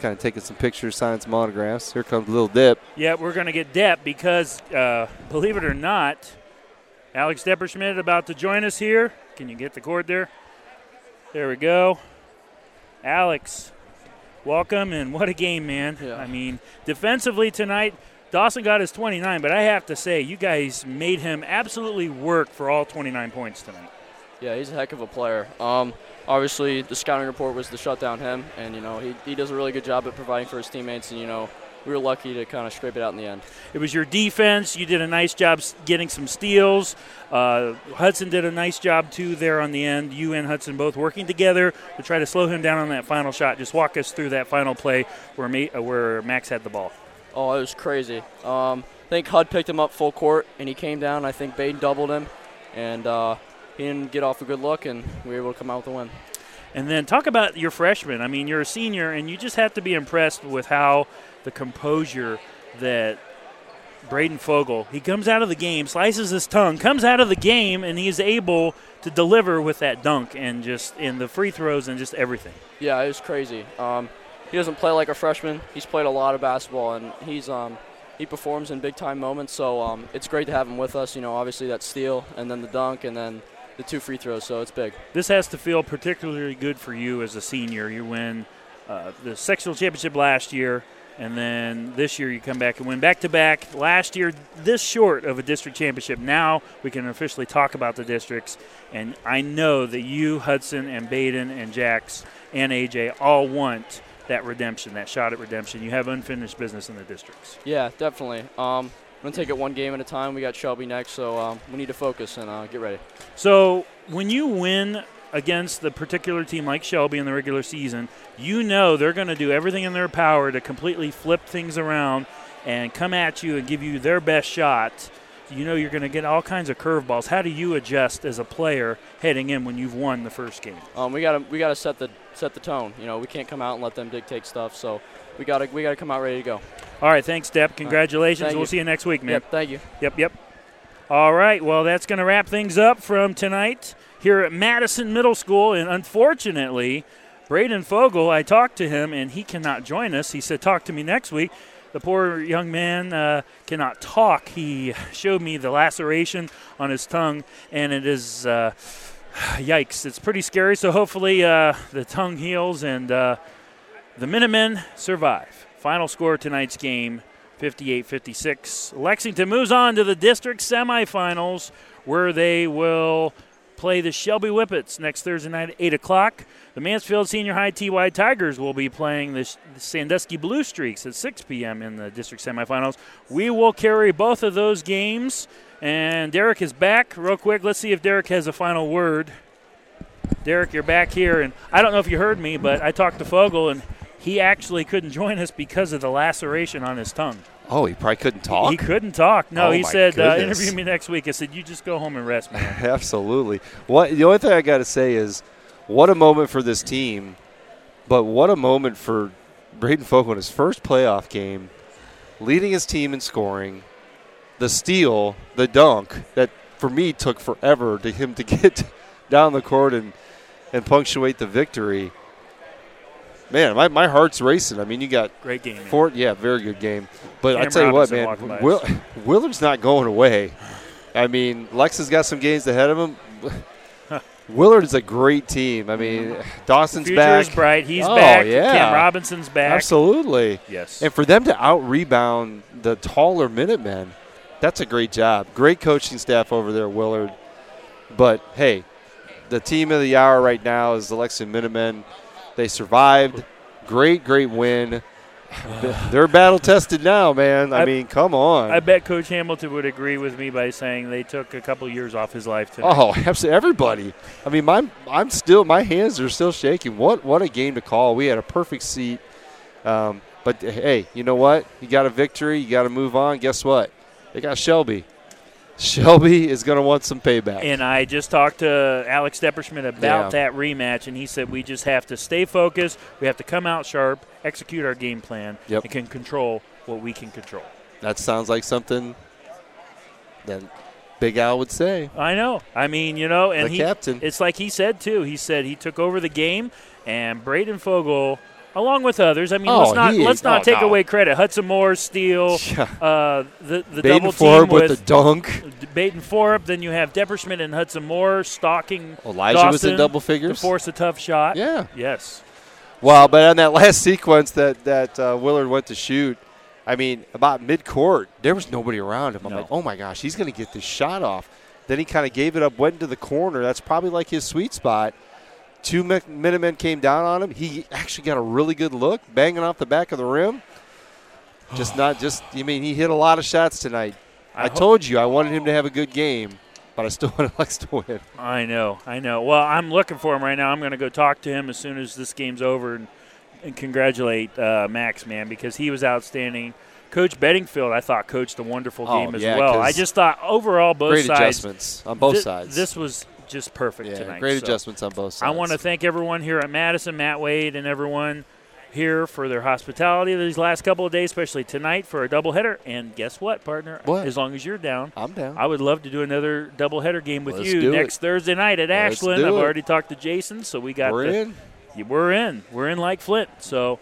Kind of taking some pictures, signing some autographs. Here comes a Little Dip. Yeah, we're going to get Depp because, uh, believe it or not, Alex Depperschmidt about to join us here. Can you get the cord there? There we go. Alex, welcome, and what a game, man. Yeah. I mean, defensively tonight, Dawson got his 29, but I have to say, you guys made him absolutely work for all 29 points tonight. Yeah, he's a heck of a player. Um, obviously, the scouting report was to shut down him, and you know he, he does a really good job at providing for his teammates, and you know we were lucky to kind of scrape it out in the end. It was your defense. You did a nice job getting some steals. Uh, Hudson did a nice job too there on the end. You and Hudson both working together to try to slow him down on that final shot. Just walk us through that final play where Ma- uh, where Max had the ball. Oh, it was crazy. Um, I think Hud picked him up full court, and he came down. I think Baden doubled him, and uh, he didn't get off a good look, and we were able to come out with a win. And then talk about your freshman. I mean, you're a senior, and you just have to be impressed with how the composure that Braden Fogel, he comes out of the game, slices his tongue, comes out of the game, and he's able to deliver with that dunk and just in the free throws and just everything. Yeah, it was crazy. Um, he doesn't play like a freshman. He's played a lot of basketball, and he's um, he performs in big time moments. So um, it's great to have him with us. You know, obviously that steal, and then the dunk, and then the two free throws. So it's big. This has to feel particularly good for you as a senior. You win uh, the sectional championship last year, and then this year you come back and win back to back. Last year, this short of a district championship. Now we can officially talk about the districts, and I know that you, Hudson, and Baden, and Jax, and AJ all want that redemption, that shot at redemption. You have unfinished business in the districts. Yeah, definitely. Um, I'm gonna take it one game at a time. We got Shelby next, so um, we need to focus and uh, get ready. So when you win against the particular team like Shelby in the regular season, you know they're going to do everything in their power to completely flip things around and come at you and give you their best shot. You know you're going to get all kinds of curveballs. How do you adjust as a player heading in when you've won the first game? Um, we gotta we gotta set the set the tone. You know, we can't come out and let them dictate stuff. So we gotta we gotta come out ready to go. All right, thanks, Depp. Congratulations. Thank we'll you. see you next week, man. Yep, thank you. Yep, yep. All right, well, that's going to wrap things up from tonight here at Madison Middle School. And unfortunately, Braden Fogel, I talked to him and he cannot join us. He said, Talk to me next week. The poor young man uh, cannot talk. He showed me the laceration on his tongue, and it is, uh, yikes, it's pretty scary. So hopefully uh, the tongue heals and uh, the Minutemen survive. Final score tonight's game 58 56. Lexington moves on to the district semifinals where they will play the Shelby Whippets next Thursday night at 8 o'clock. The Mansfield Senior High TY Tigers will be playing the, the Sandusky Blue Streaks at 6 p.m. in the district semifinals. We will carry both of those games. And Derek is back. Real quick, let's see if Derek has a final word. Derek, you're back here, and I don't know if you heard me, but I talked to Fogel, and he actually couldn't join us because of the laceration on his tongue. Oh, he probably couldn't talk. He couldn't talk. No, Oh, he said, uh, "Interview me next week." I said, "You just go home and rest, man." Absolutely. What the only thing I got to say is, what a moment for this team, but what a moment for Braden Fogel in his first playoff game, leading his team in scoring, the steal, the dunk that for me took forever to him to get down the court and and punctuate the victory. Man, my, my heart's racing. I mean, you got Great game. Four, yeah, very good game. But I Cam tell you what, Robinson walking by man, Will. Willard's not going away. I mean, Lex has got some games ahead of him. Willard is a great team. I mean, mm-hmm. Dawson's Future back. bright. He's oh, back. Yeah. Cam Robinson's back. Absolutely. Yes. And for them to out rebound the taller Minutemen, that's a great job. Great coaching staff over there, Willard. But hey, the team of the hour right now is the Lexington Minutemen. They survived. Great, great win. They're battle tested now, man. I, I- mean, come on. I bet Coach Hamilton would agree with me by saying they took a couple years off his life tonight. Oh, absolutely. Everybody. I mean, my, I'm still, my hands are still shaking. What, what a game to call. We had a perfect seat. Um, but hey, you know what? You got a victory. You got to move on. Guess what? They got Shelby. Shelby is going to want some payback. And I just talked to Alex Depperschmidt about Yeah. that rematch, and he said we just have to stay focused. We have to come out sharp, execute our game plan, Yep. and can control what we can control. that sounds like something that Big Al would say. I know. I mean, you know, and The he, captain. It's like he said too. He said he took over the game, and Braden Fogel, along with others. I mean, Oh, let's not let's not oh, take no. away credit. Hudson Moore, Steele, Yeah. uh, the the Baden double Forbes team with the dunk. Baden Forup. Then you have Depperschmidt and Hudson Moore stalking. Elijah was in Dawson double to figures. force a tough shot. Yeah. Yes. Well, but on that last sequence that that uh, Willard went to shoot, I mean, about mid court, there was nobody around him. I'm No. like, oh my gosh, he's going to get this shot off. Then he kind of gave it up, went into the corner. That's probably like his sweet spot. Two mi- Minutemen came down on him. He actually got a really good look, banging off the back of the rim. Just not just. I mean, he hit a lot of shots tonight. I I, told you I wanted him to have a good game, but I still wanted Lex to win. I know, I know. Well, I'm looking for him right now. I'm going to go talk to him as soon as this game's over and, and congratulate uh, Max, man, because he was outstanding. Coach Bedingfield, I thought, coached a wonderful Oh, game as yeah, well. I just thought overall both Great sides. adjustments on both thi- sides. This was just perfect yeah, tonight. great So adjustments on both sides. I want to thank everyone here at Madison, Matt Wade, and everyone here for their hospitality these last couple of days, especially tonight for a doubleheader. And guess what, partner? What? As long as you're down, I'm down. I would love to do another doubleheader game with Let's you do it. next Thursday night at Let's Ashland. I've it. already talked to Jason, so we got We're the, in. Yeah, we're in. We're in like Flint. So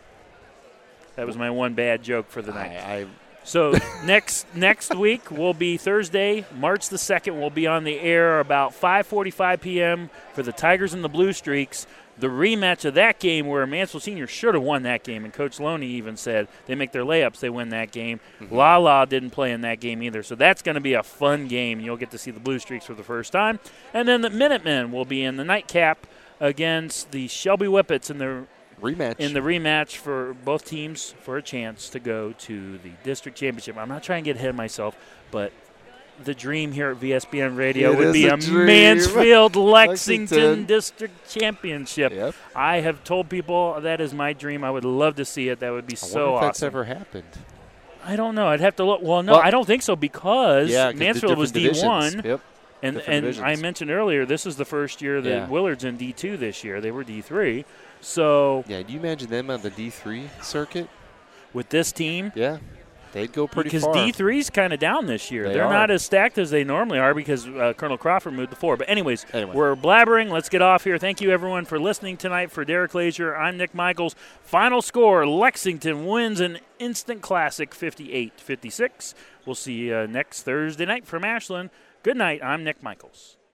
that was my one bad joke for the night. I, I So next next week will be Thursday, March the second. We'll be on the air about 5:45 p.m. for the Tigers and the Blue Streaks. The rematch of that game, where Mansfield Senior should have won that game, and Coach Loney even said they make their layups, they win that game. Mm-hmm. La La didn't play in that game either, so that's going to be a fun game. You'll get to see the Blue Streaks for the first time, and then the Minutemen will be in the nightcap against the Shelby Whippets in the rematch. in the rematch for both teams for a chance to go to the district championship. I'm not trying to get ahead of myself, but the dream here at VSBN Radio It would be a dream. Mansfield Lexington, Lexington. District Championship. Yep. I have told people that is my dream. I would love to see it. That would be I so awesome. that's ever happened. I don't know. I'd have to look. Well, no, Well- I don't think so because Yeah, Mansfield was different D1. divisions. Yep. And Different and I mentioned earlier, this is the first year that Yeah. Willard's in D2 this year. They were D3. So Yeah, do you imagine them on the D3 circuit? with this team, Yeah, they'd go pretty because far. D3's kind of down this year. They are are. not as stacked as they normally are because uh, Colonel Crawford moved to four. But anyways, Anyway. we're blabbering. Let's get off here. Thank you everyone for listening tonight. For Derek Lazier, I'm Nick Michaels. Final score: Lexington wins an instant classic, 58-56. We'll see you uh, next Thursday night from Ashland. Good night. I'm Nick Michaels.